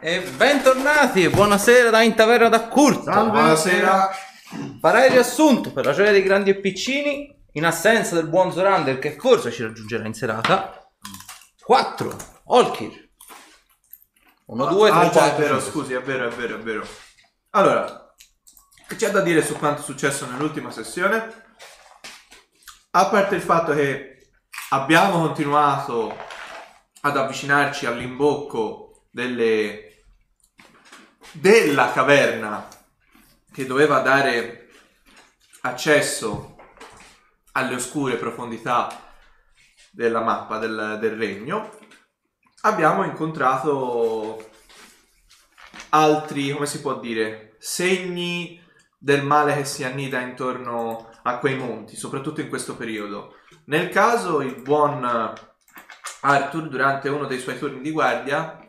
E bentornati buonasera da In Taverna da Curto. Buonasera. Farai il riassunto per la gioia dei grandi e piccini, in assenza del buon Zorander che forse ci raggiungerà in serata. 4. Olkir. 1, 2, 3, Ah, già, 4. è vero, scusi, è vero, è vero, è vero. Allora, che c'è da dire su quanto è successo nell'ultima sessione? A parte il fatto che abbiamo continuato ad avvicinarci all'imbocco delle... della caverna che doveva dare accesso alle oscure profondità della mappa del, del regno, abbiamo incontrato altri, come si può dire, segni del male che si annida intorno a quei monti, soprattutto in questo periodo. Nel caso il buon Arthur, durante uno dei suoi turni di guardia,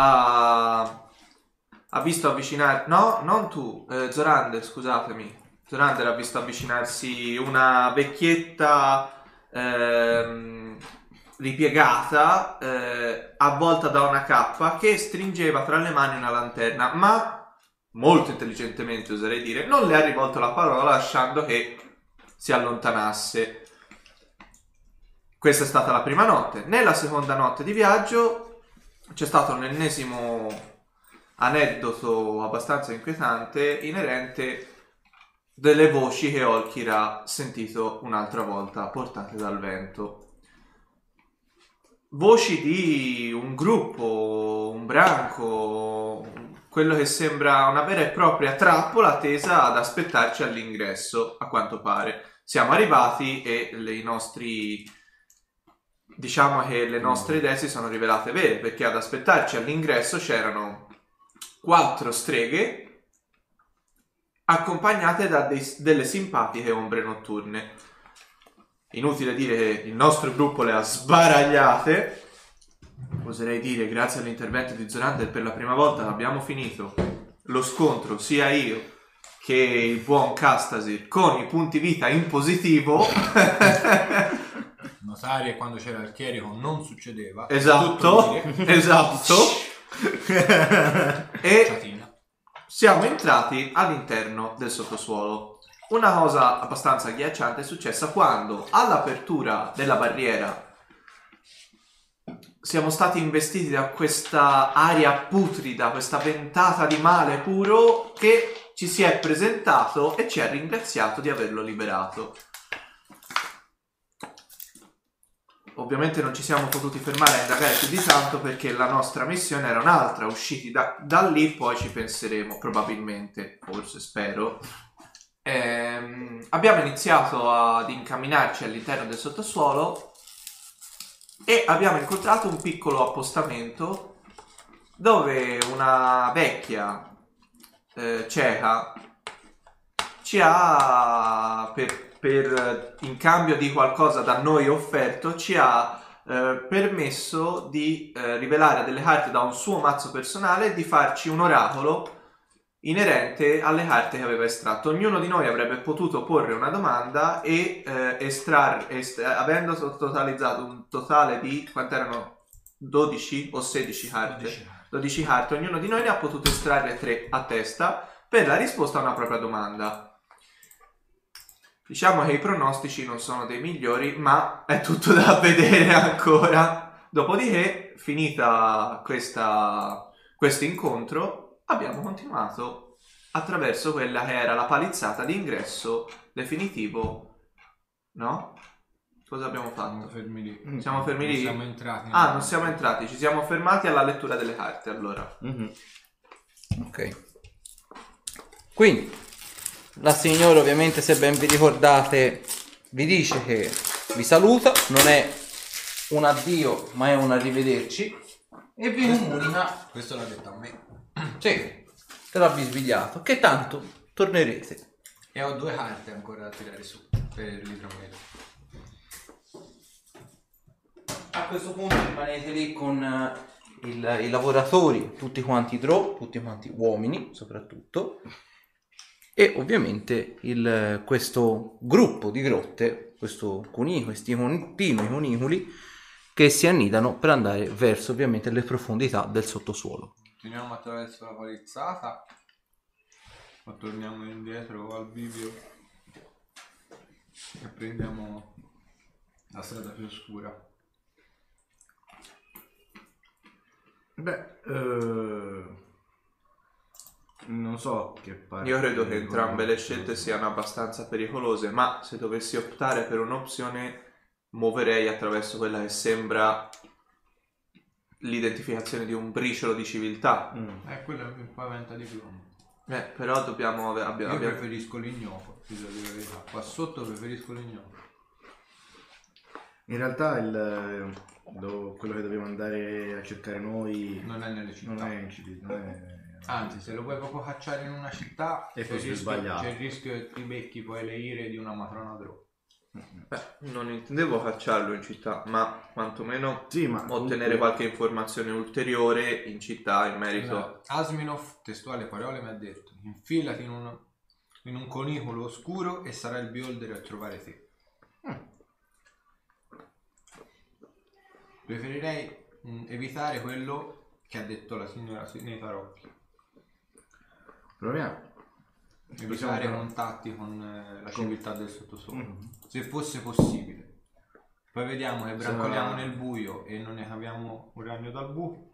ha, ha visto avvicinare... No, non tu, eh, Zorander, scusatemi. Zorander ha visto avvicinarsi una vecchietta ehm, ripiegata, eh, avvolta da una cappa, che stringeva tra le mani una lanterna, ma molto intelligentemente oserei dire, non le ha rivolto la parola lasciando che si allontanasse. Questa è stata la prima notte. Nella seconda notte di viaggio c'è stato un ennesimo aneddoto abbastanza inquietante inerente delle voci che Olkir ha sentito un'altra volta portate dal vento. Voci di un gruppo, un branco, quello che sembra una vera e propria trappola tesa ad aspettarci all'ingresso, a quanto pare. Siamo arrivati e i nostri diciamo che le nostre idee si sono rivelate vere perché ad aspettarci all'ingresso c'erano quattro streghe accompagnate da dei- delle simpatiche ombre notturne. Inutile dire che il nostro gruppo le ha sbaragliate. Oserei dire, grazie all'intervento di Zorander, per la prima volta abbiamo finito lo scontro, sia io che il buon Castasir, con i punti vita in positivo. Notare quando c'era il chierico non succedeva. Esatto, esatto. e Ciatina. siamo entrati all'interno del sottosuolo. Una cosa abbastanza agghiacciante è successa quando all'apertura della barriera siamo stati investiti da questa aria putrida, questa ventata di male puro che ci si è presentato e ci ha ringraziato di averlo liberato. Ovviamente non ci siamo potuti fermare a indagare più di tanto perché la nostra missione era un'altra. Usciti da, da lì poi ci penseremo, probabilmente, forse, spero. Ehm, abbiamo iniziato ad incamminarci all'interno del sottosuolo e abbiamo incontrato un piccolo appostamento dove una vecchia eh, cieca ci ha per, per, in cambio di qualcosa da noi offerto ci ha eh, permesso di eh, rivelare delle carte da un suo mazzo personale e di farci un oracolo inerente alle carte che aveva estratto. Ognuno di noi avrebbe potuto porre una domanda e eh, estrarre, est- avendo totalizzato un totale di quanto erano 12 o 16 carte. 12 carte, ognuno di noi ne ha potuto estrarre 3 a testa per la risposta a una propria domanda. Diciamo che i pronostici non sono dei migliori, ma è tutto da vedere ancora. Dopodiché, finita questa, questo incontro, abbiamo continuato attraverso quella che era la palizzata di ingresso definitivo. No? Cosa abbiamo Siamo fatto? fermi lì. Siamo fermi Non lì? Siamo entrati. Ah, non siamo entrati, ci siamo fermati alla lettura delle carte allora. Mhm. Ok. Quindi, la signora ovviamente se ben vi ricordate vi dice che vi saluta, non è un addio ma è un arrivederci e vi comunica, Questo l'ha detto a me. sì, te l'ha bisbigliato, che tanto tornerete. E ho due carte ancora da tirare su per l'idromiele. A questo punto rimanete lì con eh, il- i lavoratori, tutti quanti draw, tutti quanti uomini soprattutto, e ovviamente il- questo gruppo di grotte, cuni, questi continui cunicoli, che si annidano per andare verso ovviamente le profondità del sottosuolo. Continuiamo attraverso la palizzata o torniamo indietro al bivio e prendiamo la strada più oscura. Beh, eh, non so che parte. Io credo che entrambe le scelte siano abbastanza pericolose, ma se dovessi optare per un'opzione, muoverei attraverso quella che sembra l'identificazione di un briciolo di civiltà. Mm. Eh, quello mi paventa di più. Eh, però dobbiamo ave- abbia- Io abbiamo- preferisco l'ignoto, ti devo dire la verità. Qua sotto preferisco l'ignoto. In realtà il, quello che dobbiamo andare a cercare noi Non è nelle città. non è in città, non è... Anzi, se lo vuoi proprio cacciare in una città, E c'è, il rischio, sbagliato. c'è il rischio che ti becchi poi le ire di una matrona Drow. Beh, non intendevo cacciarlo in città, ma quantomeno Sì, ma ottenere comunque- qualche informazione ulteriore in città in merito. Esatto. Asminov, testuale parole, mi ha detto: infilati in un, in un conicolo oscuro e sarà il beholder a trovare te. Preferirei mm, evitare quello che ha detto la signora nei tarocchi. Proviamo. Evitare Possiamo- contatti con eh, la civiltà del sottosuolo. Mhm. Se fosse possibile. Poi vediamo che Se brancoliamo no- nel buio e non ne caviamo un ragno dal buco.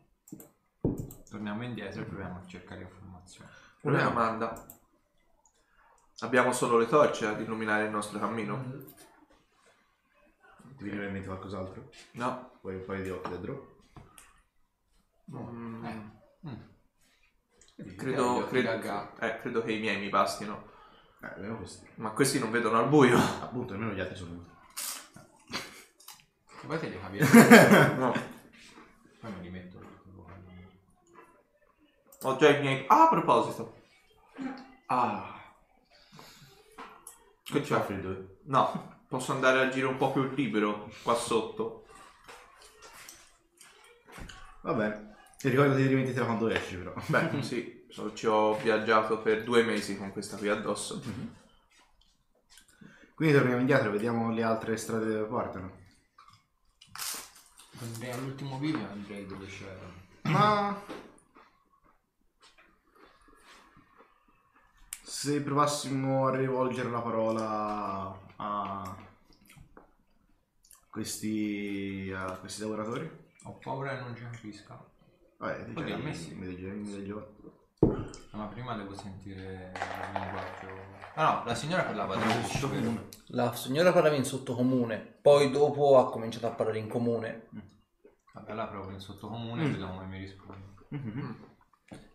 Torniamo indietro e proviamo a cercare informazioni. Una domanda. Abbiamo solo le torce ad illuminare il nostro cammino? Ti viene in mente qualcos'altro? No. Vuoi un paio di occhi da draw? Mm, Eh. Mm. Credo, credo, eh, credo che i miei mi bastino. Eh, questi. Ma questi non vedono al buio. Appunto, almeno gli altri sono venuti. E poi te li cavi. No. poi me li metto. Ho già i miei... Ah, a proposito. Ah. Che c'ha c'è? freddo? No, posso andare a giro un po' più libero qua sotto. Vabbè. Ti ricordo di rimetterla quando esci, però. Beh, sì, so- ci ho viaggiato per due mesi con questa qui addosso. Quindi torniamo indietro, vediamo le altre strade dove portano. Andrei all'ultimo video andrei dove c'era. Ma se provassimo a rivolgere la parola a questi, a questi lavoratori? Ho paura che non ci capisca. Vabbè, Oddio, a me sì. mi legge- mi legge- Ma prima devo sentire il linguaggio. Ah no, la signora parlava di vero? La signora parlava in sottocomune, poi dopo ha cominciato a parlare in comune. Vabbè, là proprio in sottocomune e vediamo come mi risponde. Mhm.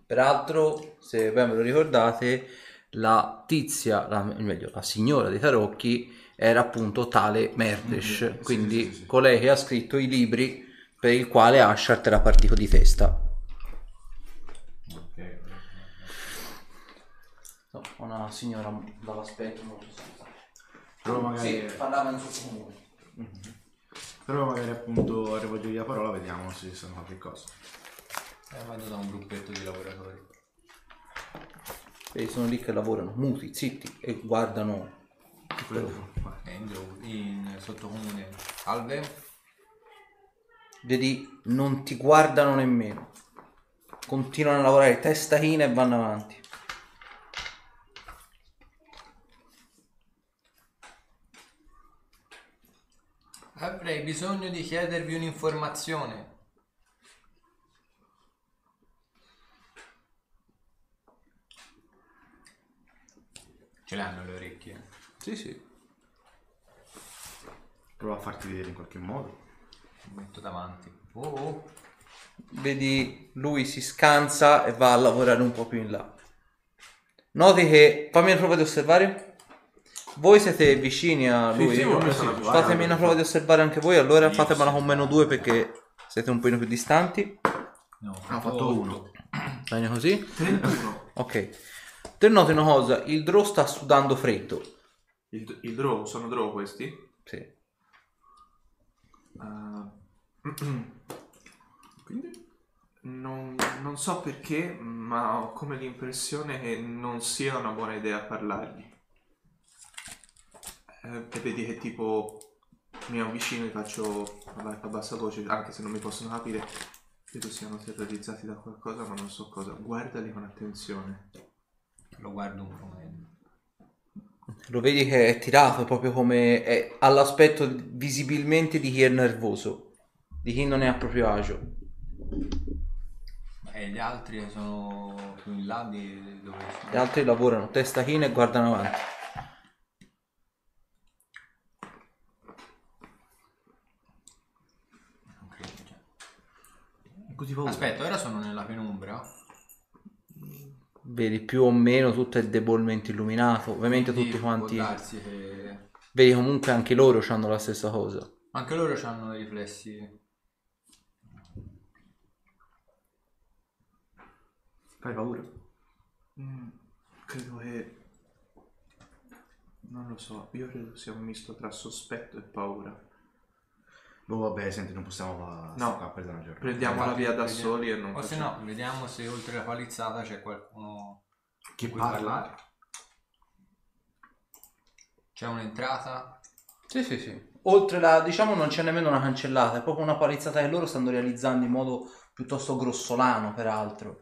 Peraltro, se ben ve lo ricordate, la tizia, la, meglio, la signora dei tarocchi era appunto tale Merdesh, Mhm, sì, quindi sì, sì, sì. colei che ha scritto i libri per il quale Ashart era partito di testa. Ok. No, una signora dall'aspetto molto sensata. Però magari, Sì, parlava in sottocomune. però magari appunto a rivolgergli la parola vediamo se sanno qualche cosa. Eh, vado da un gruppetto di lavoratori. E sono lì che lavorano muti, zitti e guardano Eh, in, in sottocomune. Alve? Vedi, non ti guardano nemmeno. Continuano a lavorare testa china e vanno avanti. Avrei bisogno di chiedervi un'informazione. Ce l'hanno le orecchie. Sì, sì. Prova a farti vedere in qualche modo. Metto davanti. Oh, oh. Vedi, lui si scansa e va a lavorare un po' più in là. Noti che, fammi una prova di osservare. Voi siete vicini a lui. sì, io mi sono avvicinato. Fatemi una prova di osservare anche voi. Allora fatemela con meno 2 perché siete un po' più distanti. No, Ah, ho fatto otto. uno. Bene così. 31. Ok. Te noti una cosa, il draw sta sudando freddo. Il, il draw, sono draw questi? Sì. Ah, quindi non, non so perché, ma ho come l'impressione che non sia una buona idea parlargli. Eh, e vedi che tipo mi avvicino e faccio a bassa voce, anche se non mi possono capire. Credo siano terrorizzati da qualcosa, ma non so cosa. Guardali con attenzione. Lo guardo un po' meglio. Lo vedi che è tirato proprio come è all'aspetto visibilmente di chi è nervoso, di chi non è a proprio agio. E gli altri sono più in là di dove Gli altri lavorano testa china e guardano avanti. Non credo, cioè. Così paura. Aspetta, ora sono nella penombra. Vedi più o meno tutto è debolmente illuminato. Ovviamente Quindi tutti può quanti. darsi che... Vedi comunque anche loro hanno la stessa cosa. Anche loro hanno dei riflessi. Fai paura? Mm, credo che... Non lo so, io credo sia un misto tra sospetto e paura. Oh, vabbè, senti, non possiamo No. qua una giornata. Prendiamola Infatti, via da vediamo- soli e non O se no, vediamo se oltre la palizzata c'è qualcuno Che parla? parlare. C'è un'entrata. Sì, sì, sì. Oltre la, diciamo, non c'è nemmeno una cancellata, è proprio una palizzata che loro stanno realizzando in modo piuttosto grossolano, peraltro.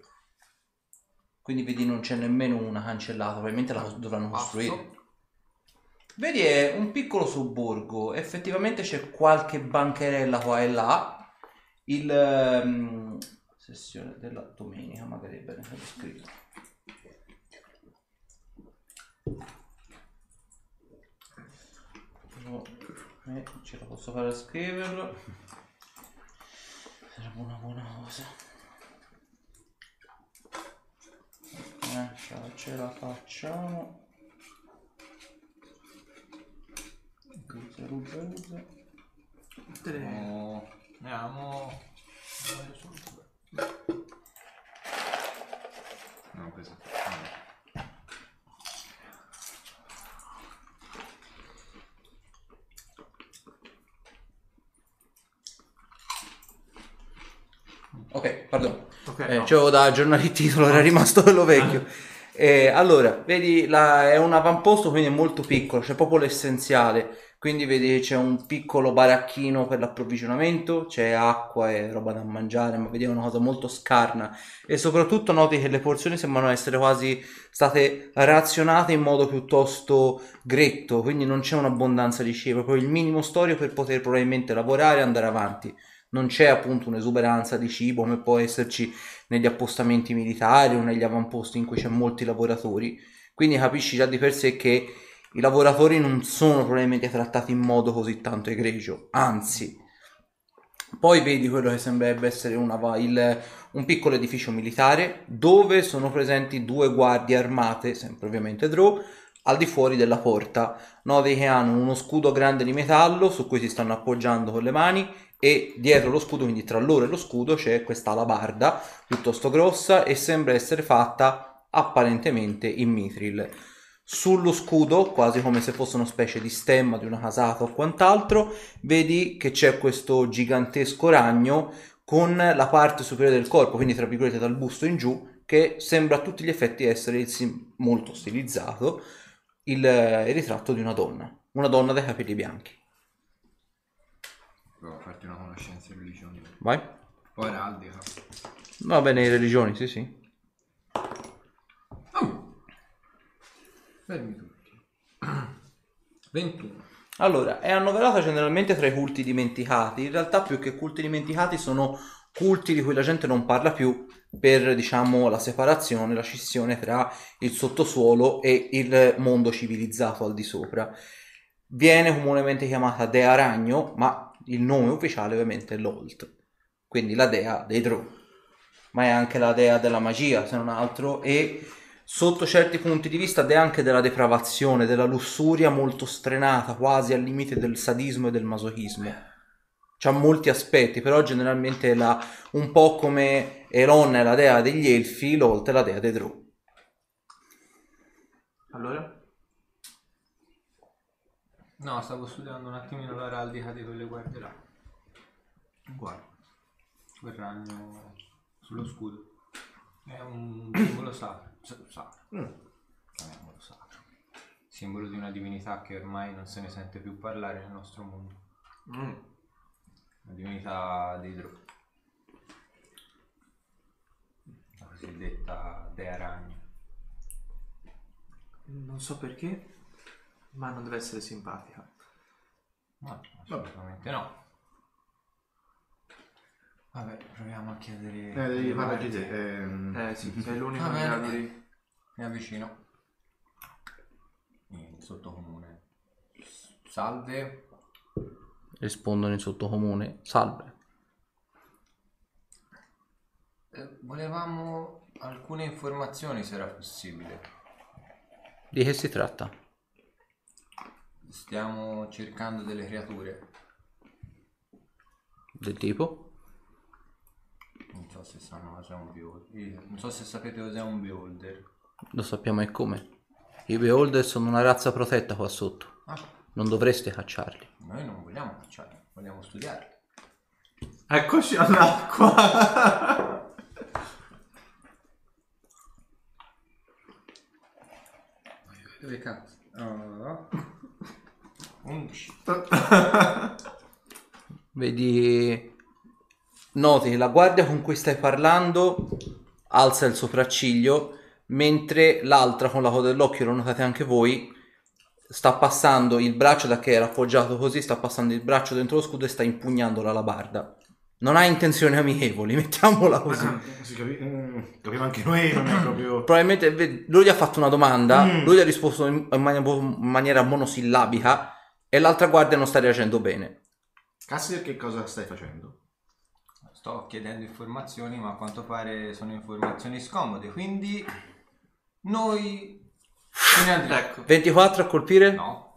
Quindi vedi non c'è nemmeno una cancellata, probabilmente la dovranno costruire. Vedi è un piccolo sobborgo, effettivamente c'è qualche bancherella qua e là. Il ehm, sessione della domenica, magari è bene che l'ho scritto. Però, eh, ce la posso fare a scriverlo. Sarebbe una buona cosa. Eh, ce la- facciamo. Ruzze, ruzze, ruzze. Tre. Oh, Andiamo. No, questo. Ok, perdono. Ok, Eh, no. c'avevo da aggiornare il titolo, era rimasto quello vecchio. Eh, allora, vedi, la- è un avamposto, quindi è molto piccolo, c'è proprio l'essenziale. Quindi vedi c'è un piccolo baracchino per l'approvvigionamento, c'è acqua e roba da mangiare, ma vedi è una cosa molto scarna. E soprattutto noti che le porzioni sembrano essere quasi state razionate in modo piuttosto gretto, quindi non c'è un'abbondanza di cibo, proprio il minimo storio per poter probabilmente lavorare e andare avanti. Non c'è appunto un'esuberanza di cibo come può esserci negli appostamenti militari o negli avamposti in cui c'è molti lavoratori. Quindi capisci già di per sé che i lavoratori non sono probabilmente trattati in modo così tanto egregio, anzi. Poi vedi quello che sembrerebbe essere una il- un piccolo edificio militare dove sono presenti due guardie armate, sempre ovviamente Drow, al di fuori della porta. Noti che hanno uno scudo grande di metallo su cui si stanno appoggiando con le mani e dietro lo scudo, quindi tra loro e lo scudo, c'è questa alabarda piuttosto grossa e sembra essere fatta apparentemente in mitril. Sullo scudo, quasi come se fosse una specie di stemma di una casata o quant'altro, vedi che c'è questo gigantesco ragno con la parte superiore del corpo, quindi tra virgolette dal busto in giù, che sembra a tutti gli effetti essere sim- molto stilizzato il, il ritratto di una donna, una donna dai capelli bianchi. Provo a farti una conoscenza in religione. Vai. O araldica. Va bene, religioni, sì, sì. Fermi tutti. 21. Allora, è annoverata generalmente tra i culti dimenticati. In realtà, più che culti dimenticati, sono culti di cui la gente non parla più per, diciamo, la separazione, la scissione tra il sottosuolo e il mondo civilizzato al di sopra. Viene comunemente chiamata Dea Ragno, ma il nome ufficiale ovviamente è Lolt, quindi la dea dei Drow. Ma è anche la dea della magia, se non altro, e sotto certi punti di vista è anche della depravazione, della lussuria molto strenata, quasi al limite del sadismo e del masochismo. C'ha molti aspetti, però generalmente la, un po' come Elon è la dea degli elfi, Lolt è la dea dei Drow. Allora? No, stavo studiando un attimino l'araldica di quelle guardie là. Guarda. Quel ragno sullo scudo. È un simbolo sacro. sa- sacro. Chiamiamolo sacro. Simbolo di una divinità che ormai non se ne sente più parlare nel nostro mondo. Mm. La divinità di Idro. La cosiddetta Dea Ragno. Non so perché, ma non deve essere simpatica. No, assolutamente no. Vabbè, proviamo a chiedere... Eh, devi fare la GT. ehm, Eh sì, sei l'unico Va in bene. grado di... Mi avvicino. In sottocomune. Salve. Rispondono in sottocomune. Salve. Eh, volevamo alcune informazioni se era possibile. Di che si tratta? Stiamo cercando delle creature. Del tipo? Non so se sanno cos'è un beholder. Non so se sapete cos'è un beholder. Lo sappiamo e come. I beholder sono una razza protetta qua sotto. Ah, Non dovreste cacciarli. noi non vogliamo cacciarli, vogliamo studiarli. Eccoci all'acqua! Dove cazzo? Oh. 11. Vedi, noti che la guardia con cui stai parlando alza il sopracciglio, mentre l'altra con la coda dell'occhio, lo notate anche voi, sta passando il braccio da che era appoggiato così, sta passando il braccio dentro lo scudo e sta impugnando la labarda. Non ha intenzioni amichevoli, mettiamola così. si capi- mm, capiva anche noi, non è proprio... Probabilmente lui gli ha fatto una domanda, Mm. lui gli ha risposto in, in maniera monosillabica e l'altra guardia non sta reagendo bene. Cassier, che cosa stai facendo? Sto chiedendo informazioni, ma a quanto pare sono informazioni scomode, quindi noi ecco. 24 a colpire? No,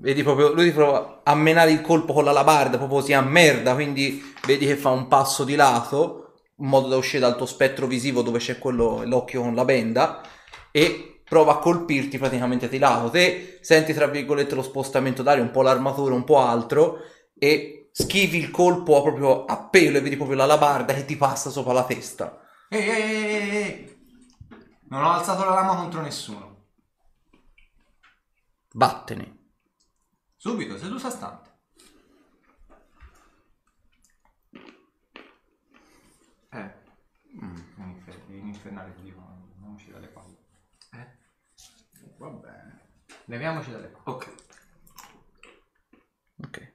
Vedi proprio, lui ti prova a menare il colpo con la labarda, proprio si ammerda, quindi vedi che fa un passo di lato, in modo da uscire dal tuo spettro visivo dove c'è quello, l'occhio con la benda, e prova a colpirti praticamente di lato. Te senti, tra virgolette, lo spostamento d'aria, un po' l'armatura, un po' altro, e schivi il colpo proprio a pelo e vedi proprio la labarda che ti passa sopra la testa. Ehi, ehi, ehi, ehi. Non ho alzato la lama contro nessuno. Vattene. Subito, seduta stante. Eh. Infer- in infernale ti dico, leviamoci dalle palle. Eh. Va bene. Leviamoci dalle palle. Ok. Ok.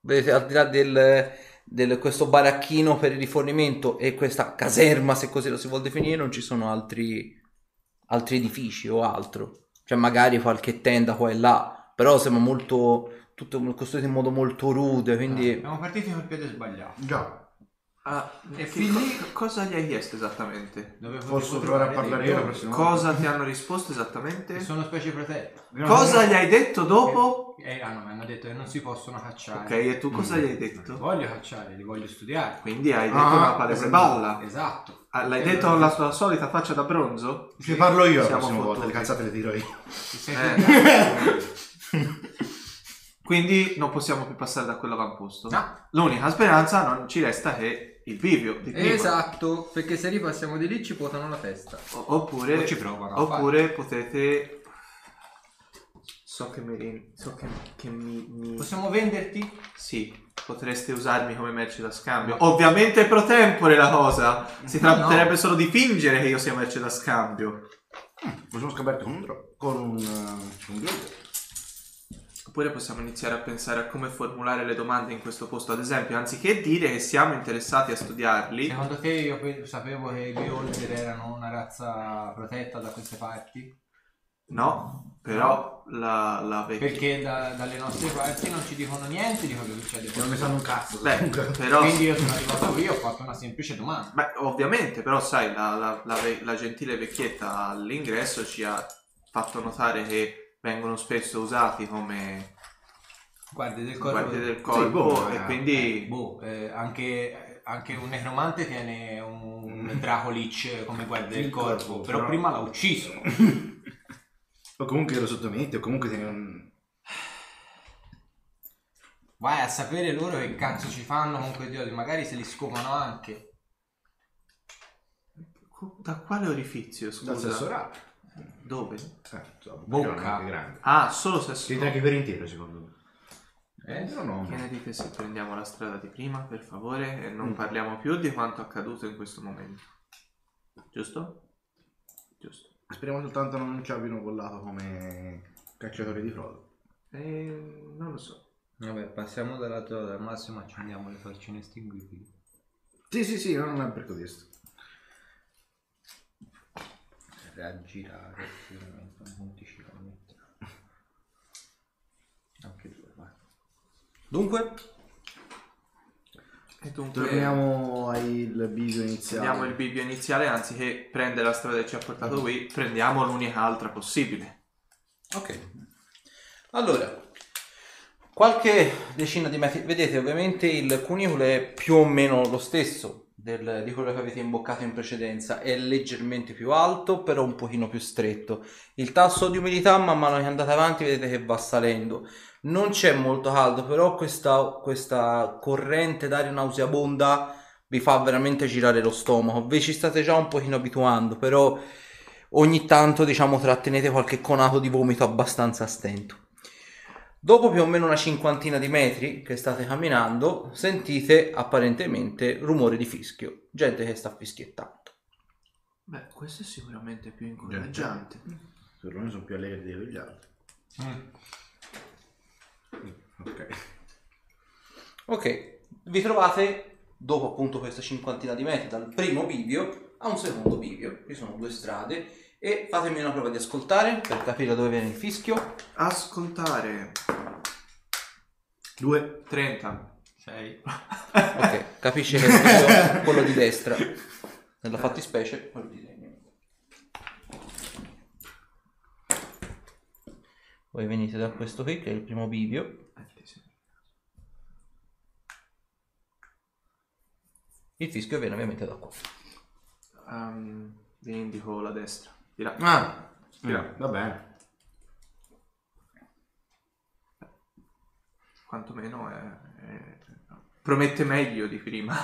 Vedete, al di là del, del- questo baracchino per il rifornimento e questa caserma, se così lo si vuol definire, non ci sono altri, altri edifici o altro. Cioè, magari qualche tenda qua e là, però sembra molto. tutto costruito in modo molto rude, quindi. Siamo partiti col piede sbagliato. Già. Ah, E lì- co- cosa gli hai chiesto esattamente? Dove Posso provare a parlare io la prossima volta? Cosa ti hanno risposto esattamente? Che sono specie protette. Cosa gli hai detto dopo? Eh, ah, no, mi hanno detto che non si possono cacciare. Ok, e tu cosa gli hai Non li detto? voglio cacciare, li voglio studiare. Quindi hai detto Ah, una palese esatto. balla. Esatto. Ah, L'hai detto con la tua solita faccia da bronzo? Ci parlo io la Siamo prossima volta, le cazzate le tiro io. Ti sei Eh. Quindi non possiamo più passare da quell'avamposto. No. L'unica speranza non ci resta che il bivio di prima. Esatto, perché se ripassiamo di lì ci potano la testa. O- oppure, O ci provano a oppure potete. So che mi. So che, che mi, mi- Possiamo venderti? Sì, potreste usarmi come merce da scambio. Ovviamente pro tempore la cosa. Si No, tratterebbe no. solo di fingere che io sia merce da scambio. Mi sono scoperto con un, dro- con un, uh, un blog. Oppure possiamo iniziare a pensare a come formulare le domande in questo posto. Ad esempio, anziché dire che siamo interessati a studiarli, Secondo te io pe- sapevo che i beholder erano una razza protetta da queste parti? no, però la, la vecchia. Perché da- dalle nostre parti non ci dicono niente di quello che succede. Non ne sanno un cazzo. Beh, però. Quindi io sono arrivato qui e ho fatto una semplice domanda. Beh, ovviamente, però sai, la, la- la ve- la gentile vecchietta all'ingresso ci ha fatto notare che vengono spesso usati come Guardi del corpo. guardie del corpo boh, e eh, quindi Boh, eh, anche, anche un necromante tiene un Dracolich come guardia del corpo, corpo, però però- prima l'ha ucciso. O comunque lo sottometti, o comunque tieni un... Vai a sapere loro che cazzo ci fanno con quei diodi, magari se li scopano anche. da quale orifizio, dal scusa? orale. Dove? Eh, insomma, Bocca. anche grande. Ah, solo sesso. Ti draghi per intero, secondo me. Eh? No, no. Che ne dite se prendiamo la strada di prima, per favore, e non Mm. parliamo più di quanto accaduto in questo momento? Giusto? Giusto. Speriamo soltanto non ci abbiano bollato come cacciatori di Frodo. E non lo so. Vabbè, passiamo dalla tua, al massimo accendiamo le torce inestinguibili. Sì, sì, sì, non è per questo. Raggirare, sicuramente, un punticino lo mettiamo. Anche due, vai. Dunque, E dunque Torniamo al bivio iniziale. prendiamo il bivio iniziale, anziché prendere la strada che ci ha portato qui, prendiamo l'unica altra possibile. ok. Allora, qualche decina di metri, vedete ovviamente il cunicolo è più o meno lo stesso del- di quello che avete imboccato in precedenza, è leggermente più alto però un pochino più stretto. Il tasso di umidità man mano che andate avanti vedete che va salendo. Non c'è molto caldo, però questa, questa corrente d'aria nauseabonda vi fa veramente girare lo stomaco. Vi ci state già un pochino abituando, però ogni tanto diciamo trattenete qualche conato di vomito abbastanza a stento. Dopo più o meno una cinquantina di metri che state camminando, sentite apparentemente rumore di fischio, gente che sta fischiettando. Beh, questo è sicuramente più incoraggiante. Perlomeno sono più allegri degli altri. Ok. Ok, vi trovate dopo appunto questa cinquantina di metri dal primo bivio a un secondo bivio. Ci sono due strade e fatemi una prova di ascoltare per capire da dove viene il fischio. Ascoltare Due. 30. 6. Ok, capisce che è quello di destra. Nella fattispecie quello di legno. Voi venite da questo qui che è il primo bivio. Il fischio viene ovviamente da qua. Um, vi indico la destra. Là. Ah, là. mm, va bene. Quantomeno è, è- promette meglio di prima.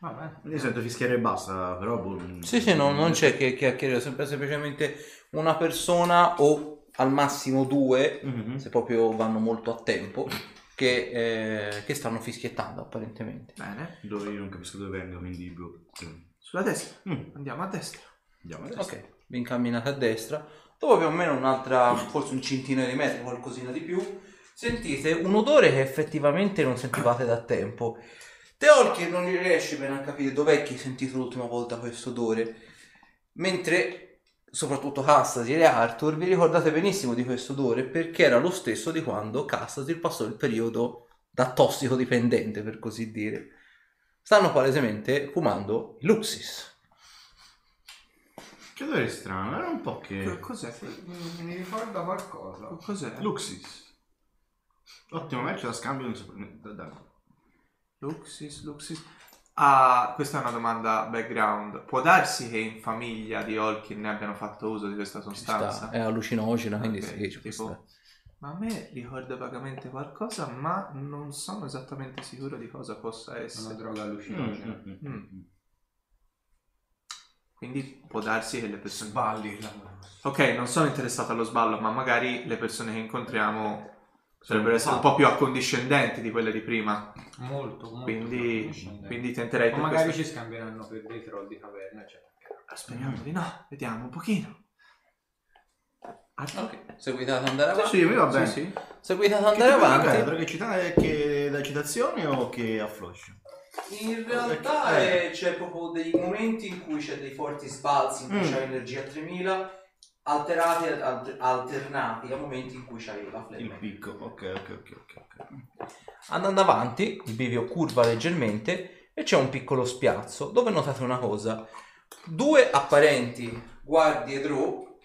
Vabbè. Io sento fischiare e basta, però... boh, Sì, sì, no, non c'è che chiacchierare, è sempre semplicemente una persona o al massimo due, Mhm. se proprio vanno molto a tempo, che, eh, che stanno fischiettando apparentemente. Bene. Dove io non capisco dove vengo, quindi... boh. Sulla destra. Mm, Andiamo a destra. Andiamo adesso. Ok, vi incamminate a destra, dopo più o meno un'altra, forse un centinaio di metri, qualcosina di più, sentite un odore che effettivamente non sentivate da tempo. Teolkir non riesce bene a capire dov'è che hai sentito l'ultima volta questo odore, mentre soprattutto Castasir e Arthur vi ricordate benissimo di questo odore perché era lo stesso di quando Castasir passò il periodo da tossicodipendente, per così dire. Stanno palesemente fumando Luxis. Che odore strano, era un po' Che cos'è? Mi ricorda qualcosa. Cos'è? Luxis. Ottimo match da scambio, non so... da- da- Luxis, Luxis. Ah, questa è una domanda background. Può darsi che in famiglia di Olkin ne abbiano fatto uso di questa Ci sostanza? sta, è allucinogena, quindi Ok, sì, tipo-. Ma a me ricorda vagamente qualcosa, ma non sono esattamente sicuro di cosa possa Una essere. droga Mm, allucinogena. mm, mm, Mm. mm. Quindi può darsi che le persone... Sballi. Ok, non sono interessato allo sballo, ma magari le persone che incontriamo dovrebbero essere un po' più accondiscendenti di quelle di prima. Molto, molto. Quindi, quindi tenterei O per magari questo- ci scambieranno per dei troll di caverna, eccetera. Speriamo di no, vediamo un pochino. Ok, seguite ad andare avanti. Sì, sì, mi va bene. Sì, sì. Seguite ad Che andare avanti. è? Droga citata che da citazione o che affloscia? In realtà Eh. eh, c'è proprio dei momenti in cui c'è dei forti sbalzi, in cui Mm. c'è energia a 3000, alterati, al- alternati a momenti in cui c'hai la Il picco, ok, ok, ok, ok. ok. Andando avanti, il bivio curva leggermente e c'è un piccolo spiazzo dove notate una cosa. Due apparenti guardie Drow,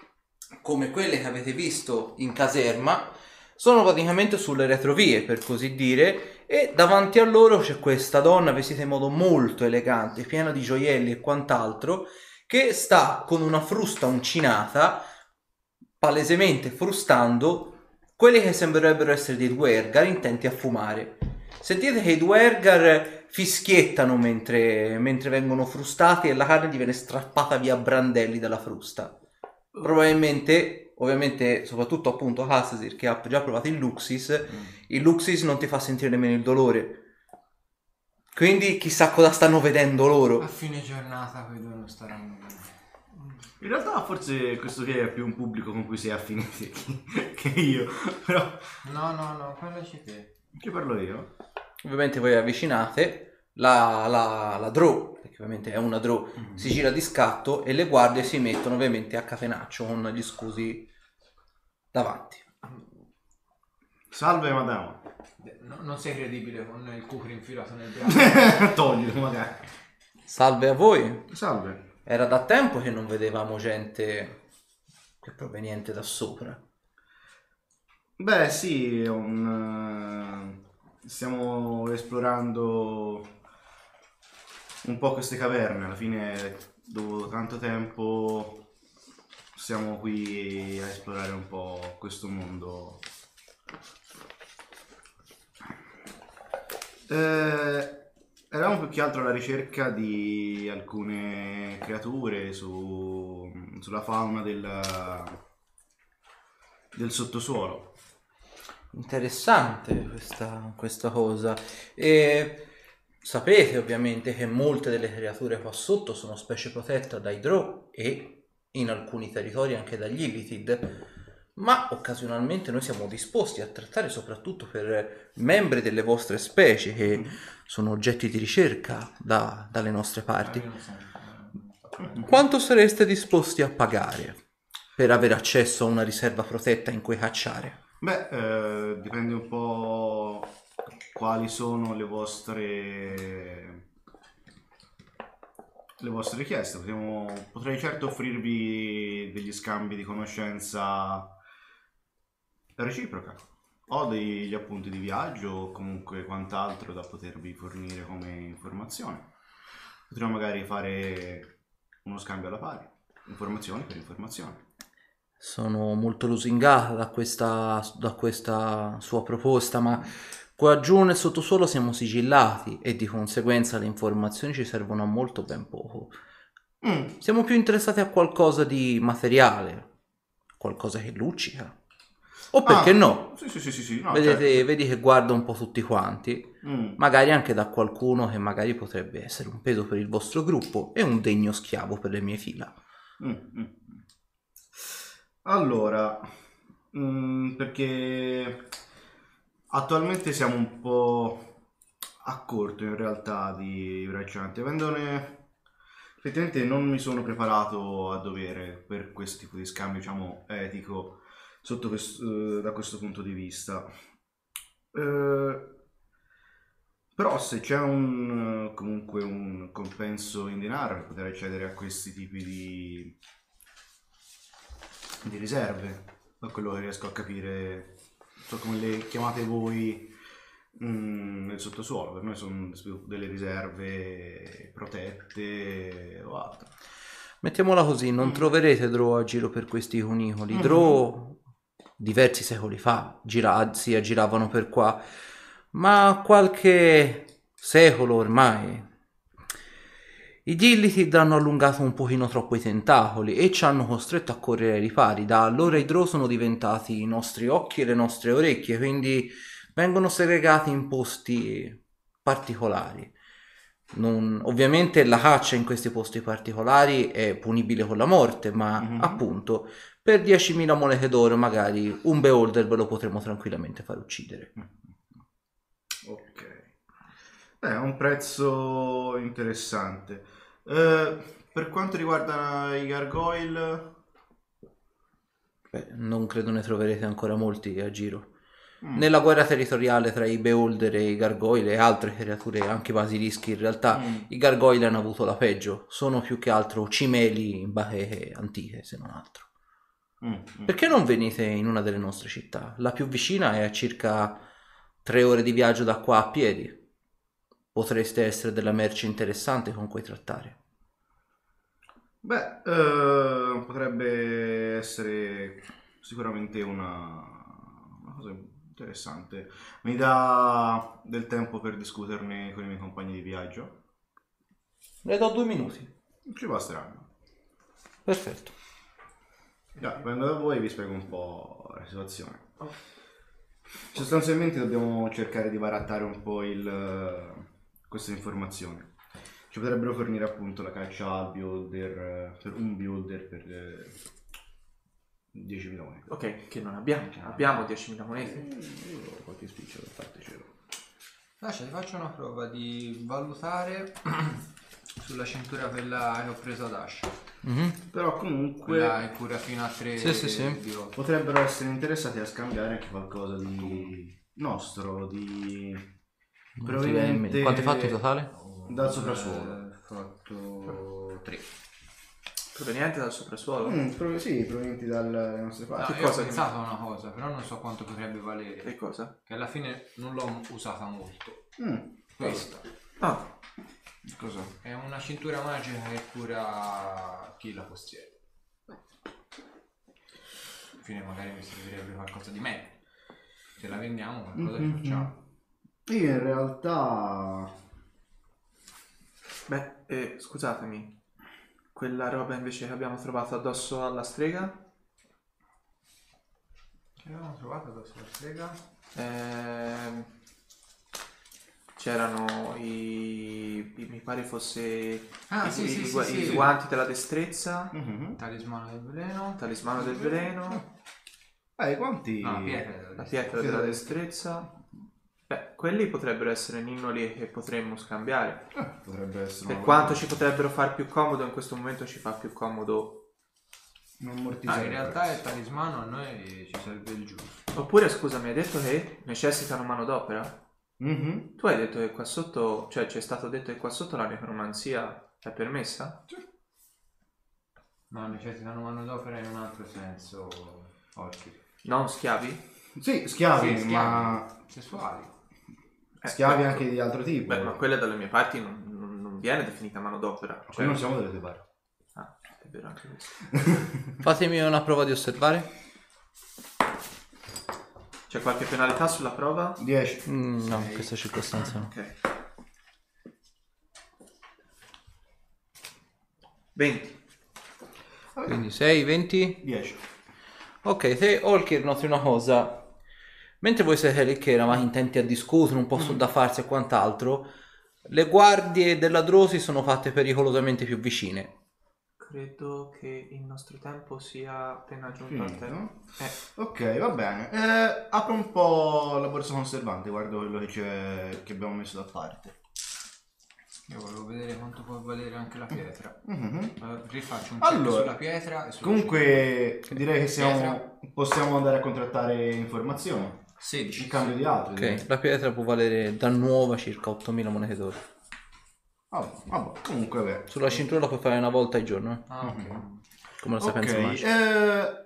come quelle che avete visto in caserma, sono praticamente sulle retrovie, per così dire, e davanti a loro c'è questa donna vestita in modo molto elegante, piena di gioielli e quant'altro, che sta con una frusta uncinata, palesemente frustando quelli che sembrerebbero essere dei Dwergar intenti a fumare. Sentite che i Dwergar fischiettano mentre, mentre vengono frustati e la carne gli viene strappata via a brandelli dalla frusta. Probabilmente ovviamente soprattutto appunto Hassasir che ha già provato il Luxis, il Luxis non ti fa sentire nemmeno il dolore. Quindi chissà cosa stanno vedendo loro. A fine giornata quei due non staranno bene. In realtà forse questo qui è più un pubblico con cui sei affiniti che io. Però No, no, no, parlaci te. che parlo io? Ovviamente voi avvicinate, la, la, la Drow, perché ovviamente è una Drow, si gira di scatto e le guardie si mettono ovviamente a catenaccio con gli scusi davanti. Salve madama. No, non sei credibile con il cucri infilato nel braccio. Toglilo magari. Salve a voi. Salve. Era da tempo che non vedevamo gente che proveniente da sopra. Beh sì, un, eh, stiamo esplorando un po' queste caverne. Alla fine, dopo tanto tempo, siamo qui a esplorare un po' questo mondo. Eh, eravamo più che altro alla ricerca di alcune creature su- sulla fauna del, del sottosuolo. Interessante questa, questa cosa. E sapete ovviamente che molte delle creature qua sotto sono specie protette dai Drow e in alcuni territori anche dagli Illithid. Ma occasionalmente noi siamo disposti a trattare soprattutto per membri delle vostre specie che sono oggetti di ricerca da- dalle nostre parti. Quanto sareste disposti a pagare per avere accesso a una riserva protetta in cui cacciare? Beh, eh, dipende un po' quali sono le vostre le vostre richieste. Potremo- potrei certo offrirvi degli scambi di conoscenza reciproca. Ho degli appunti di viaggio o comunque quant'altro da potervi fornire come informazione. Potremmo magari fare uno scambio alla pari, informazione per informazione. Sono molto lusingata da questa, da questa sua proposta, ma qua giù nel sottosuolo siamo sigillati e di conseguenza le informazioni ci servono a molto ben poco. Mm, Siamo più interessati a qualcosa di materiale, qualcosa che luccica. O perché Ah, no? Sì, sì, sì, sì, no, Vedete, certo. vedi che guarda un po' tutti quanti, Mm. magari anche da qualcuno che magari potrebbe essere un peso per il vostro gruppo e un degno schiavo per le mie fila. Mm, mm. Allora, mm, perché attualmente siamo un po' a corto in realtà di braccianti, avendone effettivamente non mi sono preparato a dovere per questo tipo di scambio, diciamo, etico questo- eh, da questo punto di vista. Eh, però se c'è un, comunque un compenso in denaro per poter accedere a questi tipi di, di riserve, da quello che riesco a capire, so come le chiamate voi mm, nel sottosuolo, per noi sono delle riserve protette o altro. Mettiamola così, non Mm. troverete Drow a giro per questi cunicoli. Mhm. Drow diversi secoli fa gira- si aggiravano per qua, ma qualche secolo ormai i Gillitid hanno allungato un pochino troppo i tentacoli e ci hanno costretto a correre ai ripari. Da allora i Drow sono diventati i nostri occhi e le nostre orecchie, quindi vengono segregati in posti particolari. Non- ovviamente la caccia in questi posti particolari è punibile con la morte, ma Mhm. appunto per 10.000 monete d'oro magari un beholder ve lo potremo tranquillamente far uccidere. Ok. Beh, è un prezzo interessante. Eh, per quanto riguarda i gargoyle... Beh, non credo ne troverete ancora molti a giro. mm, Nella guerra territoriale tra i beholder e i gargoyle e altre creature, anche basilischi, in realtà mm, i gargoyle hanno avuto la peggio. Sono più che altro cimeli in bacheche antiche, se non altro. mm, mm. Perché non venite in una delle nostre città? La più vicina è a circa tre ore di viaggio da qua a piedi. Potreste essere della merce interessante con cui trattare. Beh, eh, potrebbe essere sicuramente una, una cosa interessante. Mi dà del tempo per discuterne con i miei compagni di viaggio? Le do due minuti. Ci basteranno. Perfetto. Già, vengo da voi e vi spiego un po' la situazione. Sostanzialmente dobbiamo cercare di barattare un po' il, queste informazioni. Ci potrebbero fornire appunto la caccia al builder, eh, per un builder per eh, 10 milioni. Ok, che non abbiamo. Abbiamo 10.000 monete. Io ho qualche spiccio da fartecelo. Lascia, ti faccio una prova di valutare sulla cintura quella che ho preso ad Ascia. Mhm. Però comunque Quella è cura fino a 3 Sì, sì, sì. di otto. potrebbero essere interessati a scambiare anche qualcosa di nostro, di Non ti viene in mente. Quanto hai fatto in totale? dal soprassuolo. Eh, Ho fatto 3. Proveniente dal soprassuolo. Mm, pro- sì, provenienti dalle nostre No, parti. Che io cosa ho che- pensato a una cosa, però non so quanto potrebbe Che valere. cosa? Che alla fine non l'ho usata molto. Mm, Questa Ah, Cos'è? è una cintura magica che cura chi la possiede. Alla fine magari mi servirebbe qualcosa di meglio. Se la vendiamo qualcosa Mhm. ne facciamo. Io in realtà beh, eh, scusatemi. Quella roba invece che abbiamo trovato addosso alla strega? Che avevamo trovato addosso la strega? Ehm, c'erano i, i- mi pare fosse Ah, i, sì, i- sì, i sì, gua- sì. i guanti della destrezza, Mhm. Talismano del veleno. talismano del veleno, Eh, quanti No, pietra. la pietra della destrezza. Quelli potrebbero essere ninnoli che potremmo scambiare. Eh, potrebbe essere Per una quanto ci potrebbero far più comodo, in questo momento ci fa più comodo. non Ah, mortizzare in realtà il talismano a noi ci serve il giusto. Oppure, scusami, hai detto che necessitano manodopera? Mhm. Tu hai detto che qua sotto, cioè ci è stato detto che qua sotto la necromanzia è permessa? No, necessitano manodopera in un altro senso. Orchi. Non schiavi? Sì, schiavi, Sì, schiavi. ma Sessuali. Eh, schiavi ecco. anche di altro tipo. Beh, ma quella dalle mie parti non, non- non viene definita manodopera. Qui Cioè... non siamo delle tue parti. Ah, è vero anche questo. Fatemi una prova di osservare. C'è qualche penalità sulla prova? 10. Mm, no, in questa circostanza no. Ok. 20. Quindi 6, 20. 10. Ok, se Olkir noti una cosa. Mentre voi siete lì che eravate intenti a discutere, un po' sul da farsi e quant'altro, le guardie della Drosi sono fatte pericolosamente più vicine. Credo che il nostro tempo sia appena giunto al termine. Eh, Ok, va bene. Eh, apro un po' la borsa conservante, guardo quello che, c'è, che abbiamo messo da parte. Io volevo vedere quanto può valere anche la pietra. Mhm. Eh, Rifaccio un Allora, sulla pietra e sulla Comunque direi che siamo, possiamo andare a contrattare informazioni. 16. in cambio di altri. Ok, la pietra può valere da nuova circa 8000 monete d'oro. Ah, vabbè, comunque beh. Sulla cintura la puoi fare una volta al giorno, eh? Ah, ok. come la Ok, sapienza magica. eh,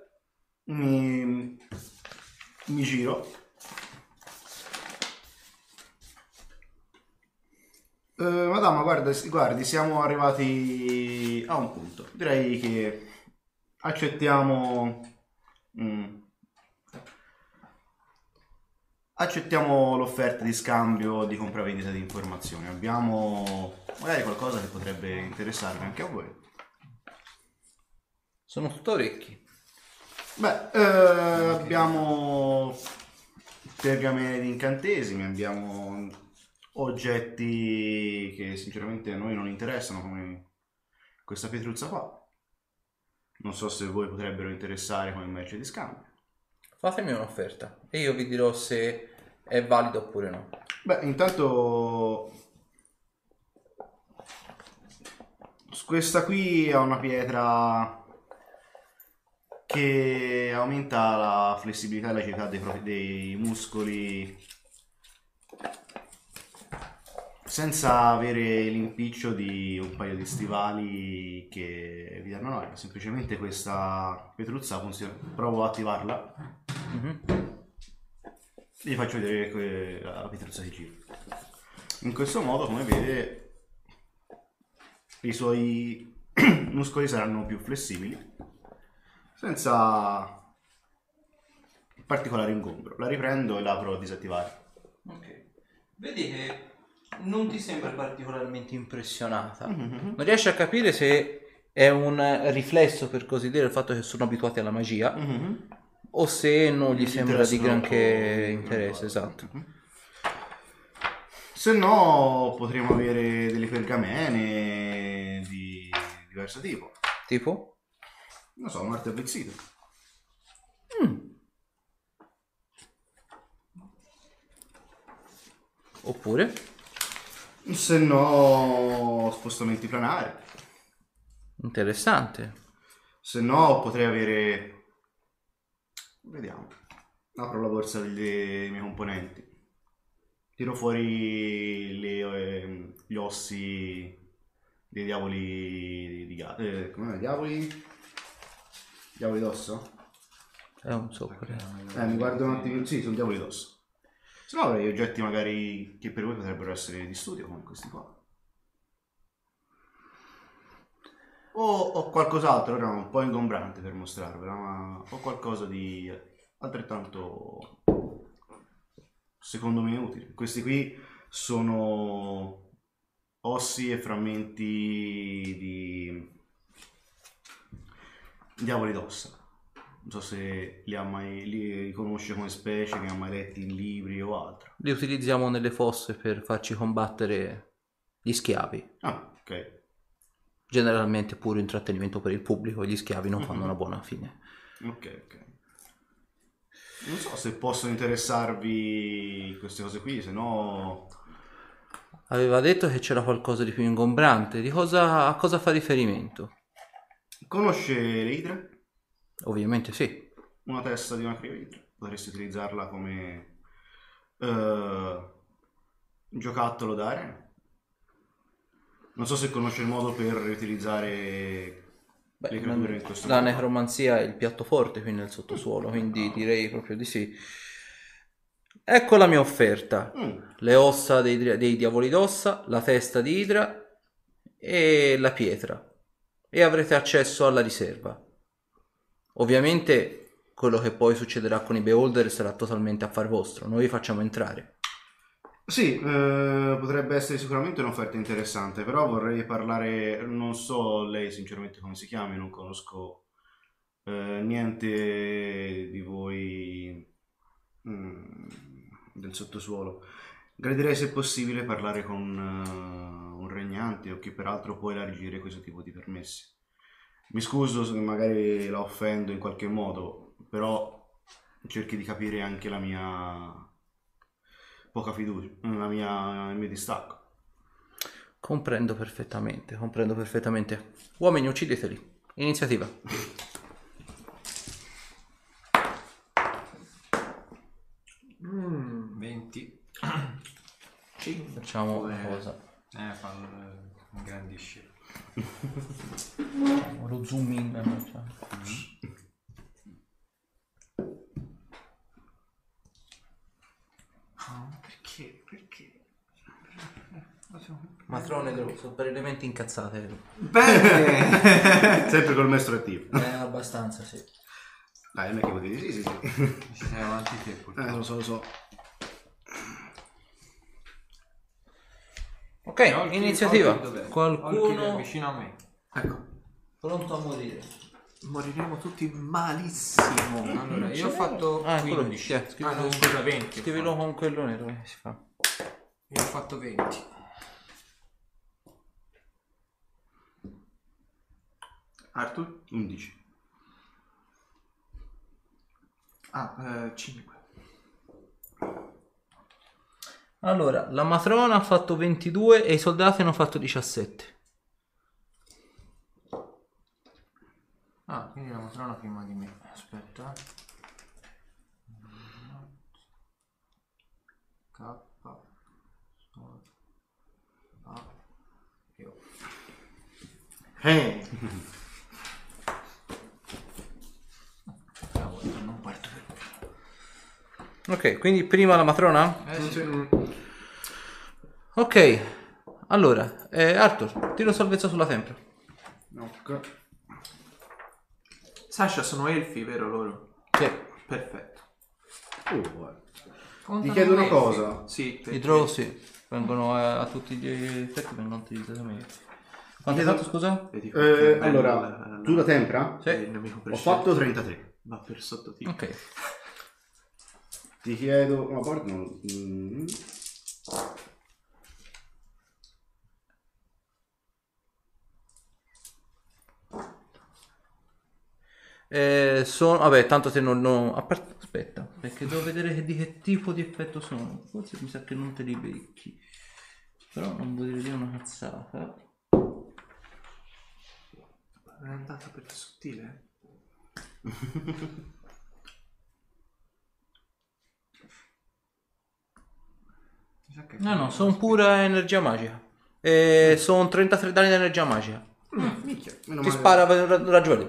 mi, mi giro. Eh, madama, guarda, guardi, siamo arrivati a un punto. Direi che accettiamo... mm, accettiamo l'offerta di scambio di compravendita di informazioni. Abbiamo magari qualcosa che potrebbe interessarvi anche a voi. Sono tutto orecchi. Beh, eh, abbiamo pergamene di incantesimi, abbiamo oggetti che sinceramente a noi non interessano come questa pietruzza qua. Non so se voi potrebbero interessare come merce di scambio. Fatemi un'offerta e io vi dirò se è valido oppure no. Beh, intanto questa qui è una pietra che aumenta la flessibilità e l'agilità dei, propri- dei muscoli senza avere l'impiccio di un paio di stivali che vi danno noia. Semplicemente questa pietruzza funziona. Provo a attivarla. Mhm. Vi faccio vedere la pietruzza si gira. In questo modo, come vede, i suoi muscoli saranno più flessibili, senza particolare ingombro. La riprendo e la apro a disattivare. Ok. Vedi che non ti sembra particolarmente impressionata. Mhm. Non riesci a capire se è un riflesso per così dire il fatto che sono abituati alla magia Mhm. O se non gli Gli sembra di granché un interesse, esatto. Mhm. Se no, potremmo avere delle pergamene di diverso tipo. Tipo? Non so, un'arte avvezzita. Oppure? Se no, spostamenti planari. Interessante. Se no, potrei avere. Vediamo. Apro la borsa dei miei componenti. Tiro fuori le, ehm, gli ossi dei diavoli di gatto. Eh, come diavoli? Diavoli d'osso? È un soccolo. Eh, mi guardo un attimo. Sì, sono diavoli d'osso. Se no avrei oggetti magari che per voi potrebbero essere di studio, come questi qua. O ho qualcos'altro, ora un po' ingombrante per mostrarvela, ma ho qualcosa di altrettanto secondo me utile. Questi qui sono ossi e frammenti di diavoli d'ossa. Non so se li ha mai li riconosce come specie, che ha mai letti in libri o altro. Li utilizziamo nelle fosse per farci combattere gli schiavi. Ah, ok. Generalmente puro intrattenimento per il pubblico, gli schiavi non fanno Mhm. una buona fine. Ok, ok. Non so se possono interessarvi queste cose qui, se no... Aveva detto che c'era qualcosa di più ingombrante. Di cosa, a cosa fa riferimento? Conosce le idre? Ovviamente sì. Una testa di una crioidra. Potresti utilizzarla come eh, giocattolo d'arena. Non so se conosce il modo per utilizzare Beh, le creature in questo la modo. necromanzia è il piatto forte qui nel sottosuolo, quindi direi proprio di sì. Ecco la mia offerta. Mm, Le ossa dei, dei diavoli d'ossa, la testa di Idra e la pietra. E avrete accesso alla riserva. Ovviamente quello che poi succederà con i beholder sarà totalmente affar vostro. Noi vi facciamo entrare. Sì, eh, potrebbe essere sicuramente un'offerta interessante, però vorrei parlare, non so lei sinceramente come si chiami, non conosco eh, niente di voi mm, del sottosuolo. Gradirei se possibile parlare con eh, un regnante o chi peraltro può elargire questo tipo di permessi. Mi scuso se magari la offendo in qualche modo, però cerchi di capire anche la mia poca fiducia, la mia, il mio distacco. Comprendo perfettamente, comprendo perfettamente. Uomini, uccideteli. Iniziativa. Mm, 20. Facciamo una cosa. Eh, fanno eh, ingrandisce. Lo zoom in. eh, facciamo. perché? Perché? Matrone per elementi incazzate. Bene! Sempre col maestro attivo. Eh, abbastanza, sì. Dai, non è che vuoi dire sì, sì, sì. Ci sei avanti te Eh, lo so, lo so. Ok, Olki- iniziativa. È Qualcuno vicino a me. Ecco, pronto a morire. moriremo tutti malissimo. Allora, io ho fatto Ah, quello 15. lì, sì, ah, no, scrivilo- scusa, 20. ho Scrivilo con quello nero si fa. Io ho fatto 20. Arthur? 11. Ah, 5. Allora, la matrona ha fatto 22 e i soldati hanno fatto 17. Ah, quindi la matrona prima di me. Aspetta. K. Sol. A. Io. Eh. Cavolo, non parto per Ok, quindi prima la matrona? Eh sì. Ok, allora, eh, Arthur, tiro salvezza sulla tempra. Ok. Sasha sono elfi, vero loro? Sì, Perfetto. Oh, guarda. Contano Ti chiedo una elfi. cosa. Sì, perché- i draw sì, vengono eh, a tutti gli effetti vengono utilizzati meglio. Quanto hai fatto, scusa? Vedi Eh, allora, la- la- tu da tempra? Sì. Ho fatto 33. Va per sottotitolo. Ok. Ti chiedo... Ma guarda, no. mm. Eh, sono, vabbè, tanto se non, non- aspetta, perché devo vedere che- di che tipo di effetto sono. Forse mi sa che non te li becchi. Però non vuol dire una cazzata. È andata per sottile? Mi sa che No, no, sono pura energia magica. E sono 33 danni di energia magica. Minchia, meno Ti male- spara per ra- ragione.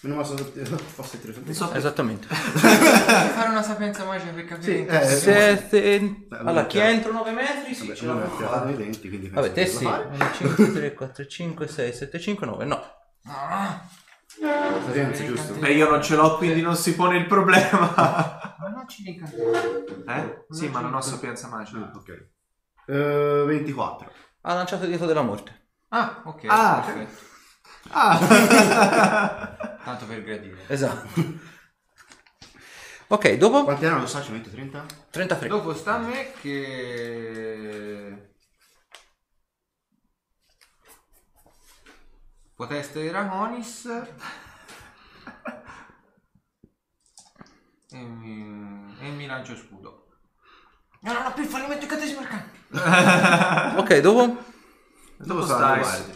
Meno male sono fosse interessante. So- Esattamente. fare una sapienza magica per capire. Sì, in eh. Se, se- Beh, allora, chi è entro 9 metri? Sì, Vabbè, ce i denti, quindi Vabbè, te sì. di poterla 1, 5, 3, 4, 5, 6, 7, 5, 9. No. Ah. Sapienza, giusto? Beh, io non ce l'ho, quindi non si pone il problema. ma non ci dica. Eh? Sì, ma non ho sapienza magica. Ah, ok. Eh, 24. Ha lanciato il dito della morte. Ah, ok. Ah. perfetto. Ah! Tanto per gradire. Esatto. ok, dopo Quanti erano lo metto 30? 33. Dopo sta a me che... Poteste di e mi, e mi lancio scudo. No, no, no, più fallimento incantesimo arcano. Ok, dopo Dopo sta stai.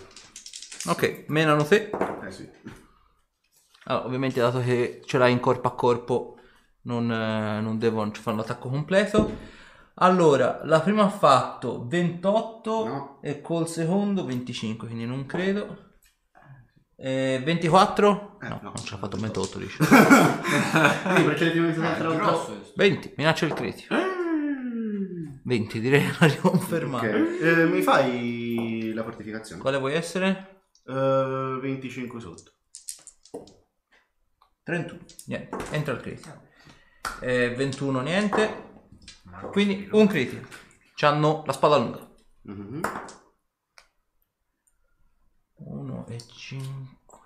Ok, menano te. Eh sì. Allora, ovviamente dato che ce l'hai in corpo a corpo non, eh, non devo fare un attacco completo. Allora, la prima ha fatto 28 No. e col secondo 25, quindi non credo. Eh, 24? Eh, no, no. non ce l'ha fatto 28, dice. Quindi Eh, un'altra grosso. volta. 20, minaccia il critico. 20, direi la riconfermare. Ok. Eh, mi fai la fortificazione? Quale vuoi essere? Eh, 25 sotto. 31, niente, entra il critico. Eh, 21, niente. Quindi un critico. C'hanno la spada lunga. Mhm. 1 e 5.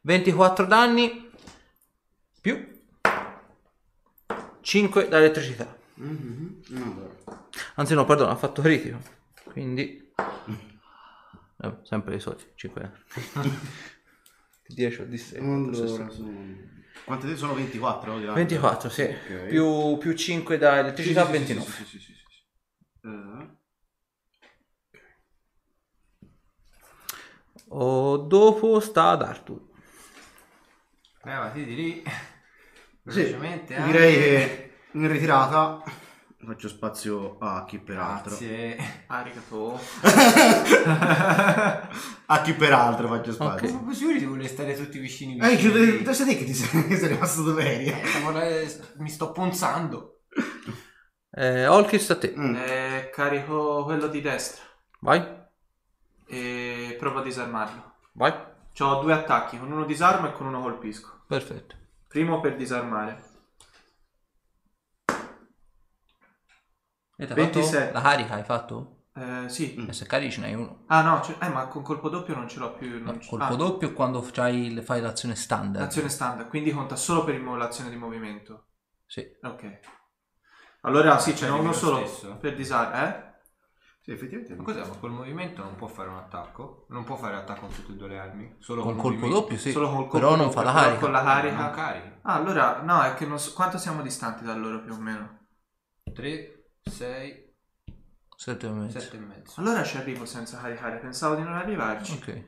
24 danni più 5 da elettricità. Mhm. Vabbè. Anzi no, perdono, ha fatto critico. Quindi eh, sempre i soliti 5. 10 o di 6. Allora, sono... Quante te sono 24? di là? 24, sì. Ok. Più, più 5 da elettricità, Sì, sì, sì, 29. Sì, sì, sì, sì, sì. Eh, O dopo sta ad Arthur. Levati di lì. sì, Velocemente. anche. direi che in ritirata faccio spazio a chi peraltro. Grazie. Arigato. a chi peraltro faccio spazio. Ma proprio sicuri di voler stare tutti vicini Eh, vicini? chiude, tu sai che ti sei, che sei rimasto dove eri? Eh, eh, mi sto ponzando. Eh, Olkis a te. Mm. Eh, carico quello di destra Vai, provo a disarmarlo. vai. Ho due attacchi, con uno disarmo e con uno colpisco. Perfetto. Primo per disarmare. E t'ha 27. fatto la carica hai fatto? Eh, sì. E se carichi ce n'hai uno. Ah no, ce- eh, ma con colpo doppio non ce l'ho più. No, Non c- colpo ah, doppio quando fai, fai l'azione standard. L'azione standard, quindi conta solo per il mo- l'azione di movimento. Sì. Ok. Allora sì, ce n'è uno lo solo stesso? per disarmare. Eh? Sì, effettivamente. Ma cos'è? Ma col movimento non può fare un attacco? Non può fare attacco con tutte e due le armi? Solo Col col colpo movimento? doppio sì. Solo col colpo Però non fa la carica. Con la carica. Non carichi. Ah, allora, no, è che non so quanto siamo distanti da loro più o meno. 3, 6, Sette e mezzo. 7 e mezzo. Allora ci arrivo senza caricare, pensavo di non arrivarci. Ok.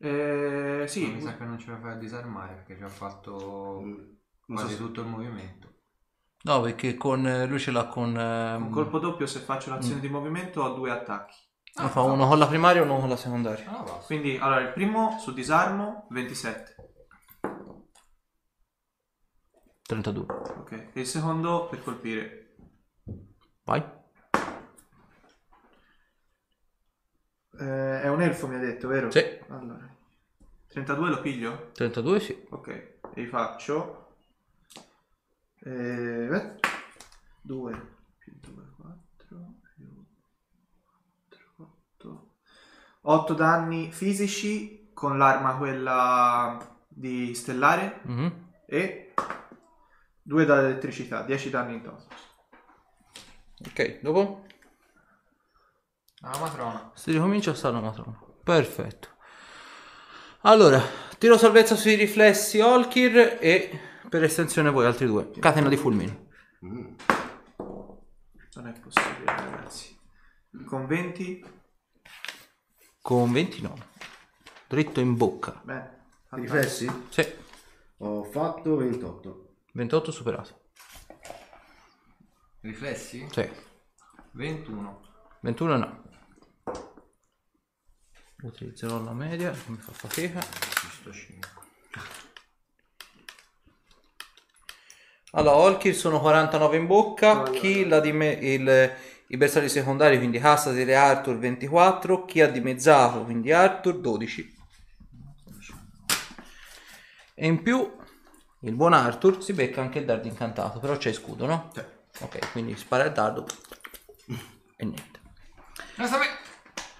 Eh, Sì, sì, mi sa che non ce la fai a disarmare perché ci ha fatto Mm, so quasi se- tutto il movimento. No, perché con eh, lui ce l'ha con... con ehm, colpo doppio se faccio Mm. l'azione di movimento ho due attacchi. ne fa uno con la primaria e uno con la secondaria. Ah. Quindi, allora, il primo su disarmo 27. 32. Ok. E il secondo per colpire. Vai. Eh, è un elfo mi ha detto, vero? Sì. Allora. 32 lo piglio? 32 sì. Ok. E faccio... Eh, 2 più 2, 4 più 8 danni fisici con l'arma quella di stellare Mhm. e 2 dall'elettricità, 10 danni in toto. Ok, dopo Ah, matrona. si ricomincia a stare la matrona. Perfetto. Allora, tiro salvezza sui riflessi Olkir e per estensione voi altri due. Catena di fulmini. Mm. Non è possibile, ragazzi. Con 20? Con 29. Dritto in bocca. I riflessi? Sì, Ho fatto 28. 28 superato. Riflessi? Sì. 21. 21 no. Utilizzerò la media, mi fa fatica. Giusto 5. Allora, Olkir sono 49 in bocca, chi l'ha di me- il- i bersagli secondari, quindi Hassadir e Arthur 24, chi ha dimezzato, quindi Arthur 12. E in più il buon Arthur si becca anche il dardo incantato, però c'è scudo, no? Sì. Ok, quindi spara il dardo e niente. Resta a me.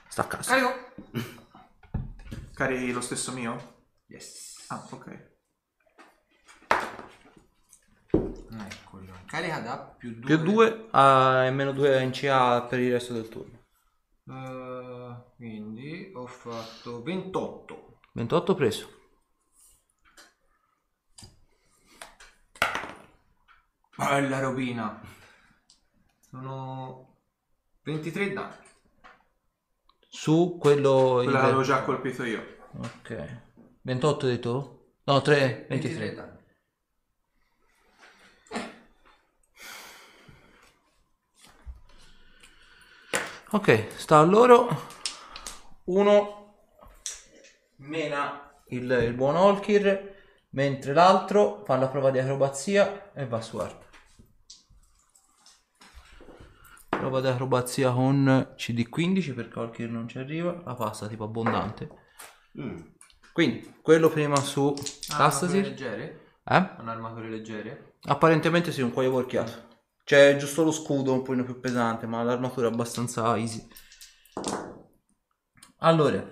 Sta a casa. Carico. Carichi lo stesso mio? Yes. Ah, ok. Carica da più 2. Più 2 e meno 2 in CA per il resto del turno. quindi ho fatto 28. 28 preso. Bella robina. Sono 23 danni. Su quello... Quella il- che avevo già colpito io. Ok. 28 hai detto? No, 3, 23 23. danni. Ok, sta a loro. Uno mena il, il buon Olkir, mentre l'altro fa la prova di acrobazia e va su Art. Prova di acrobazia con CD15 perché Olkir non ci arriva, la passa tipo abbondante. Mm. Quindi, quello prima su Ah, armature Astasir. leggere? Eh? Hanno armature leggere? Apparentemente sì, un cuoio worchiato. C'è giusto lo scudo un po' più pesante, ma l'armatura è abbastanza easy. Allora,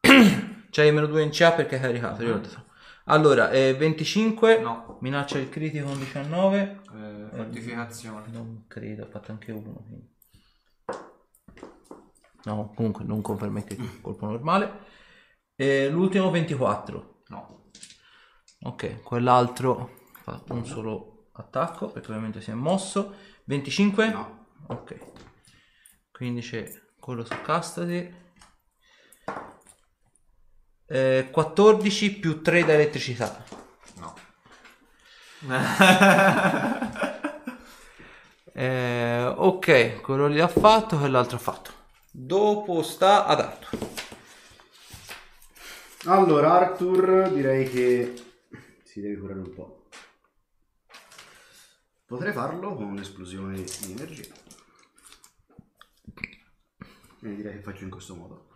c'hai meno 2 in CA perché hai caricato. io l'ho detto. Allora, eh, 25, No. minaccia il critico con 19. Eh, fortificazione. Non credo, ha fatto anche uno. quindi. No, comunque non conferma che colpo normale. E l'ultimo 24. No. Ok, quell'altro fa un solo attacco perché ovviamente si è mosso. 25? No. Ok. Quindi c'è quello su Custody. Eh, 14 più 3 da elettricità. No. Eh, ok, quello lì ha fatto, quell'altro ha fatto. Dopo sta ad Arthur. Allora, Arthur, direi che si deve curare un po'. Potrei farlo con un'esplosione di energia. E direi che faccio in questo modo.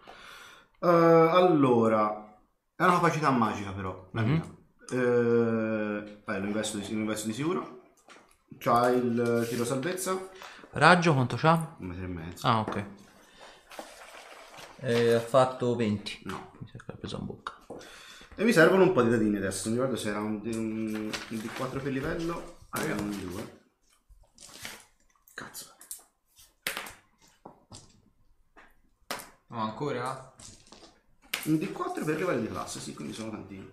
Eh, allora, è una capacità magica però, la mia. Eh, vai, lo investo, di, lo investo di sicuro. C'ha il tiro salvezza, Raggio quanto c'ha? un metro e mezzo. Ah, ok. Eh, ha fatto 20. No. Mi sa che l'ha preso in bocca. E mi servono un po' di dadini adesso. Non mi ricordo se era un, un, un D4 per livello. Era un D2. Cazzo. No, ancora? Un D4 per livello di classe, sì, quindi sono tantini.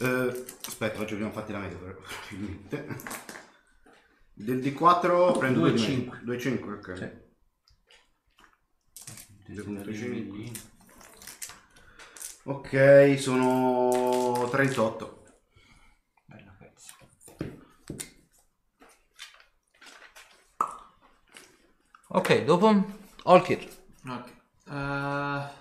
Eh, aspetta, faccio prima infatti la media però, probabilmente. Del D4 prendo 2,5. 2,5, ok. Sì. 2,5. Ok, sono 38. Ok, dopo Olkir. Ok. Eh,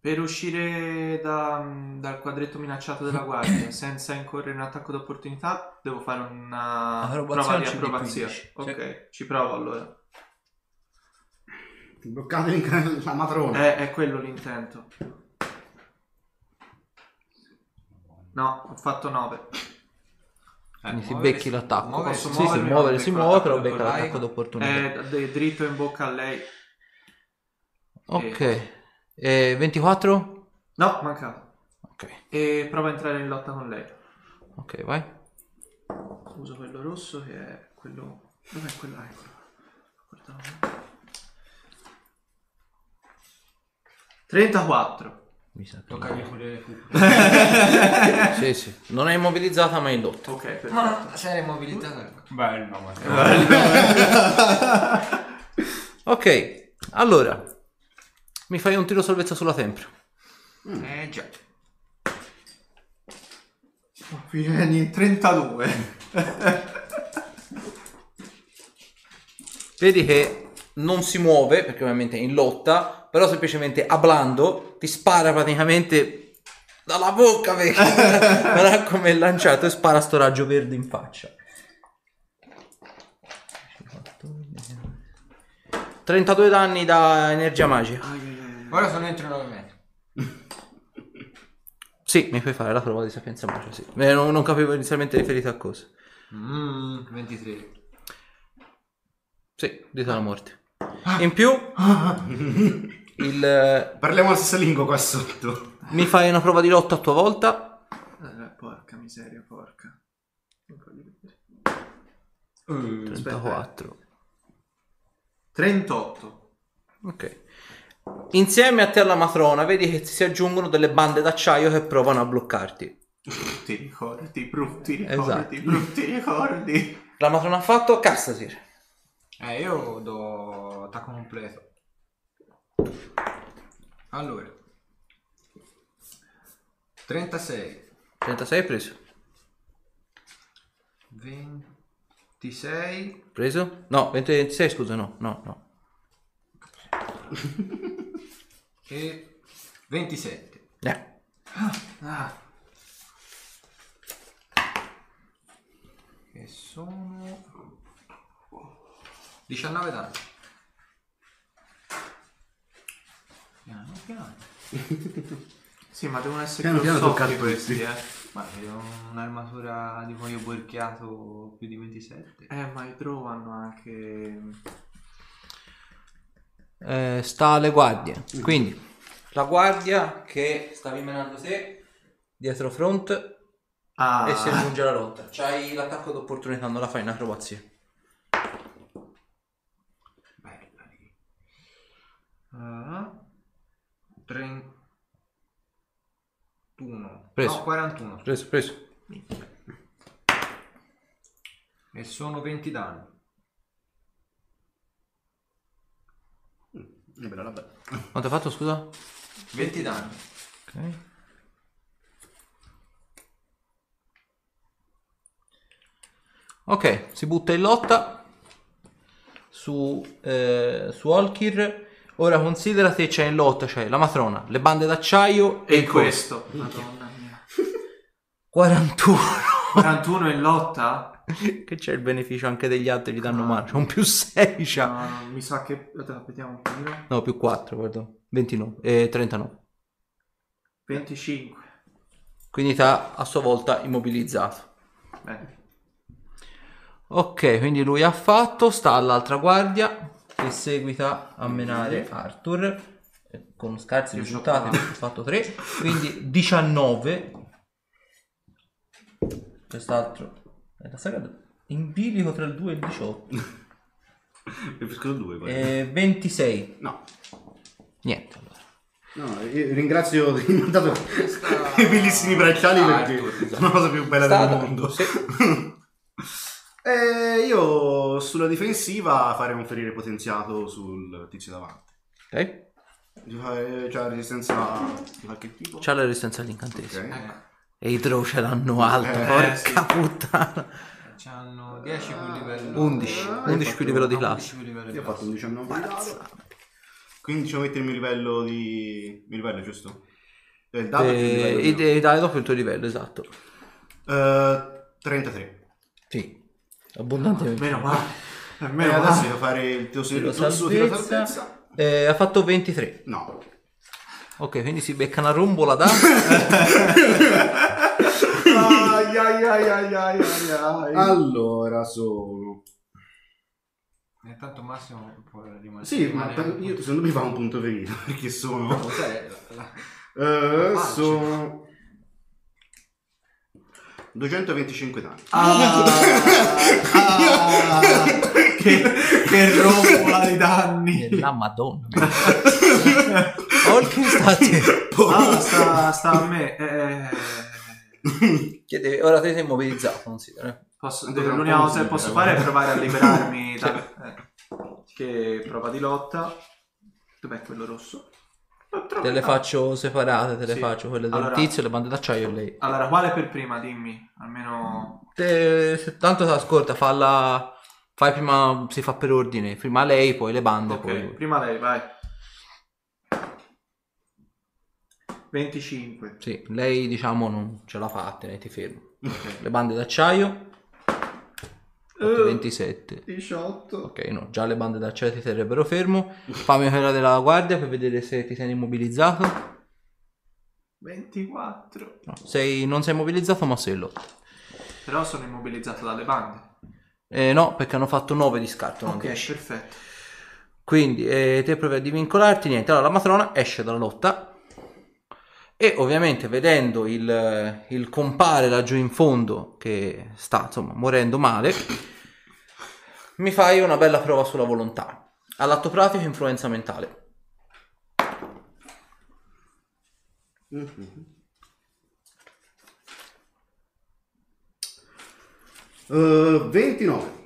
per uscire da- dal quadretto minacciato della guardia senza incorrere in un attacco d'opportunità devo fare una Acrobazia prova di al CD15, approvazione. sì. Ok, ci provo allora. Bloccate l'inc- la matrona. È, è quello l'intento. No, ho fatto 9. Quindi si muoversi- becchi l'attacco. muoversi- Posso sì, sì, muovermi, muovere si muove, però becca l'attacco d'opportunità. È d- dritto in bocca a lei. Ok. E 24? No, mancato. Ok. E prova a entrare in lotta con lei. Ok, vai. Uso quello rosso che è quello... Dov'è quello? Eccolo. Guardavo. 34. Mi sa che... Toccagli pure fu. Sì, sì. Non è immobilizzata ma è in lotta. Ok, perfetto. Ma se era immobilizzata. Bello, ma Ok, allora. Mi fai un tiro salvezza sulla tempra. Eh già. Vieni, 32. Vedi che non si muove, perché ovviamente è in lotta, però semplicemente hablando ti spara praticamente dalla bocca, perché ha come è lanciato e spara sto raggio verde in faccia. 32 danni da energia magica. Ora sono entro 9 metri. Sì, mi fai fare la prova di sapienza magica, sì. Eh, non, non capivo inizialmente riferito a cosa. Mmm, 23. Sì, dito alla morte. In più, il, Parliamo la stessa lingua qua sotto. mi fai una prova di lotta a tua volta. Eh, porca miseria, porca. Uh, 34. 38. Ok. Insieme a te alla matrona, vedi che si aggiungono delle bande d'acciaio che provano a bloccarti. Brutti ricordi, brutti ricordi, Esatto. brutti ricordi. La matrona ha fatto Castasir. Eh, io do attacco completo. Allora. 36. 36 preso. 26. Preso? No, 26 scusa, no, no, no. E 27. Eh. Ah, Che sono 19 danni. Piano piano. sì, ma devono essere Piano piano grossotti tocca a questi, eh. Ma io ho un'armatura di cuoio borchiato più di 27. Eh, ma i hanno anche... Eh, sta alle guardie. Quindi, la guardia che stavi menando te, dietro front, Ah, e si aggiunge alla lotta. C'hai l'attacco d'opportunità, non la fai in acrobazia. Bella lì. Ah, 31. Preso. No, 41. Preso, preso. E sono 20 danni. È bella la bella. Quanto hai fatto, scusa? 20 danni. Ok. Ok, si butta in lotta su, eh, su Olkir. Ora considera che c'è in lotta, c'è la matrona, le bande d'acciaio e e questo. Madonna mia. 41. 41 in lotta? che c'è il beneficio anche degli altri, gli danno mano. C'è un più 6, No, c'ha. no, mi sa che... Aspetta, vediamo un. No, più 4, guarda. 29. E 39. 25. Quindi t'ha a sua volta immobilizzato. Bene. Ok, quindi lui ha fatto, sta all'altra guardia che seguita a menare Arthur eh, con scarsi Io risultati perché ho fatto 3, quindi 19. Quest'altro è la saga in bilico tra il 2 e il 18. Preferisco due poi. E 26. No. Niente allora. No, io ringrazio di aver mandato i bellissimi bracciali perché Arthur, sono la cosa più bella del mondo. e io sulla difensiva farei un ferire potenziato sul tizio davanti. Ok? Di fare- C'ha resistenza di qualche tipo? C'ha la resistenza all'incantesimo. Ok. Eh, E i draw ce l'hanno alto, Eh, porca sì. puttana. C'hanno 10 più livello 11, Ah, 11 più livello di classe. 11 più livello di Io ho fatto classe. un 19 di dado. Quindi ci mettere il mio livello di... mio livello, giusto? Eh, Il dado più il livello E, e dai dopo il tuo livello, esatto. Eh, 33. Sì, abbondantemente. Meno male. Eh, E Meno adesso devo fare il tuo Tiro salvezza. salvezza. Eh, ha fatto 23. No. Ok, quindi si becca una rombola da... Ai ai ai ai ai ai. Allora sono E tanto Massimo può rimanere. Sì, ma un io secondo me fa un punto ferito perché sono... Cos'è? La- la- Eh, Facile. sono... 225 danni. Ah, ah, che, che rompola di danni. La madonna. Oltre stati. Ah, sta, sta a me. Eh, Chiede- ora te sei immobilizzato, considera. eh. posso, l'unica cosa che posso fare è provare a liberarmi da... eh, che prova di lotta. Dov'è quello rosso? Te le faccio separate, te le Sì. faccio quelle del Allora- tizio, le bande d'acciaio e lei. Allora, quale per prima? Dimmi. Almeno... Te, se tanto ascolta, falla. Fai prima, si fa per ordine. Prima lei, poi le bande, Ok, poi. prima lei, vai. 25. Sì, lei diciamo non ce l'ha fatta, ne ti fermo. Ok. Le bande d'acciaio. Eh. 27. 18. Ok, no, già le bande d'acciaio ti terrebbero fermo. Fammi quella della guardia per vedere se ti sei immobilizzato. 24. No, sei, non sei immobilizzato, ma sei in lotta. Però sono immobilizzato dalle bande. Eh, no, perché hanno fatto 9 di scarto, Ok, 10. perfetto. Quindi eh, te provi a divincolarti, niente. Allora la matrona esce dalla lotta e ovviamente vedendo il, il compare laggiù in fondo che sta insomma morendo male, mi fai una bella prova sulla volontà. All'atto pratico influenza mentale. Eh, 29.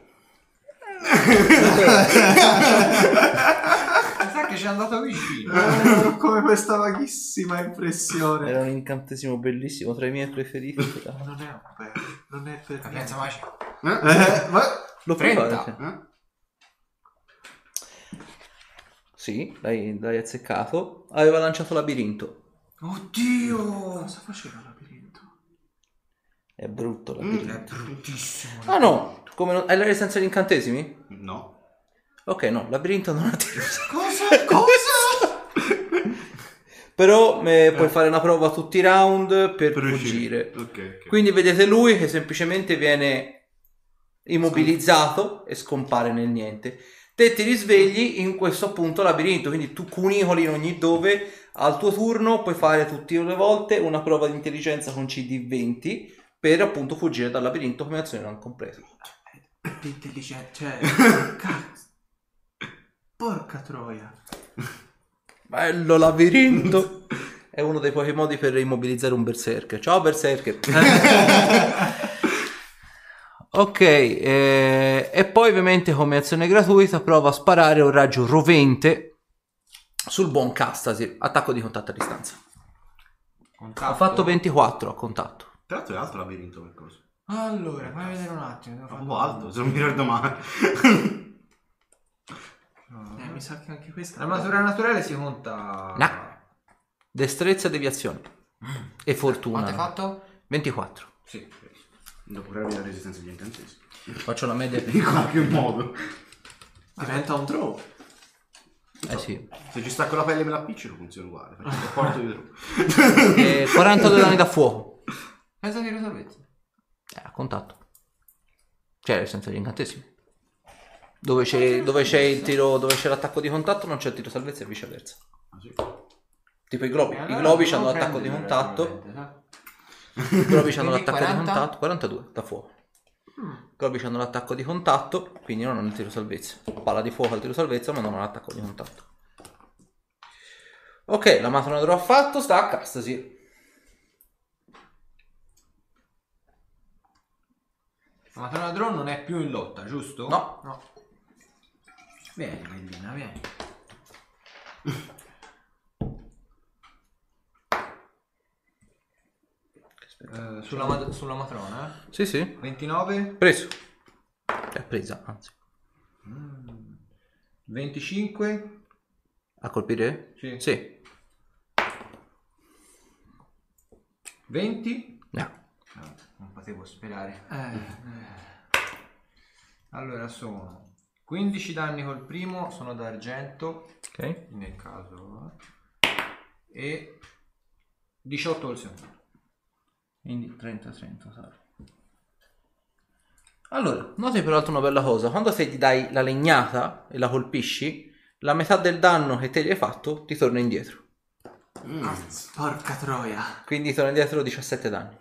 Sa che ci è andato vicino. Eh, come questa vaghissima impressione. Era un incantesimo bellissimo, tra i miei preferiti. Non è per, non è per Capienza magica. Eh? Eh, ma... Lo puoi 30. fare, sì. Eh? Sì, l'hai, l'hai azzeccato. Aveva lanciato labirinto. Oddio! Cosa faceva il labirinto? È brutto Mm. labirinto. È bruttissimo. Ah no, come non... hai la resistenza agli incantesimi? No. Ok, no, labirinto non ha tiro. Cosa? Cosa? Però eh, puoi fare una prova tutti i round per, Per fuggire. uscire. Ok, ok. Quindi vedete lui che semplicemente viene immobilizzato e scompare nel niente. Te ti risvegli in questo appunto labirinto, quindi tu cunicoli in ogni dove. Al tuo turno puoi fare tutte le volte una prova di intelligenza con CD20 per appunto fuggire dal labirinto come azione non compresa. Di intelligente, cioè... Cazzo. Porca troia. Bello labirinto! È uno dei pochi modi per immobilizzare un berserker. Ciao berserker! ok, eh, e poi ovviamente come azione gratuita prova a sparare un raggio rovente sul buon Castasir. Attacco di contatto a distanza. Contatto. Ho fatto 24 a contatto. Tra l'altro è alto il labirinto qualcosa. Allora, fammi vedere un attimo. un po' alto, se non mi ricordo male. No. Eh, mi sa che anche questa... L'armatura naturale si conta. No. Destrezza, deviazione e fortuna. Quanto hai fatto? 24. Sì. Dopo creare la resistenza agli incantesimi. Faccio la media. In qualche modo. Diventa un draw. Eh sì. Se ci stacco la pelle e me la appiccico funziona uguale. Porto di draw. Eh, 42 danni da fuoco. Pensa di salvezza. Eh, a contatto. Cioè, senza gli incantesimi. Dove c'è, dove c'è il tiro, dove c'è l'attacco di contatto non c'è il tiro salvezza e viceversa. Ah, sì. Tipo i globi. E I globi hanno l'attacco di contatto. Globi hanno l'attacco 40? di contatto. 42 da fuoco. I globi hanno l'attacco di contatto, quindi non hanno il tiro salvezza. Palla di fuoco al tiro salvezza, ma non hanno l'attacco di contatto. Ok, la matrona ha fatto, sta a castasi. La matrona drone non è più in lotta, giusto? No, No. Vieni, bellina, vieni. Eh, sulla, ma- sulla matrona, eh? sì, sì. 29, Preso. È presa, anzi. 25, A colpire? Sì. Sì. 20. No. No, non potevo sperare. Eh, Allora sono 15 danni col primo, sono d'argento, Ok. nel caso, eh, e 18 col secondo. Quindi 30, 30, salve. Allora, noti peraltro una bella cosa. Quando te gli dai la legnata e la colpisci, la metà del danno che te gli hai fatto ti torna indietro. Porca troia. Quindi torna indietro 17 danni.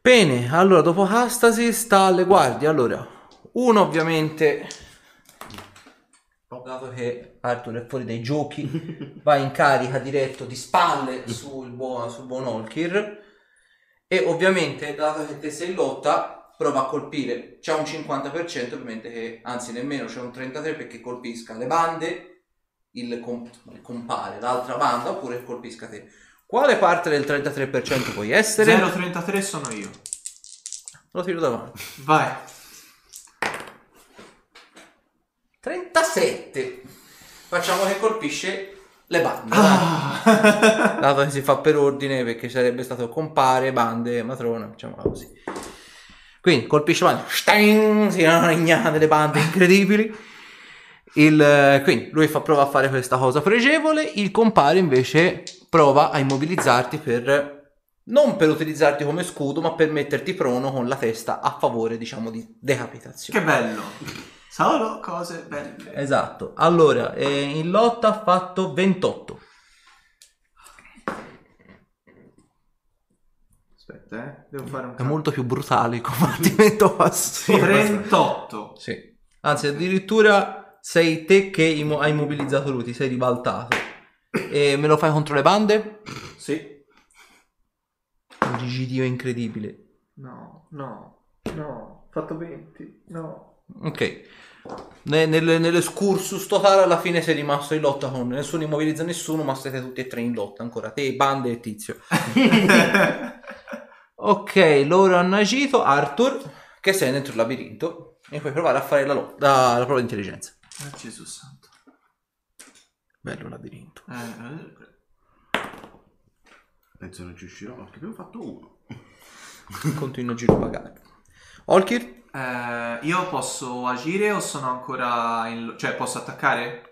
Bene, allora dopo Castasi sta alle guardie. Allora, uno ovviamente, dato che Arthur è fuori dai giochi, va in carica diretto di spalle sul buon, sul buon Olkir. E ovviamente, dato che te sei in lotta, prova a colpire. C'è un 50%, ovviamente, che, anzi nemmeno c'è un 33% perché colpisca le bande, il, com- il compare, l'altra banda, oppure colpisca te. Quale parte del 33% puoi essere? 033 sono io. Lo tiro davanti. Vai. 37. Facciamo che colpisce le bande. dai. Dato che si fa per ordine perché sarebbe stato compare, bande, matrona, facciamola così. Quindi colpisce le bande. Stein, si ragnate delle bande incredibili. Il, eh, quindi lui fa prova a fare questa cosa pregevole, il compare invece prova a immobilizzarti per non per utilizzarti come scudo, ma per metterti prono con la testa a favore, diciamo, di decapitazione. Che bello. Solo cose belle. Esatto. Allora, eh, in lotta ha fatto 28. Aspetta, eh. Devo fare un È molto più brutale il combattimento passivo. 38. Sì. Anzi, addirittura sei te che immo- hai immobilizzato lui, ti sei ribaltato. E me lo fai contro le bande? Sì. Un gigidio incredibile. No, no, no. Ho fatto 20. No. Ok. Ne- nel- nell'escursus totale alla fine sei rimasto in lotta con nessuno immobilizza nessuno, ma siete tutti e tre in lotta ancora. Te, bande e tizio. Ok, loro hanno agito. Arthur, che sei dentro il labirinto, e puoi provare a fare la, lotta, la prova di intelligenza. Ah, Gesù santo. Bello labirinto. Eh, eh. Penso non ci uscirò perché abbiamo fatto uno. Continuo a giro pagare. Olkir? Eh, io posso agire o sono ancora in... Cioè, posso attaccare?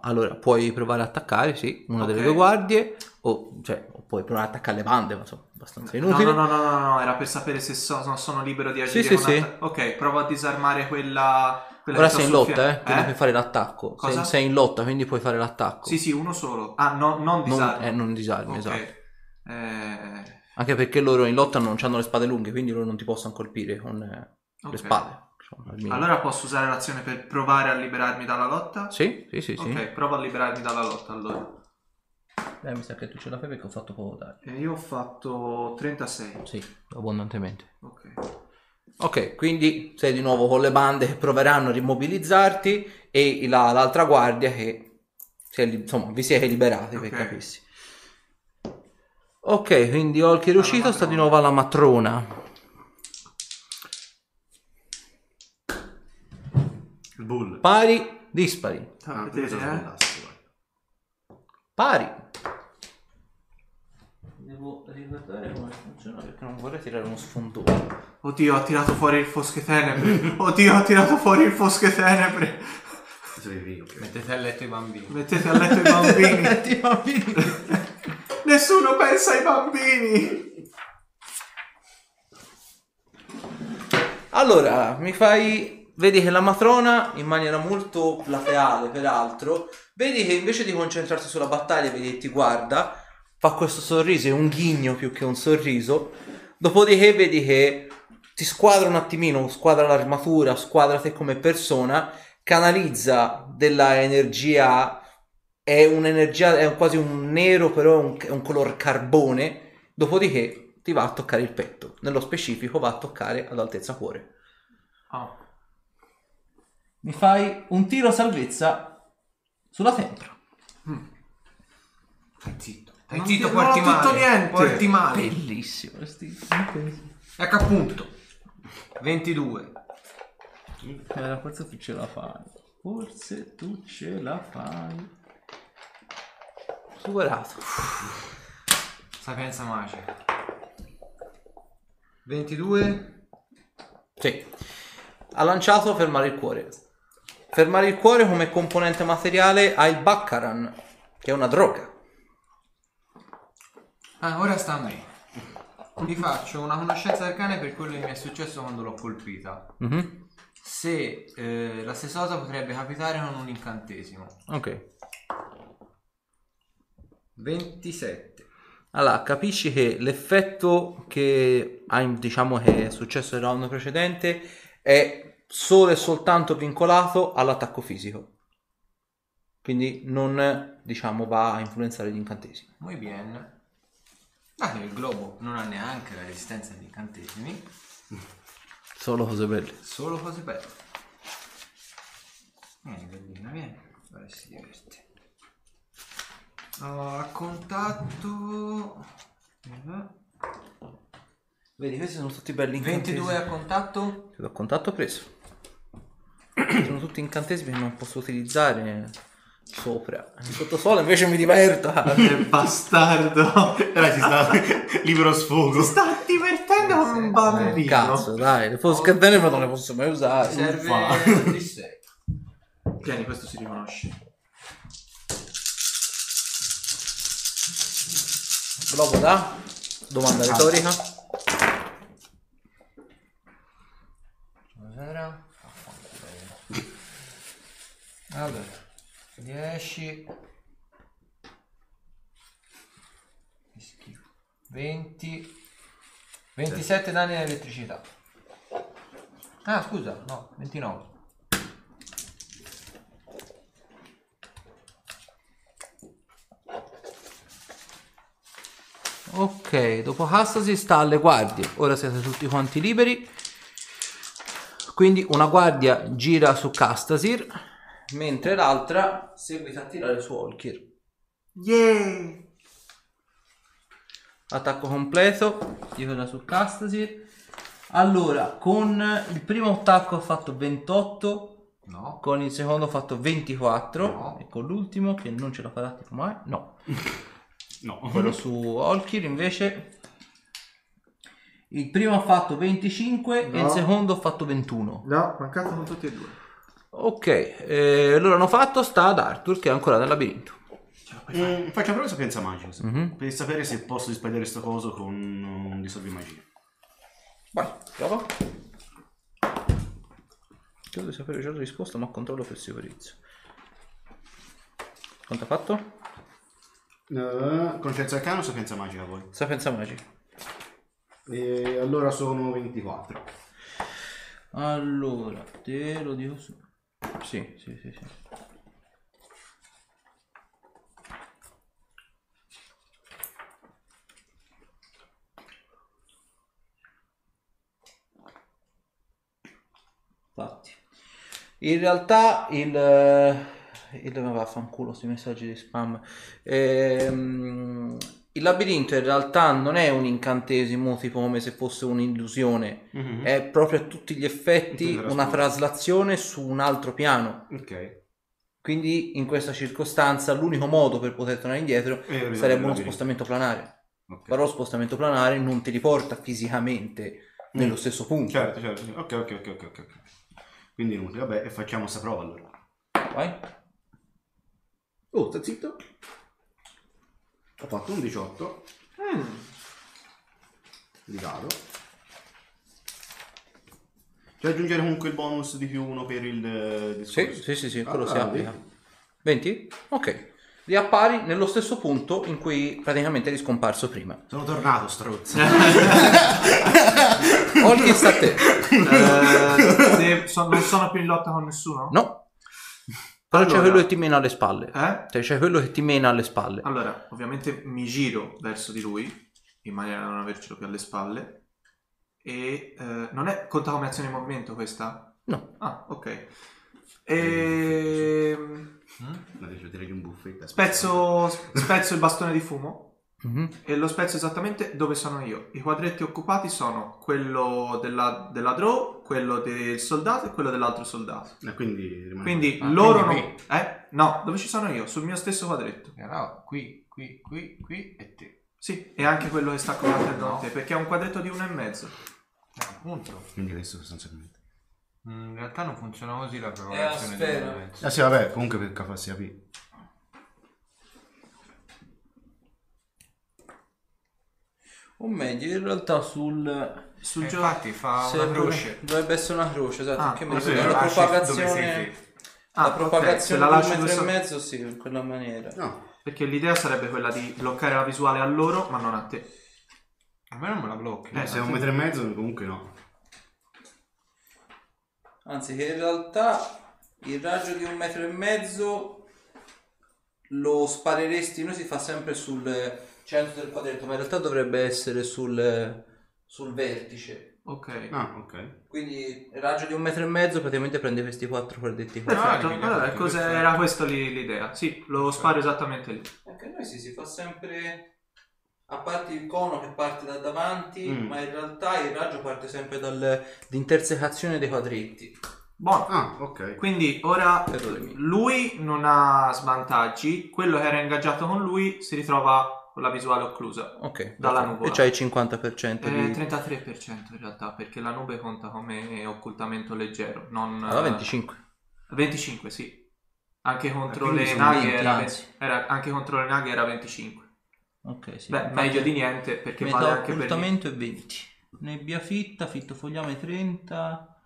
Allora, puoi provare a attaccare, sì, una delle Ok. due guardie, o, cioè, puoi provare a attaccare le bande, ma insomma, abbastanza No, inutile. no, no, no, no, no, era per sapere se so- sono libero di agire sì, sì. atta- Ok, provo a disarmare quella... quella Ora sei in lotta, fianco. eh, quindi puoi fare l'attacco. Sei, sei in lotta, quindi puoi fare l'attacco. Sì, sì, uno solo. Ah, no, non non, disarmo. eh, non disarmi, Ok. esatto. Eh, Anche perché loro in lotta non hanno le spade lunghe, quindi loro non ti possono colpire con eh, ok. le spade. Insomma. Allora posso usare l'azione per provare a liberarmi dalla lotta? Sì, sì, sì, sì. Ok, provo a liberarmi dalla lotta allora. Eh, mi sa che tu ce la fai perché ho fatto poco dare. E io ho fatto 36. Sì, abbondantemente. Ok. Ok, quindi sei di nuovo con le bande che proveranno a rimmobilizzarti e la- l'altra guardia che si è li- insomma vi siete liberati per Ok. capissi. Ok, quindi Olki è uscito, sta di nuovo alla matrona. Il bull. Pari, dispari. Ah, Vedete, questo sono eh? Pari. Devo ricordare come funziona perché non vorrei tirare uno sfondone. Oddio, ho tirato fuori il fosche tenebre. Oddio, ho tirato fuori il fosche tenebre. Mettete a letto i bambini. Mettete a letto i bambini. Ti bambini. Nessuno pensa ai bambini. Allora, mi fai. Vedi che la matrona, in maniera molto plateale, peraltro, vedi che invece di concentrarsi sulla battaglia, vedi che ti guarda, fa questo sorriso, è un ghigno più che un sorriso. Dopodiché vedi che ti squadra un attimino, squadra l'armatura, squadra te come persona, canalizza della energia, è un'energia, è quasi un nero, però è un, è un color carbone. Dopodiché ti va a toccare il petto, nello specifico va a toccare ad altezza cuore. Oh. Mi fai un tiro salvezza sulla tempra. Stai zitto. Stai Non zitto, ti- non porti ho detto male. niente. Porti male. Bellissimo. sti- Ecco appunto. 22. Eh, forse tu ce la fai. Forse tu ce la fai. Superato. Sapienza magica. 22. Sì. Ha lanciato fermare il cuore. Fermare il cuore come componente materiale ha il Baccaran, che è una droga. Ah, ora sta a me. Vi faccio una conoscenza del cane per quello che mi è successo quando l'ho colpita. Mhm. Se eh, la stessa cosa potrebbe capitare con un incantesimo. Ok. 27. Allora, capisci che l'effetto che diciamo che è successo nel round precedente è solo e soltanto vincolato all'attacco fisico. Quindi non, diciamo, va a influenzare gli incantesimi. Muy bien. Ah, che il globo non ha neanche la resistenza agli incantesimi. Solo cose belle. Solo cose belle. Vieni, bellina, vieni. Ora si diverte. Oh, a contatto... Vedi, questi sono tutti belli 22 a contatto? Do contatto preso. Sono tutti incantesimi che non posso utilizzare sopra. Sottosuolo invece mi diverto. Che bastardo. Ora ci sta libero sfogo. Sta divertendo come un bambino. Eh, cazzo, dai, le posso scattare ma non le posso mai usare. Serve di 6. Tieni, questo si riconosce. Globo da? Domanda retorica. Cos'era? Allora, 10. Che schifo. 20. 27 danni di elettricità. Ah, scusa, no, 29. Ok, dopo Cassa si sta alle guardie. Ora siete tutti quanti liberi. Quindi una guardia gira su Castasir, mentre l'altra seguita a tirare su Olkir. Yeah! Attacco completo, gira su Castasir. Allora, con il primo attacco ho fatto 28, No. con il secondo ho fatto 24 No. e con l'ultimo che non ce la farà tipo mai, no. No. Quello su Olkir invece il primo ha fatto 25 e il No. secondo ha fatto 21. No, mancato con tutti e due. Ok, eh, loro hanno fatto, sta ad Arthur che è ancora nel labirinto. Mm, faccio una prova di sapienza magica. sì. Mhm. Per sapere se posso disperdere sto coso con un dissolvi magia. Vai, prova. Credo di sapere già la risposta, ma controllo per sicurezza. Quanto ha fatto? Uh, conoscenza arcana o sapienza magica poi? Sapienza magica. E allora sono 24. Allora, te lo dico su. Sì, sì, sì, sì. Infatti. In realtà il... eh, il vaffanculo questi messaggi di spam. Ehm, il labirinto in realtà non è un incantesimo tipo come se fosse un'illusione, Mhm. è proprio a tutti gli effetti una traslazione su un altro piano. Ok. Quindi in questa circostanza l'unico modo per poter tornare indietro sarebbe uno spostamento planare. Ok. Però lo spostamento planare non ti riporta fisicamente nello Mm. stesso punto. Certo, certo. Ok, ok, ok, ok, ok. Quindi inutile. Vabbè, e facciamo sta prova allora. Vai. Oh, sta zitto. Ho fatto un 18 Mm. di dado. C'è aggiungere comunque il bonus di più uno per il eh, Sì, discorso. sì, sì, sì, quello Ah, si vedi? applica. 20? Ok. Riappari nello stesso punto in cui praticamente eri scomparso prima. Sono tornato, strozzo. Olki sta a te. Eh, se so- non sono più in lotta con nessuno? No. Però c'è Allora. quello che ti mena alle spalle. Eh? Cioè, c'è quello che ti mena alle spalle. Allora, ovviamente mi giro verso di lui in maniera da non avercelo più alle spalle. E eh, non è conta come azione in movimento questa? No. Ah, ok. E... Ma devo tirare un buffet. Spezzo, spezzo il bastone di fumo Mhm. e lo spezzo esattamente dove sono io. I quadretti occupati sono quello della, della draw, quello del soldato e quello dell'altro soldato. E quindi rimane... Quindi Ah, loro quindi non... Eh? No, dove ci sono io? Sul mio stesso quadretto. Era qui, qui, qui, qui e te. Sì, e anche quello che sta combattendo No. te, perché è un quadretto di uno e mezzo. Eh, appunto. Quindi adesso sostanzialmente. Mm, In realtà non funziona così la preparazione mezzo. Ah sì, vabbè, comunque per capacità P. O meglio, in realtà sul... Sul Eh, gioco... infatti fa una croce. Dovrebbe essere una croce, esatto. Ah, che mi ricordo sì, la propagazione... Ah, la ok, propagazione se di la un lasci metro dove e so- mezzo, sì, in quella maniera. No. Perché l'idea sarebbe quella di bloccare la visuale a loro, ma non a te. A me non me la blocchi. Eh, Se è un metro e mezzo, comunque no. Anzi, che in realtà il raggio di un metro e mezzo lo spareresti, noi si fa sempre sul centro del quadretto, ma in realtà dovrebbe essere sul, sul vertice. Ok. Ah, ok. Quindi il raggio di un metro e mezzo praticamente prende questi quattro quadretti qua. Perfetto, Ah, allora perfetto. cos'era era questa lì l'idea? Sì, lo sparo esattamente lì. Anche noi sì, si fa sempre a parte il cono che parte da davanti, Mm. ma in realtà il raggio parte sempre dall'intersecazione dei quadretti. Buono. Ah, ok. Quindi ora Errore mio. lui non ha svantaggi, quello che era ingaggiato con lui si ritrova con la visuale occlusa. Ok. Dalla perfetto. nuvola. E c'hai il 50% Eh, di... 33% in realtà, perché la nube conta come occultamento leggero, non... Allora eh, 25. 25, sì. Anche contro quindi le naghe 20, era, era- anche contro le naghe era 25. Ok, sì. Beh, meglio di niente perché vale Metà anche per occultamento è 20. Nebbia fitta, fitto fogliame 30.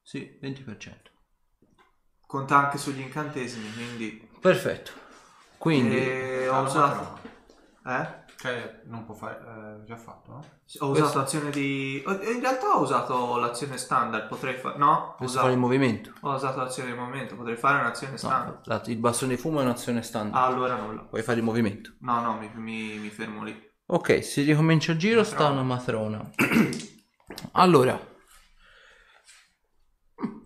Sì, 20%. conta anche sugli incantesimi, quindi Perfetto. Quindi Eh, ho Ah, usato eh? Cioè, non può fare... eh, già fatto, no? Ho usato l'azione di in realtà ho usato l'azione standard, potrei fare no, ho questo fare il usato, movimento. ho usato l'azione di movimento, potrei fare un'azione standard. No, la- il bastone di fumo è un'azione standard. Ah, allora nulla. Puoi fare il movimento. No, no, mi, mi- mi fermo lì. Ok, si ricomincia il giro, sta una matrona. allora,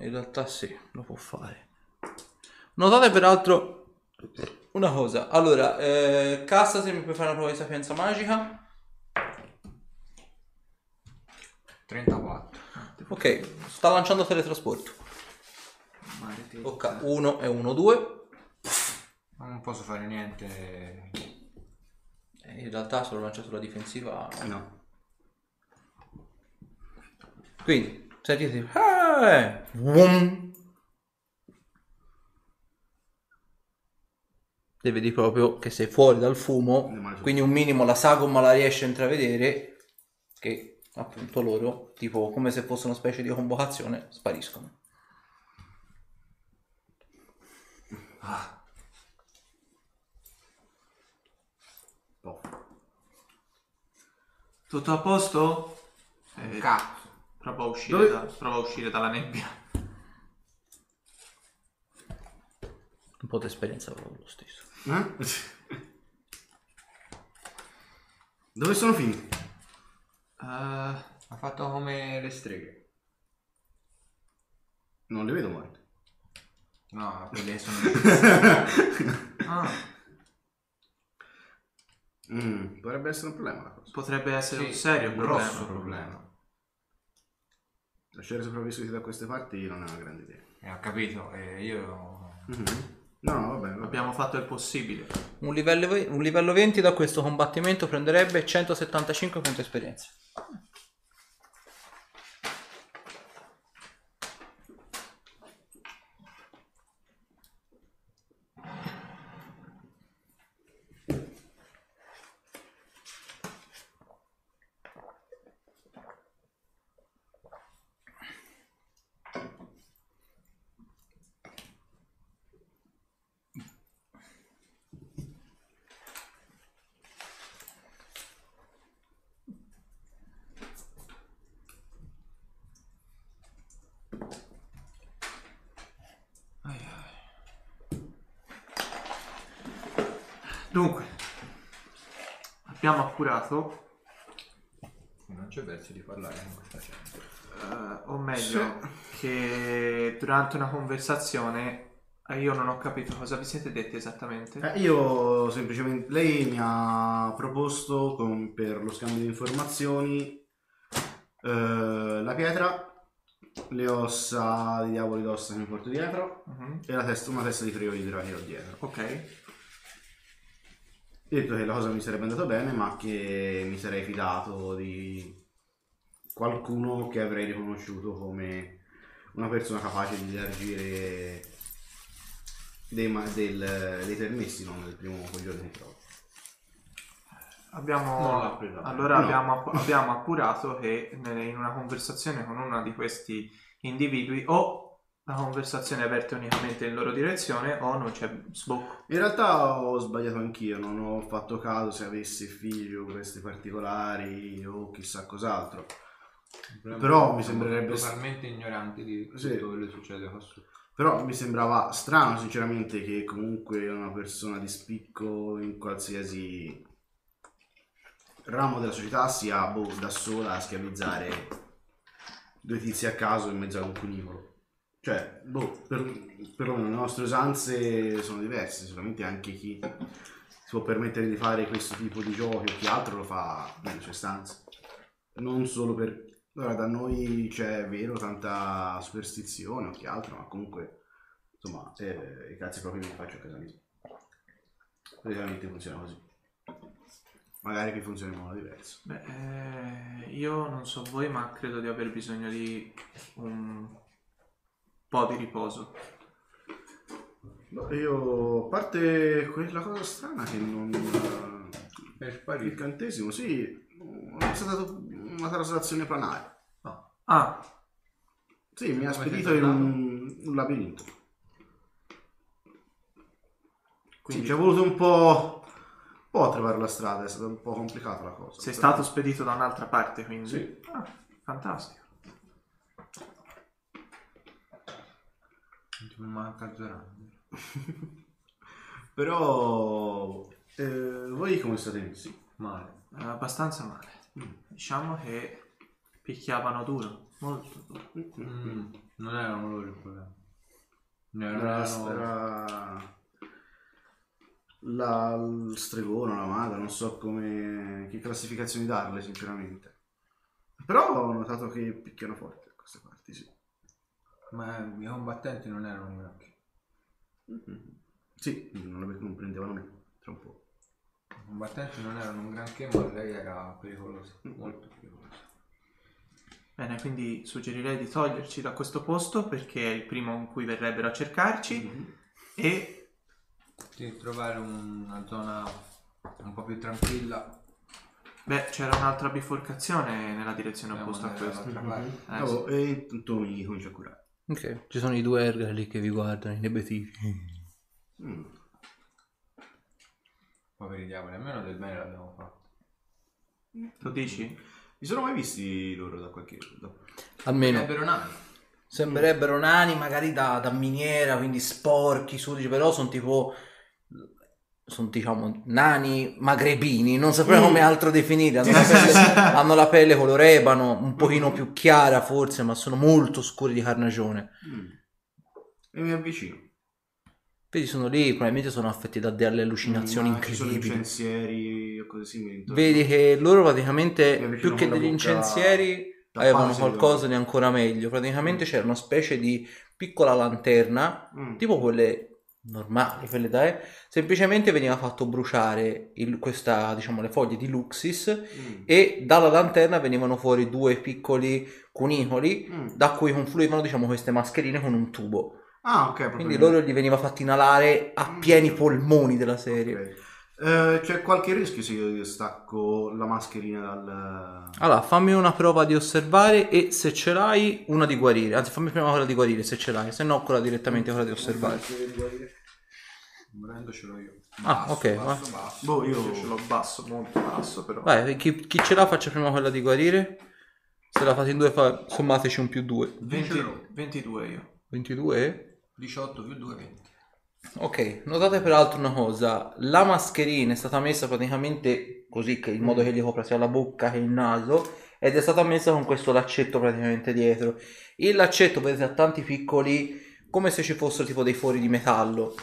in realtà sì, lo può fare. Notate peraltro una cosa. Allora, eh, Cassa se mi puoi fare una prova di sapienza magica. 34. Ok, sta lanciando teletrasporto. Ok, 1 e 1, 2. Non posso fare niente. In realtà se lo lancia sulla difensiva. No. Quindi, sentite. Eh. E vedi proprio che sei fuori dal fumo. Quindi un minimo la sagoma la riesce a intravedere. Che appunto loro, tipo come se fosse una specie di convocazione, spariscono. Pof. Tutto a posto? Eh, Cazzo. prova a uscire, da- prova a uscire dalla nebbia. Un po' di esperienza proprio lo stesso. Eh? Dove sono finiti? Eh, Ha fatto come le streghe. Non li vedo morti. No, quelle sono... ah, Mm, potrebbe essere un problema la cosa. potrebbe essere un Sì, serio un problema. grosso problema. Lasciare sopravvissuti da queste parti non è una grande idea. Eh, ho capito, e io... Mhm. No, no, va bene. va bene. Abbiamo fatto il possibile. Un livello, ve- un livello 20 da questo combattimento prenderebbe 175 punti esperienza. Dunque, appurato, Non c'è verso di parlare con questa gente. eh, o meglio, che durante una conversazione eh, io non ho capito cosa vi siete detti esattamente. Eh, io semplicemente. Lei mi ha proposto con- per lo scambio di informazioni eh, la pietra, le ossa di diavoli d'ossa che mi porto dietro Mhm. e la testa, una testa di friolidra che ho dietro. Ok, detto che la cosa mi sarebbe andata bene, ma che mi sarei fidato di qualcuno che avrei riconosciuto come una persona capace di elargire dei, ma- del- dei permessi, non nel primo coglione che trovo. Abbiamo, Non l'ha preso. allora No. abbiamo, app- abbiamo appurato che in una conversazione con uno di questi individui o la conversazione è aperta unicamente in loro direzione o non c'è sbocco. In realtà ho sbagliato anch'io, non ho fatto caso se avesse figlio questi particolari o chissà cos'altro. Però mi sembrerebbe- totalmente ignoranti di Sì. tutto quello che succede qua su. Però mi sembrava strano sinceramente che comunque una persona di spicco in qualsiasi ramo della società sia boh, da sola a schiavizzare due tizi a caso in mezzo a un cunicolo. Cioè, boh, per, perlomeno le nostre usanze sono diverse, sicuramente anche chi si può permettere di fare questo tipo di giochi o chi altro lo fa nelle sue stanze. Non solo per... Allora, da noi c'è vero tanta superstizione o che altro, ma comunque, insomma, eh, i cazzi proprio me li faccio a casa mia. Praticamente funziona così. Magari qui funziona in modo diverso. Beh, eh, io non so voi, ma credo di aver bisogno di un po' di riposo. No, Io, a parte quella cosa strana che non... Per Il sparire. incantesimo, sì, è stata una traslazione planare. Ah, Sì, mi ha spedito in un, un labirinto. quindi Sì, ci è voluto un po', un po' a trovare la strada, è stata un po' complicata la cosa. sei Però- stato spedito da un'altra parte, quindi... Sì. Ah, fantastico. Manca Zorander. Però... eh, voi come state messi? Male. Abbastanza male. Diciamo che picchiavano duro, molto duro. Mm, non erano loro il problema. Ne Era, erano... era la, il stregone, la maga, non so come, che classificazioni darle sinceramente. Però ho notato che picchiano forte a queste parti, sì. Ma i combattenti non erano granché. Sì, non, le- non prendevano me, tra un po'. I combattenti non erano un granché, ma lei era pericolosa. Molto pericolosa. Bene, quindi suggerirei di toglierci da questo posto perché è il primo in cui verrebbero a cercarci e Di trovare una zona un po' più tranquilla. beh, c'era un'altra biforcazione nella direzione opposta a Mhm. parte. Eh, oh, E intanto mi comincio a curare. Ok, ci sono i due ergari lì che vi guardano, i nebetivi. Mm. Poveri diavoli, almeno del bene l'abbiamo fatto. Lo dici? Mi sono mai visti loro da qualche... Da... Almeno Sarebbero nani. sembrerebbero nani magari da, da miniera, quindi sporchi, sudici, però sono tipo... Sono diciamo nani magrebini, non saprei come altro definire. Hanno, la pelle, hanno la pelle color ebano, un pochino più chiara forse, ma sono molto scuri di carnagione. Mm. E mi avvicino. Vedi, sono lì, probabilmente sono affetti da delle allucinazioni sono incredibili. incensieri o cose simili. Vedi che loro praticamente, più che degli incensieri, avevano qualcosa di ancora meglio. Praticamente c'era una specie di piccola lanterna, Mm. tipo quelle normali, quelle da eh, semplicemente veniva fatto bruciare il- questa, diciamo, le foglie di Luxis Mm. e dalla lanterna venivano fuori due piccoli cunicoli Mm. da cui confluivano, diciamo, queste mascherine con un tubo. Ah, ok. Quindi loro gli veniva fatto inalare a pieni polmoni della serie. Ok. Eh, c'è qualche rischio se io stacco la mascherina dal... Allora, fammi una prova di osservare e se ce l'hai, una di guarire. Anzi, fammi prima quella di guarire se ce l'hai, se no quella direttamente quella di osservare. Volendo ce l'ho io. Ah, ok, basso, basso. Boh, Io ce l'ho basso, molto basso però. Vai, chi, chi ce l'ha faccia prima quella di guarire. Se la fate in due, fa- sommateci un più due. 20 22 io. 22? 18 più 2, 20. Ok, notate peraltro una cosa, la mascherina è stata messa praticamente così, che in modo che gli copra sia la bocca che il naso, ed è stata messa con questo laccetto praticamente dietro. Il laccetto, vedete, ha tanti piccoli, come se ci fossero tipo dei fori di metallo.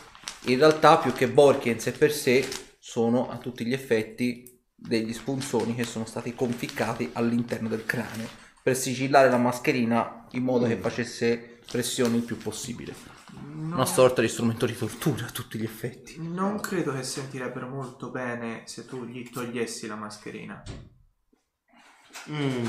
In realtà, più che borchie in sé per sé, sono a tutti gli effetti degli spunzoni che sono stati conficcati all'interno del cranio per sigillare la mascherina in modo che facesse pressione il più possibile. No, Una sorta di strumento di tortura a tutti gli effetti. Non credo che sentirebbero molto bene se tu gli togliessi la mascherina. Mm.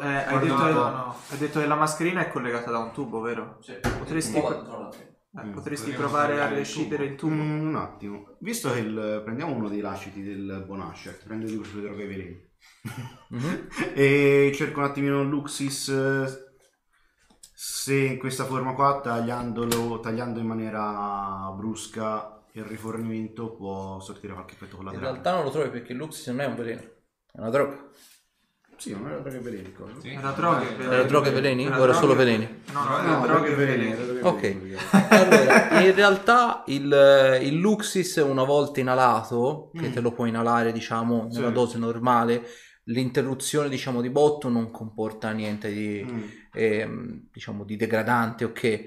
Eh, hai, detto, no. hai detto che la mascherina è collegata da un tubo, vero? Sì. Potresti- Un Eh, Mm. potresti provare a collegare il il tubo. Mm, un attimo. Visto che il- prendiamo uno dei lasciti del Bonascia, prendo di questo vedrò che veleni. Mhm. e cerco un attimino Luxis eh, se in questa forma qua tagliandolo tagliando in maniera brusca il rifornimento può sortire qualche effetto In collaterale realtà non lo trovi perché il Luxis non è un veleno, è una droga. Sì non era droga veleni? Sì. Era droghe e veleni. Era droghe e veleni? Era O era solo veleni? No, no, era droghe e veleni. Ok. Allora, in realtà il, il Luxis una volta inalato, che Mm. te lo puoi inalare diciamo nella Sì. dose normale, l'interruzione diciamo di botto non comporta niente di, Mm. ehm, diciamo, di degradante, ok.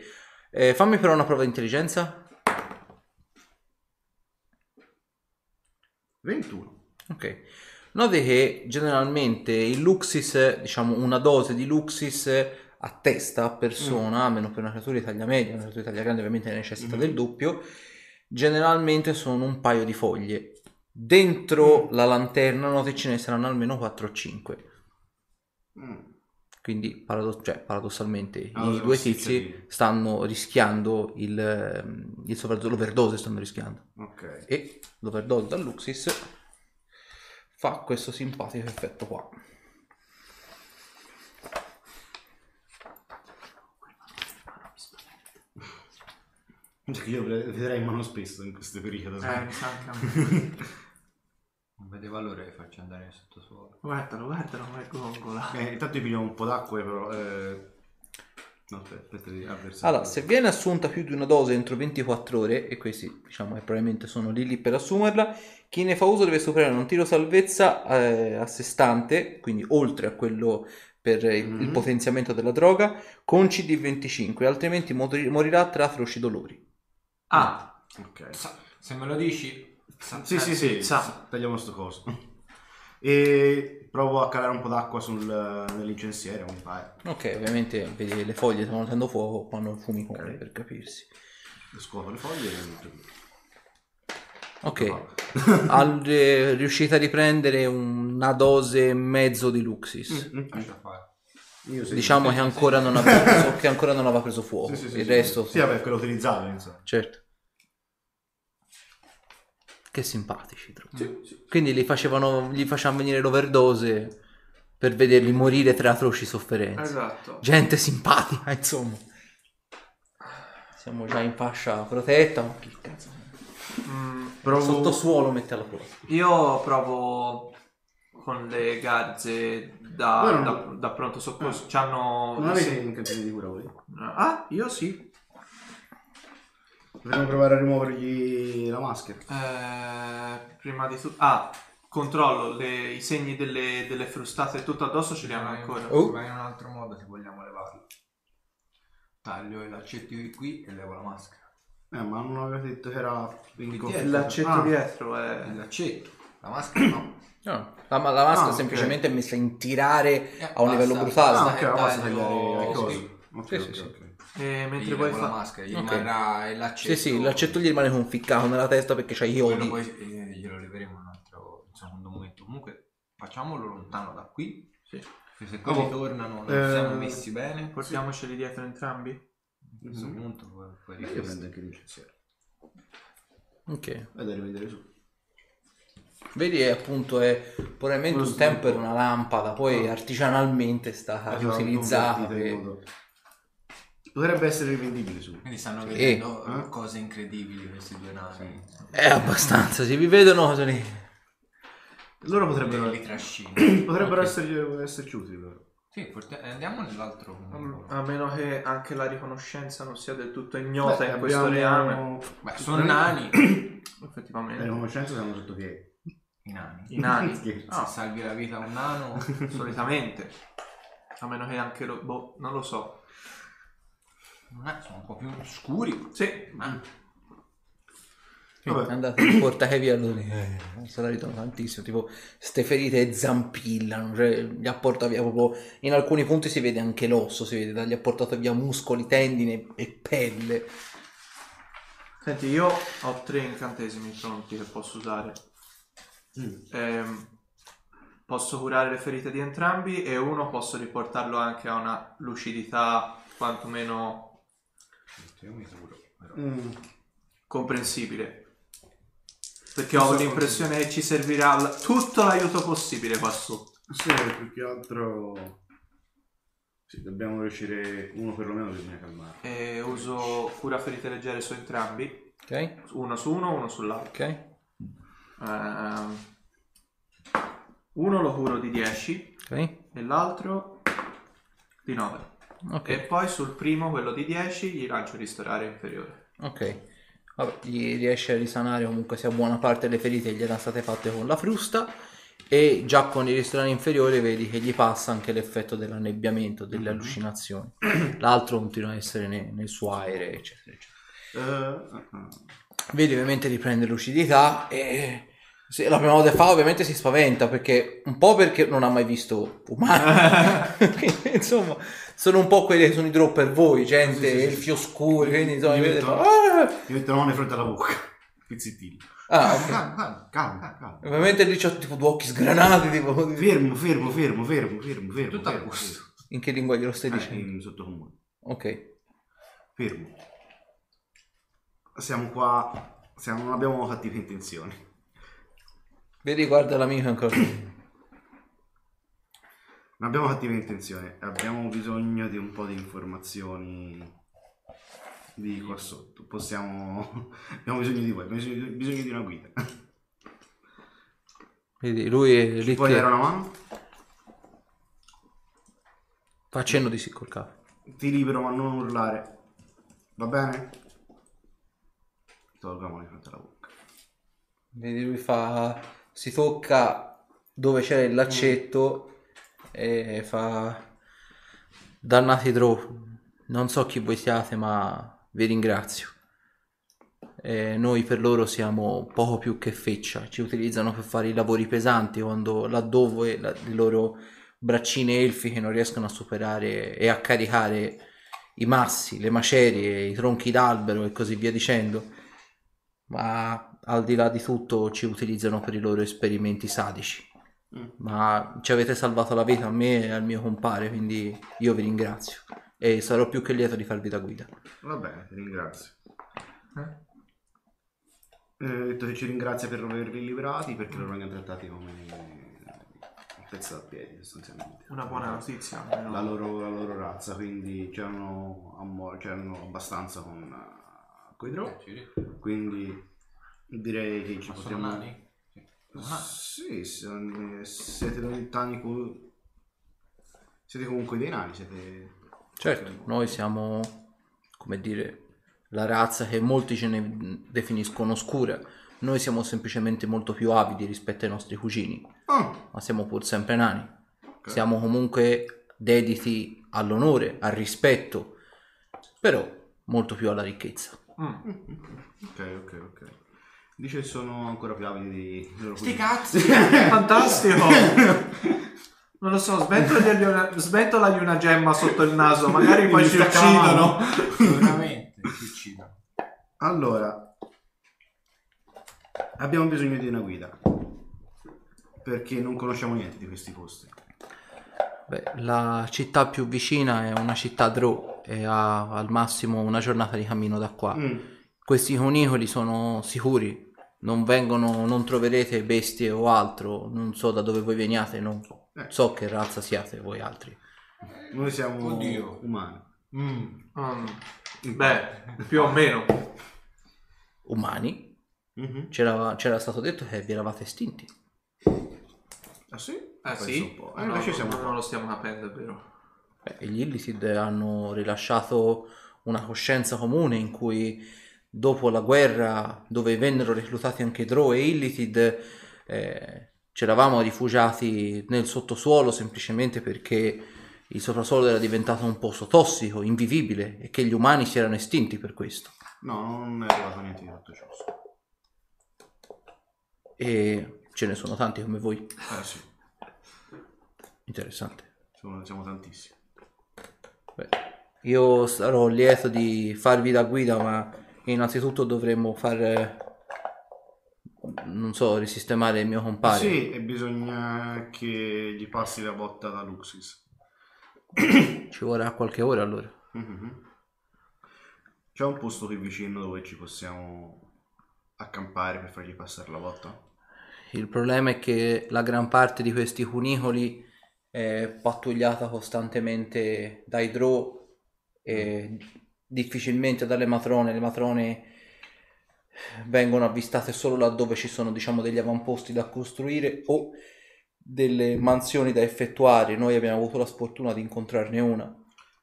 Eh, fammi però una prova di intelligenza. 21 Ok. Noti che generalmente il Luxis, diciamo una dose di Luxis a testa, a persona, a meno per una creatura di taglia media, una creatura di taglia grande ovviamente ne necessita Mhm. del doppio, generalmente sono un paio di foglie. Dentro la lanterna noti ce ne saranno almeno 4 o 5. Mm. Quindi parado- cioè, paradossalmente Ah, i due tizi stanno rischiando il, ehm, il sovraddose, l'overdose stanno rischiando. ok E l'overdose dal Luxis fa questo simpatico effetto qua. Perché io le vedrei in mano spesso in questo periodo Eh. Non vede valore che faccia andare sotto suolo. Guardalo, guardalo come gongola. Eh, intanto io piglio un po' d'acqua però eh... no Allora, se viene assunta più di una dose entro 24 ore, e questi diciamo che probabilmente sono lì lì per assumerla, chi ne fa uso deve superare un tiro salvezza eh, a sé stante, quindi oltre a quello per il, il Mhm. potenziamento della droga, con CD25, altrimenti mori- morirà tra atroci dolori. Ah, ok Sa- Se me lo dici... sa- Sì, sì, sì, sa. tagliamo sto coso. E provo a calare un po' d'acqua sul, nell'incensiere, un paio. Ok, ovviamente vedi le foglie stanno prendendo fuoco quando il fumicone, Ok. per capirsi. Scuoto le foglie e le metto qui. Ok, Al- eh, riuscite a riprendere una dose e mezzo di Luxis. Mm, mm, sì. Diciamo che ancora non aveva preso, che ancora non aveva preso fuoco. Sì, sì, sì, il resto, Sì, vabbè, quello utilizzato, insomma. certo. Che simpatici. troppo. Sì, sì. Quindi li facevano, gli facevano venire l'overdose per vederli morire tra atroci sofferenze. esatto. Gente simpatica, insomma. Siamo già in fascia protetta, ma che cazzo. Mm, Provo... Sottosuolo mette alla prova. io provo con le garze da, Voi non- da, da pronto soccorso. C'hanno... Non avete sì. intenzione di cura voi? Ah, io sì. Dovremmo provare a rimuovergli la maschera. Eh, prima di tutto... Ah, controllo le- i segni delle, delle frustate e tutto addosso ce li hanno ancora. Oh. Vai in un altro modo se vogliamo levarlo. Taglio i laccetti qui e levo la maschera. Eh, ma non avete detto che era in dietro. L'accetto Ah, dietro è... Il laccetto. La maschera no. No, la, ma- la maschera Ah, ok. semplicemente è messa in tirare Eh, a un livello brutale. Ah, ok, che la basta taglio- tagliare le sì. cose. Ok, Sì, ok, sì, sì. ok. E Gli mentre poi levo la fa... maschera, gli Ok. rimarrà il laccetto. Sì, sì, l'accetto gli rimane conficcato nella testa perché c'hai gli odi. poi eh, glielo leveremo in un altro in secondo momento. Comunque facciamolo lontano da qui. Sì. Perché se Oh, tornano non eh, siamo messi bene. Portiamoceli dietro entrambi? A questo Mhm. punto poi, poi Io prendo richiesti. anche l'incensiere. Ok. Vado a rivedere su. Vedi, è appunto è probabilmente un tempo era una lampada, poi Ah. artigianalmente è stata Esatto, riutilizzata. per- Potrebbe essere rivendibile su. Quindi stanno Sì. vedendo Eh? cose incredibili questi due nani. È abbastanza, si vi vedono lì. Loro potrebbero, li potrebbero Ok. essere, esserci utili loro. Sì, forte- eh, andiamo nell'altro. A meno che anche la riconoscenza non sia del tutto ignota Beh, in questo abbiamo- reame. Beh, sono nani. Le Effettivamente. riconoscenze siamo sotto piedi. I nani. I nani. Scherzo. Ah, Se salvi la vita a un nano. solitamente. A meno che anche lo... Boh, non lo so. È- sono un po' più scuri. Sì. Ma Vabbè. Andate in portacavi allora. Eh, se la ridono tantissimo. Tipo, ste ferite zampillano. Cioè, gli ha portato via proprio. In alcuni punti si vede anche l'osso. Si vede, gli ha portato via muscoli, tendine e pelle. Senti, io ho tre incantesimi pronti che posso usare. Mm. Ehm, posso curare le ferite di entrambi e uno posso riportarlo anche a una lucidità quantomeno Io mi curo, però. Mm. comprensibile. Perché ho l'impressione che ci servirà l- tutto l'aiuto possibile qua su. Sì, più che altro... Sì, dobbiamo riuscire... Uno perlomeno bisogna calmare. E uso cura ferite leggere su entrambi, Ok? uno su uno, uno sull'altro. Ok? Ehm, uno lo curo di 10 Ok? e l'altro di 9. Ok. E poi sul primo, quello di 10, gli lancio ristorare inferiore. Ok. Vabbè, gli riesce a risanare comunque sia buona parte delle ferite che gli erano state fatte con la frusta e già con il ristorante inferiore vedi che gli passa anche l'effetto dell'annebbiamento, delle allucinazioni. L'altro continua a essere ne- nel suo aereo, eccetera, eccetera. Eh. Vedi ovviamente riprende lucidità e se la prima volta che fa ovviamente si spaventa perché un po' perché non ha mai visto umani. Insomma, sono un po' quelli che sono i draw per voi, gente, Sì, sì, sì. elfi oscuri, quindi insomma, metto- fa, "Ah!" Mi metto la mano in fronte alla bocca. Pizzittino. Ah, ok. Calma, calma, calma, calma. Ovviamente lì c'ho tipo due occhi sgranati, tipo Fermo, fermo, fermo, fermo, fermo, fermo. Tutto a posto. in che lingua glielo stai. Eh, dicendo? in sottocomune. Ok. Fermo. Siamo qua, siamo, non abbiamo cattive intenzioni. Vedi, guarda l'amico ancora. Non abbiamo cattive intenzioni, abbiamo bisogno di un po' di informazioni di qua sotto. Possiamo... abbiamo bisogno di voi, abbiamo bisogno di, bisogno di una guida. Vedi, lui è lì Puoi che dare una mano? fa cenno di sì col capo. Ti libero ma non urlare. Va bene? Tolgo la mano di fronte alla bocca. Vedi, lui fa... si tocca dove c'era il laccetto e fa... Dannati draw. Non so chi voi siate, ma vi ringrazio. E noi per loro siamo poco più che feccia. Ci utilizzano per fare i lavori pesanti quando laddove la- le loro braccine elfiche non riescono a superare e a caricare i massi, le macerie, i tronchi d'albero e così via dicendo ma al di là di tutto ci utilizzano per i loro esperimenti sadici. Mm. Ma ci avete salvato la vita a me e al mio compare, quindi io vi ringrazio e sarò più che lieto di farvi da guida. Va bene, ti ringrazio. Eh, detto che ci ringrazia per averli liberati perché loro vengono trattati come un pezzo da piedi sostanzialmente. Una buona notizia. La almeno. loro, la loro razza, quindi c'erano, ammo- c'erano abbastanza con, uh, coi draw, Ci riesco. quindi direi che ci Ma sono possiamo... nani? Sì. Sono nani. Sì, se- siete lontani co- Siete comunque dei nani, siete... Certo, noi siamo, come dire, la razza che molti ce ne definiscono oscura. Noi siamo semplicemente molto più avidi rispetto ai nostri cugini, Ah, ma siamo pur sempre nani. Siamo comunque dediti all'onore, al rispetto, però molto più alla ricchezza. Mm. ok, ok, ok. Dice che sono ancora più avidi di loro Sti cazzi! Fantastico! Non lo so, sventolagli una, sventolagli una gemma sotto il naso, magari poi ci uccidono. Sicuramente ci uccidono. Allora, abbiamo bisogno di una guida. Perché non conosciamo niente di questi posti. Beh, la città più vicina è una città Drow e ha al massimo una giornata di cammino da qua. Mm. Questi conicoli sono sicuri, non vengono, non troverete bestie o altro, non so da dove voi veniate, non Eh. so che razza siate voi altri. Noi siamo Oddio. umani. Mm. Mm. Beh, più o meno. Umani? Mhm. C'era, c'era stato detto che vi eravate estinti. Ah sì? Eh Penso sì, un po'. Eh, no, invece siamo non lo stiamo capendo, è vero. Beh, gli Illithid hanno rilasciato una coscienza comune in cui dopo la guerra dove vennero reclutati anche Drow e Illithid eh, ci eravamo rifugiati nel sottosuolo semplicemente perché il soprasuolo era diventato un posto tossico, invivibile e che gli umani si erano estinti per questo. No, non è arrivato niente di tutto ciò. E ce ne sono tanti come voi. Eh sì, Interessante. siamo, siamo tantissimi. Beh, io sarò lieto di farvi da guida, ma innanzitutto dovremmo far non so, risistemare il mio compare. Sì, e bisogna che gli passi la botta da Luxis. Ci vorrà qualche ora allora. Mhm. C'è un posto qui vicino dove ci possiamo accampare per fargli passare la botta? Il problema è che la gran parte di questi cunicoli è pattugliata costantemente dai draw e difficilmente dalle matrone. Le matrone vengono avvistate solo laddove ci sono, diciamo, degli avamposti da costruire o delle mansioni da effettuare. Noi abbiamo avuto la sfortuna di incontrarne una.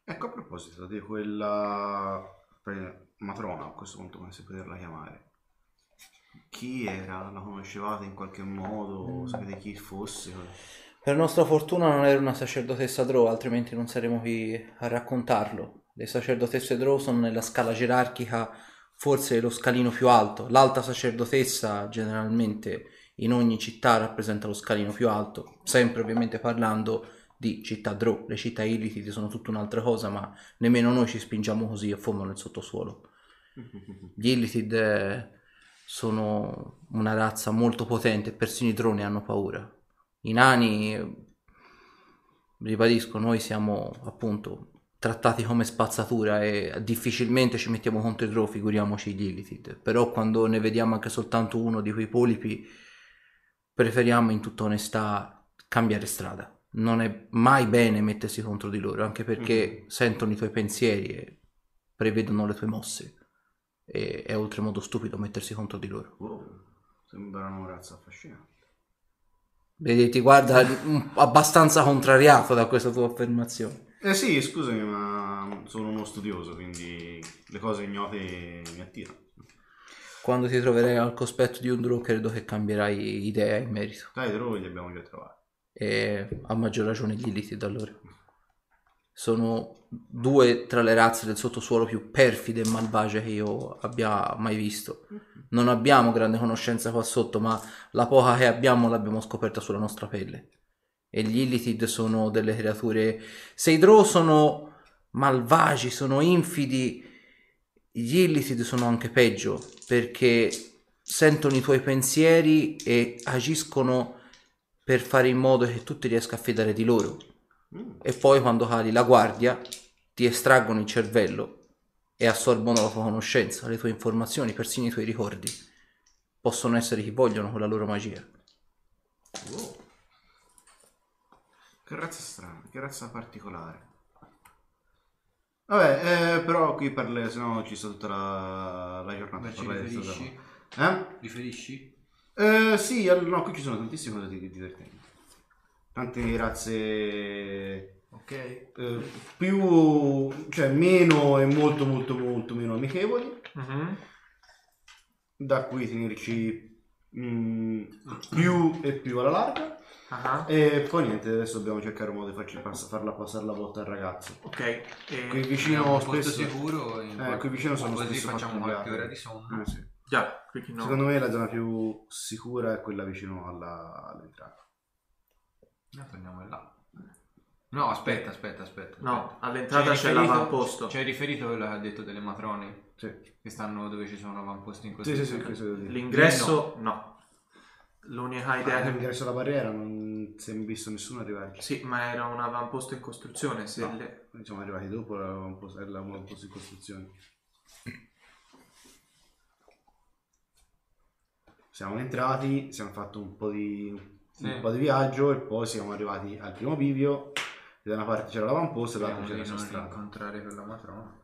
Ecco, a proposito di quella matrona, a questo punto come si poterla chiamare. Chi era? La conoscevate in qualche modo? Sapete chi fosse? Per nostra fortuna non era una sacerdotessa Drow, altrimenti non saremmo qui a raccontarlo. Le sacerdotesse Drow sono nella scala gerarchica forse lo scalino più alto. L'alta sacerdotessa generalmente in ogni città rappresenta lo scalino più alto, sempre ovviamente parlando di città Drow. Le città Illithid sono tutta un'altra cosa, ma nemmeno noi ci spingiamo così a fondo nel sottosuolo. Gli Illithid eh, sono una razza molto potente, persino i droni hanno paura. I nani, ribadisco, noi siamo appunto trattati come spazzatura e difficilmente ci mettiamo contro i draw, figuriamoci gli Illithid. Però quando ne vediamo anche soltanto uno di quei polipi, preferiamo in tutta onestà cambiare strada. Non è mai bene mettersi contro di loro, anche perché sentono i tuoi pensieri e prevedono le tue mosse. E è oltremodo stupido mettersi contro di loro. Wow, sembra una razza affascinante. Vedi, ti guarda mm, abbastanza contrariato da questa tua affermazione. Eh sì, scusami, ma sono uno studioso, quindi le cose ignote mi attirano. Quando ti troverai al cospetto di un draw, credo che cambierai idea in merito. Dai, però li abbiamo già trovati. E a maggior ragione gli Illithid allora. Sono due tra le razze del sottosuolo più perfide e malvagie che io abbia mai visto. Non abbiamo grande conoscenza qua sotto, ma la poca che abbiamo l'abbiamo scoperta sulla nostra pelle. E gli Illithid sono delle creature... Se i Drow sono malvagi, sono infidi, gli Illithid sono anche peggio, perché sentono i tuoi pensieri e agiscono per fare in modo che tu ti riesca a fidare di loro. E poi quando cali la guardia ti estraggono il cervello e assorbono la tua conoscenza, le tue informazioni, persino i tuoi ricordi. Possono essere chi vogliono con la loro magia. Wow. Che razza strana, che razza particolare. Vabbè, eh, però qui parle, se no ci sta tutta la, la giornata per ci riferisci? Eh? Riferisci? Eh, sì, no, qui ci sono tantissime cose di- divertenti. Tante razze Ok. eh, più, cioè meno e molto molto molto meno amichevoli, Mhm. da cui tenerci mm, più e più alla larga. Ah, E poi niente, adesso dobbiamo cercare un modo di farci pass- farla passare la botta al ragazzo. Ok. e- Qui vicino spesso... sicuro. in Eh, qui vicino sono Così spesso facciamo qualche ora di sonno. Eh, sì. Già, no. Secondo me la zona più sicura è quella vicino alla- all'entrata. No, torniamo là. No, aspetta, aspetta, aspetta. No, aspetta. all'entrata c'è riferito- l'avamposto. Ci hai riferito quello che ha detto delle matrone Sì, che stanno dove ci sono avamposti in sì, questo sì, sì, questo dire. L'ingresso no. L'unica idea che... All'ingresso alla barriera non si è visto nessuno arrivarci. Sì, ma era un avamposto in costruzione. Se No. le- siamo arrivati dopo l'avamposto l'avamposto in costruzione. Siamo entrati, siamo fatto un po' di Sì. un po' di viaggio e poi siamo arrivati al primo bivio. Da una parte c'era l'avamposto e dall'altra c'era non strada. incontrare quella matrona.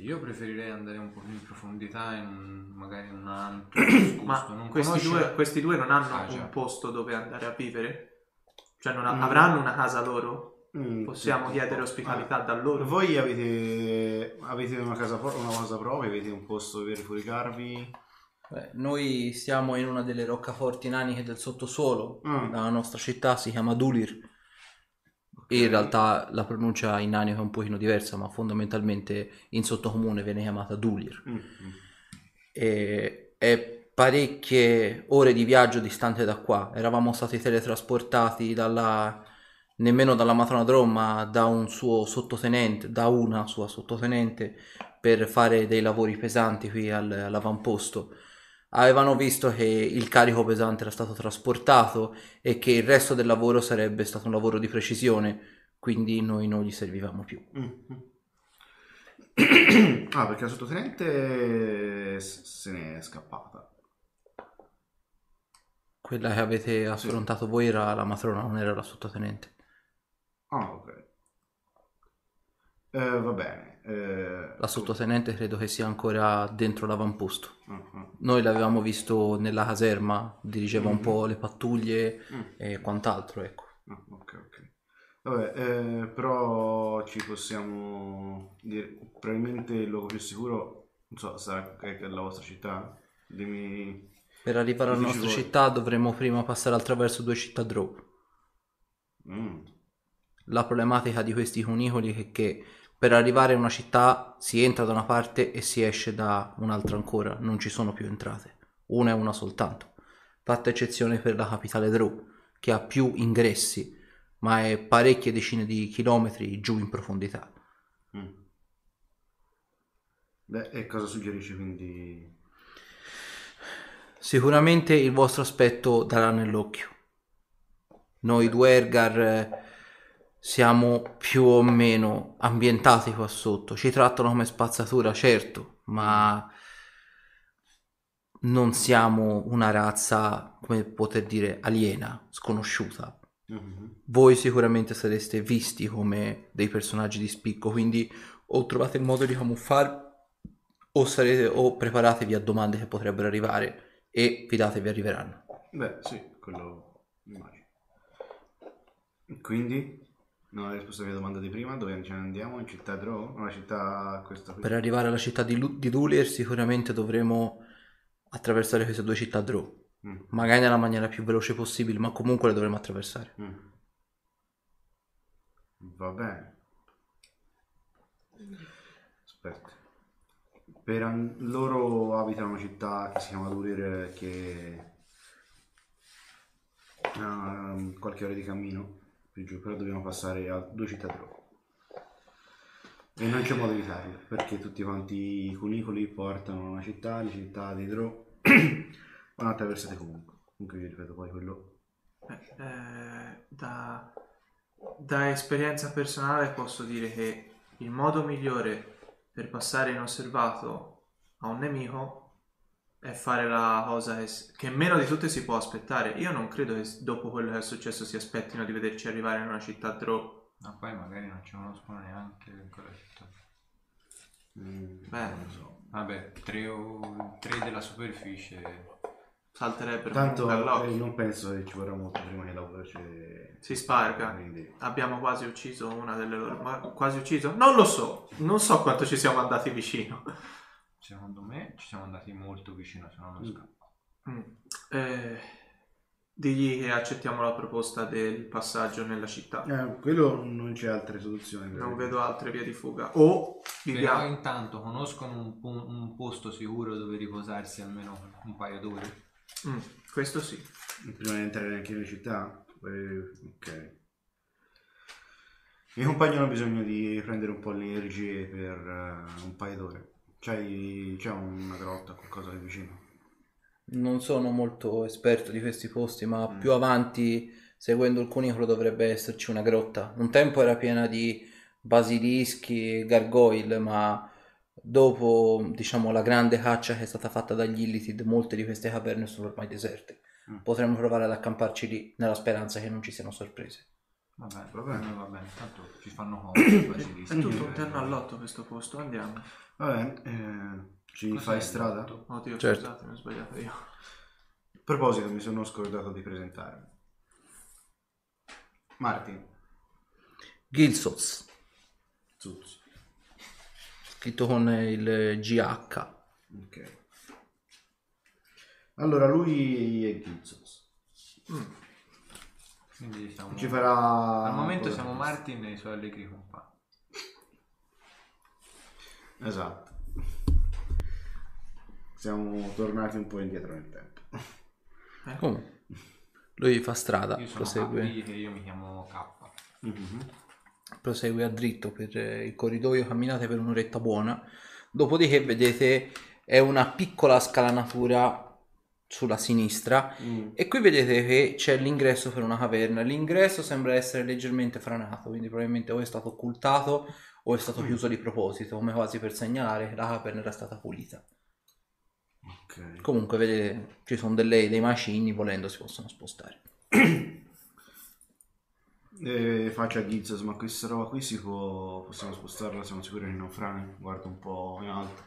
Io preferirei andare un po' più in profondità in un- magari in un nascosto. Ma non questi conosce- due, questi due non hanno Ah, un posto dove andare a vivere? Cioè non ha- Mm. avranno una casa loro? Mm, Possiamo sì. chiedere ospitalità da loro? Voi avete, avete una casa una casa propria, avete un posto per ricaricarvi? Beh, noi siamo in una delle roccaforti naniche del sottosuolo. Mm. La nostra città si chiama Dulir. In realtà la pronuncia in nanico è un pochino diversa, ma fondamentalmente in sottocomune viene chiamata Dulir. Mm, mm. E è parecchie ore di viaggio distante da qua. Eravamo stati teletrasportati dalla nemmeno dalla matrona Drom, ma da un suo sottotenente, da una sua sottotenente per fare dei lavori pesanti qui al- all'avamposto. Avevano visto che il carico pesante era stato trasportato e che il resto del lavoro sarebbe stato un lavoro di precisione, quindi noi non gli servivamo più. Mhm. ah, perché la sottotenente se ne è scappata. Quella che avete affrontato voi era la matrona, non era la sottotenente. Ah, ok. Eh, va bene. Eh, La sottotenente credo che sia ancora dentro l'avamposto. mhm. Noi l'avevamo visto nella caserma, dirigeva un Mhm. po' le pattuglie Mm. e quant'altro, ecco. Ah, ok, ok. Vabbè, eh, però ci possiamo dire, probabilmente il luogo più sicuro, non so, sarà che è la vostra città? Dimmi... Per arrivare alla nostra voi. città dovremmo prima passare attraverso due città draw. Mm, La problematica di questi cunicoli è che per arrivare a una città si entra da una parte e si esce da un'altra ancora, non ci sono più entrate. Una è una soltanto. Fatta eccezione per la capitale Draw, che ha più ingressi, ma è parecchie decine di chilometri giù in profondità. mm. Beh, e cosa suggerisci quindi? Sicuramente il vostro aspetto darà nell'occhio. Noi due Ergar siamo più o meno ambientati qua sotto. Ci trattano come spazzatura, certo, ma non siamo una razza, come poter dire, aliena, sconosciuta. Mhm. Voi sicuramente sareste visti come dei personaggi di spicco, quindi o trovate il modo di camuffarvi o, sarete, o preparatevi a domande che potrebbero arrivare e fidatevi arriveranno. Beh, sì, quello immagino. Quindi, non hai risposto alla mia domanda di prima, dove ce ne andiamo? In città Draw? Una città questa qui? Per arrivare alla città di, Lu- di Dulier sicuramente dovremo attraversare queste due città Draw. Mm, Magari nella maniera più veloce possibile, ma comunque le dovremo attraversare. mm. Va bene. Aspetta. Per an- loro abitano una città che si chiama Durir che ha qualche ora di cammino giù, però dobbiamo passare a due città Draw. E non c'è modo di evitarlo, perché tutti quanti i cunicoli portano una città, le città di Draw vanno attraversate comunque. Comunque vi ripeto poi quello. Beh, eh, da, da esperienza personale posso dire che il modo migliore per passare inosservato a un nemico è fare la cosa che, meno di tutte si può aspettare. Io non credo che dopo quello che è successo si aspettino di vederci arrivare in una città draw. Ma poi magari non ci conoscono neanche in quella città. Mm, Beh. non lo so. Vabbè, tre, o- tre della superficie. Salterebbero Tanto eh, non penso che ci vorrà molto prima che la voce Si sparga. Quindi, Abbiamo quasi ucciso una delle loro. Ma quasi ucciso? Non lo so. Non so quanto ci siamo andati vicino. Secondo me ci siamo andati molto vicino, se non lo Mm. scappo. Mm. Eh, digli che accettiamo la proposta del passaggio nella città. eh, quello non c'è altre soluzioni. Non vedo altre vie di fuga. O Però viviamo. intanto conoscono un, po- un posto sicuro dove riposarsi almeno un paio d'ore. Mm, questo sì. Prima di entrare anche in città? Eh, ok. I compagni hanno bisogno di prendere un po' le energie per eh, un paio d'ore. C'hai, c'è una grotta, qualcosa lì vicino? Non sono molto esperto di questi posti, ma Mm. più avanti, seguendo il cunicolo, dovrebbe esserci una grotta. Un tempo era piena di basilischi e gargoyle, ma dopo, diciamo, la grande caccia che è stata fatta dagli Illithid, molte di queste caverne sono ormai deserte. Mm. Potremmo provare ad accamparci lì, nella speranza che non ci siano sorprese. Vabbè, Va bene. per me va bene, tanto ci fanno comodo i basilischi. È tutto un terno all'otto questo posto. Andiamo. Va bene, eh, ci Cos'è fai strada? lotto? Oddio, Certo. scusate, mi ho sbagliato io. A proposito, mi sono scordato di presentarmi. Martin, Gilsoz, Zuz. scritto con il GH. Ok. Allora, lui è Gilsos. Mm. Quindi siamo... Ci farà... Al momento siamo Martin e i suoi allegri compagni. Esatto. Siamo tornati un po' indietro nel tempo. Comunque, lui fa strada, Io prosegue. K io mi chiamo K. Mhm. prosegue a dritto per eh, il corridoio, camminate per un'oretta buona, dopodiché vedete è una piccola scalanatura sulla sinistra Mm. e qui vedete che c'è l'ingresso per una caverna. L'ingresso sembra essere leggermente franato, quindi probabilmente o è stato occultato o è stato chiuso di proposito, come quasi per segnalare che la caverna era stata pulita. Ok. Comunque vedete ci sono delle- dei macigni, volendo si possono spostare. E faccio a ma questa roba qui si può... possiamo spostarla, siamo sicuri che non frane? Guarda un po' in alto.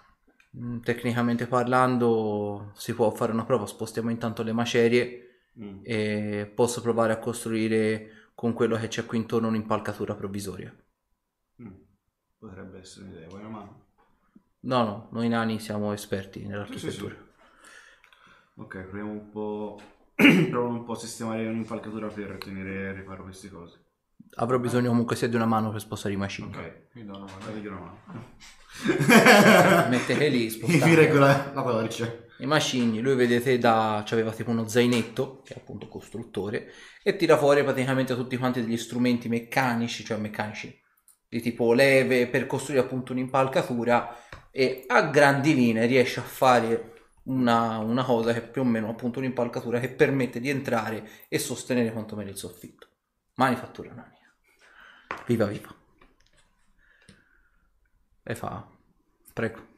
Mm, Tecnicamente parlando si può fare una prova, spostiamo intanto le macerie Mm. e posso provare a costruire con quello che c'è qui intorno un'impalcatura provvisoria. Mm. Potrebbe essere un'idea, vuoi una mano? No, no, noi nani siamo esperti Sì, sì, nell'architettura. sì. Ok, proviamo un po'... proviamo un po' a sistemare un'impalcatura per tenere riparo queste cose. Avrò bisogno comunque sia di una mano per spostare i macigni. Ok, Io do una mano. dategli una mano. Mettete lì, Mi spostate. regola la torcia. I macigni, lui vedete da... aveva tipo uno zainetto, che è appunto costruttore, e tira fuori praticamente tutti quanti degli strumenti meccanici, cioè meccanici, di tipo leve, per costruire appunto un'impalcatura e a grandi linee riesce a fare una, una cosa che è più o meno appunto un'impalcatura che permette di entrare e sostenere quantomeno il soffitto. Manifattura nani. Viva viva. E fa... Prego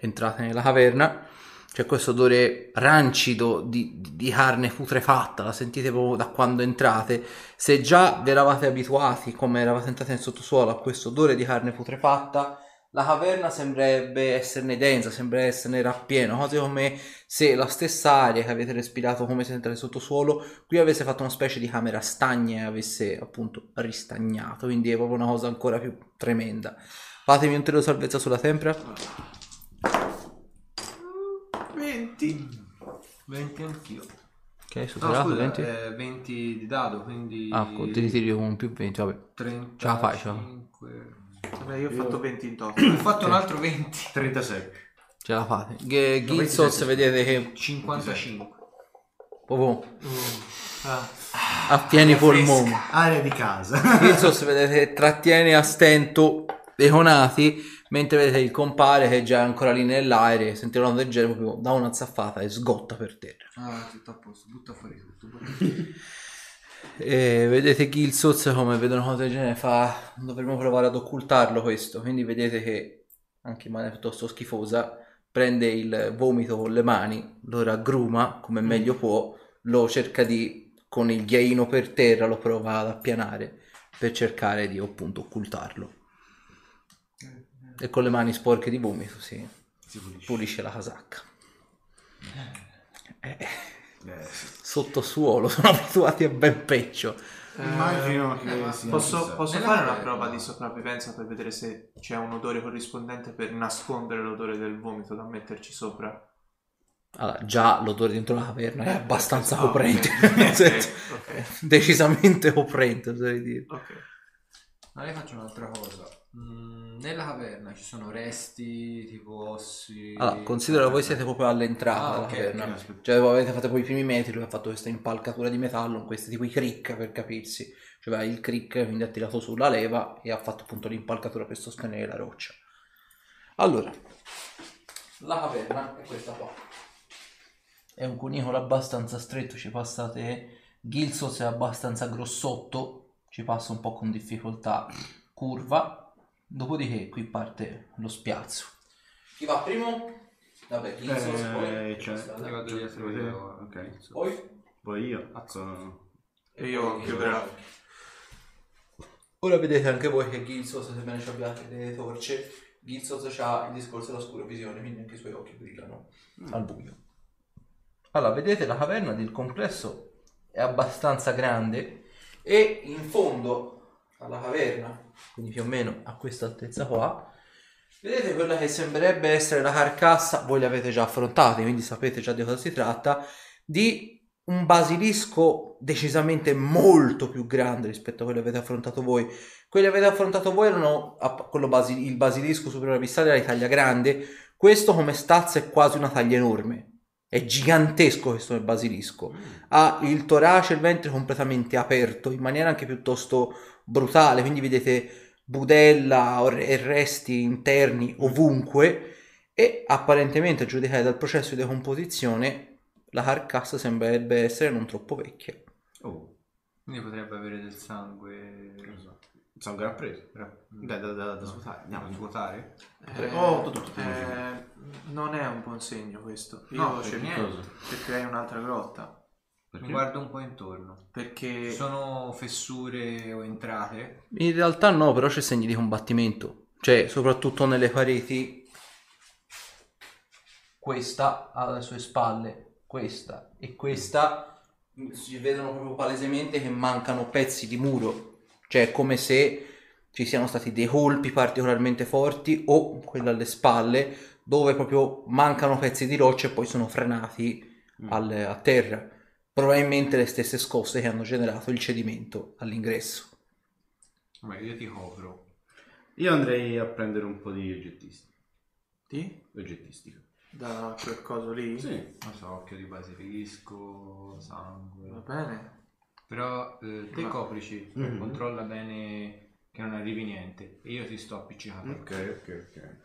entrate nella caverna c'è questo odore rancido di, di- carne putrefatta la sentite proprio da quando entrate. Se già vi eravate abituati come eravate entrati nel sottosuolo a questo odore di carne putrefatta la caverna sembrerebbe esserne densa sembra esserne rappiena quasi come se la stessa aria che avete respirato come siete entrati nel sottosuolo qui avesse fatto una specie di camera stagna e avesse appunto ristagnato quindi è proprio una cosa ancora più tremenda. Fatemi un tiro salvezza sulla tempra 20. 20 anch'io. Ok, No, superato scusa, 20. eh, 20 di dado, quindi... Ah, con- ti ritiri con più 20, vabbè. 35. Ce la fai, ce la Vabbè, io ho fatto 20 in totto. Ho fatto un altro 20. 36. Ce la fate. G- Gilsos vedete che 55. proprio Ah, a pieni polmoni. Area di casa. Gilsos vedete che trattiene a stento dei conati, mentre vedete il compare che è già ancora lì nell'aereo, sentite una del genere, proprio dà una zaffata e sgotta per terra. Ah, tutto a posto, butta fuori tutto. E vedete Gilsos come vedono cose del genere fa dovremmo provare ad occultarlo questo quindi vedete che anche in maniera piuttosto schifosa prende il vomito con le mani lo raggruma come meglio può lo cerca di con il ghiaino per terra lo prova ad appianare per cercare di appunto occultarlo e con le mani sporche di vomito si Si pulisce. pulisce la casacca Eh, Eh, sì. sottosuolo sono abituati a ben peggio Immagino che eh, ma sia Posso, posso Nella fare una caverna. prova di sopravvivenza per vedere se c'è un odore corrispondente per nascondere l'odore del vomito da metterci sopra? Allora, già l'odore dentro la caverna è abbastanza Ah, coprente, ok. nel senso, Ok, decisamente coprente, oserei dire. ok. Allora io faccio un'altra cosa. Mm, nella caverna ci sono resti, tipo ossi... Allora, considera voi siete proprio all'entrata Ah, della ok, caverna, ok, aspetta. cioè voi avete fatto poi i primi metri, lui ha fatto questa impalcatura di metallo, questi tipo i crick per capirsi, cioè il crick, quindi ha tirato sulla leva e ha fatto appunto l'impalcatura per sostenere la roccia. Allora, la caverna è questa qua. È un cunicolo abbastanza stretto, ci passate Gilsos è abbastanza grossotto, ci passa un po' con difficoltà curva, dopodiché qui parte lo spiazzo. Chi va primo? Vabbè, Gilsos, Eh, poi... cioè, Io vado io. Ok. Poi? Poi io. Ecco. E io chiuderò. Ora vedete anche voi che Gilsos, sebbene ci abbiate delle torce, Gilsos ha il discorso della scura visione, quindi anche i suoi occhi brillano al buio. Allora, vedete la caverna del complesso è abbastanza grande e in fondo alla caverna, quindi più o meno a questa altezza qua, vedete quella che sembrerebbe essere la carcassa, voi le avete già affrontate, quindi sapete già di cosa si tratta, di un basilisco decisamente molto più grande rispetto a quello che avete affrontato voi. Quelli che avete affrontato voi erano basi- il basilisco superiore abissale era di taglia grande, questo come stazza è quasi una taglia enorme. È gigantesco questo basilisco. Ha il torace e il ventre completamente aperto in maniera anche piuttosto brutale, quindi vedete budella e resti interni ovunque e apparentemente a giudicare dal processo di decomposizione la carcassa sembrerebbe essere non troppo vecchia. Oh, Quindi potrebbe avere del sangue. il sangue era preso. Da, da, da, da svuotare. Andiamo a svuotare. Eh, Oh, tutto, tutto, eh, non è un buon segno questo. Io No, cerco- niente. cercherei un'altra grotta. Mi guardo un po' intorno. Perché sono fessure o entrate? In realtà no, però c'è segni di combattimento. Cioè, soprattutto nelle pareti. Questa ha alle sue spalle, questa e questa si vedono proprio palesemente che mancano pezzi di muro. Cioè, è come se ci siano stati dei colpi particolarmente forti o quello alle spalle dove proprio mancano pezzi di roccia e poi sono frenati al- a terra. Probabilmente le stesse scosse che hanno generato il cedimento all'ingresso. Vabbè, io ti copro. Io andrei a prendere un po' di oggettistica. Di? Oggettistica. Da quel coso lì? Sì. Non so, occhio di basilisco, Va sangue. bene. Però eh, te Ma- coprici, Mhm. controlla bene che non arrivi niente. E io ti sto appiccicando. Ok, ok, ok.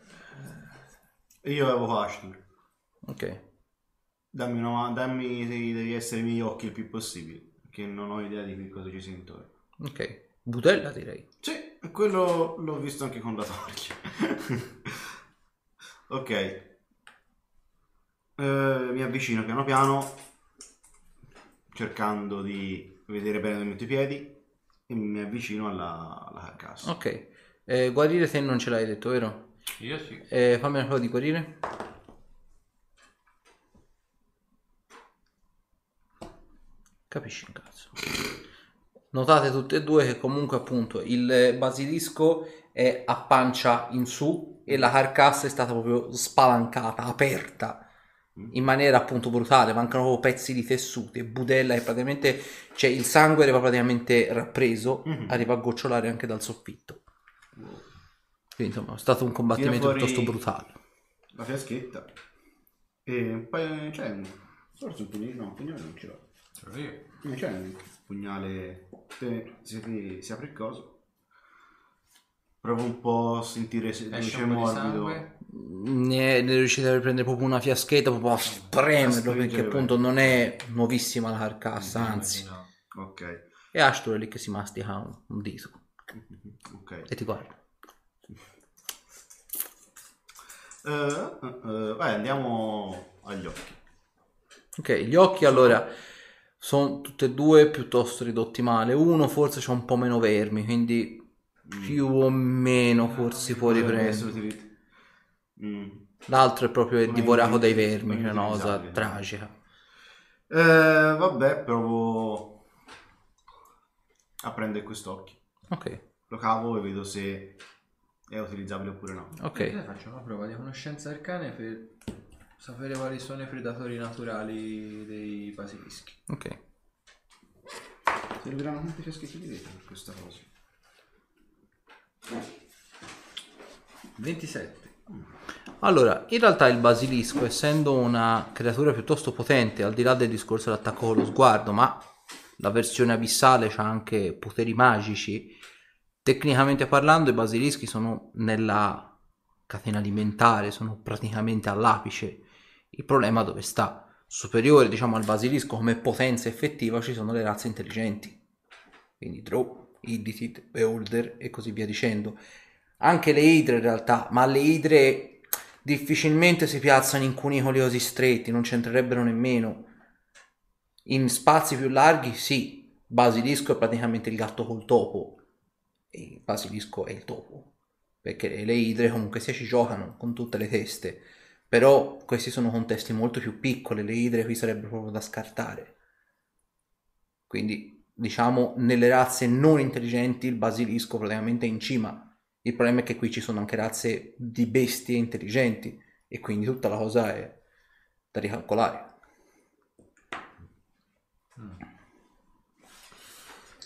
E io avevo Ashtur. Ok. Dammi, una, dammi devi essere i miei occhi il più possibile. Perché non ho idea di che cosa ci sia intorno. Ok, budella direi. Sì, quello l'ho visto anche con la torcia. ok. Eh, mi avvicino piano piano, cercando di vedere bene dove metto i piedi, e mi avvicino alla, alla carcassa. Ok, eh, guarire te non ce l'hai detto, vero? Io sì. Eh, fammi una prova di guarire. Capisci un cazzo. Notate tutte e due che comunque appunto il basilisco è a pancia in su e la carcassa è stata proprio spalancata, aperta in maniera appunto brutale, mancano proprio pezzi di tessuto e budella e praticamente cioè il sangue era praticamente rappreso, Mhm. arriva a gocciolare anche dal soffitto. Quindi insomma è stato un combattimento piuttosto brutale. La fiaschetta. E poi c'è forse un pugnale, no, un pugnale non ce l'ho. Ce l'ho io. Non c'è un pugnale, se, se si apre il coso. Provo un po' a sentire se Esce c'è un po' di morbido. sangue. Ne, ne riuscite a prendere proprio una fiaschetta, proprio a spremerlo perché bene. appunto non è nuovissima la carcassa, anzi. Immagino. Ok, E Ashtur è lì che si mastica un, un dito ok. e ti guarda. Eh, eh, eh, vai, andiamo agli occhi. Ok, gli occhi allora sono tutti e due piuttosto ridotti male. Uno forse c'ha un po' meno vermi, quindi più o meno forse si può Potrebbe riprendere. Mm. L'altro è proprio è divorato dai vermi, non che è una cosa inutilizzabile. tragica. Eh, vabbè, provo a prendere quest'occhio. Ok, Lo cavo e vedo se è utilizzabile oppure no. ok. Io faccio una prova di conoscenza arcane per sapere quali sono i predatori naturali dei basilischi. Ok. Serviranno quante fiaschetti di vetro per questa cosa. 27. Allora, in realtà il basilisco, essendo una creatura piuttosto potente, al di là del discorso dell'attacco con lo sguardo, ma la versione abissale ha anche poteri magici, tecnicamente parlando i basilischi sono nella catena alimentare, sono praticamente all'apice. Il problema dove sta? Superiore, diciamo, al basilisco come potenza effettiva ci sono le razze intelligenti. Quindi Drow, Illithid, Beholder e così via dicendo anche le idre in realtà, ma le idre difficilmente si piazzano in cunicoli così stretti, non c'entrerebbero nemmeno. In spazi più larghi, sì, basilisco è praticamente il gatto col topo, e il basilisco è il topo, perché le idre comunque sia ci giocano con tutte le teste, però questi sono contesti molto più piccoli, le idre qui sarebbero proprio da scartare. Quindi, diciamo, nelle razze non intelligenti il basilisco praticamente è in cima. Il problema è che qui ci sono anche razze di bestie intelligenti e quindi tutta la cosa è da ricalcolare.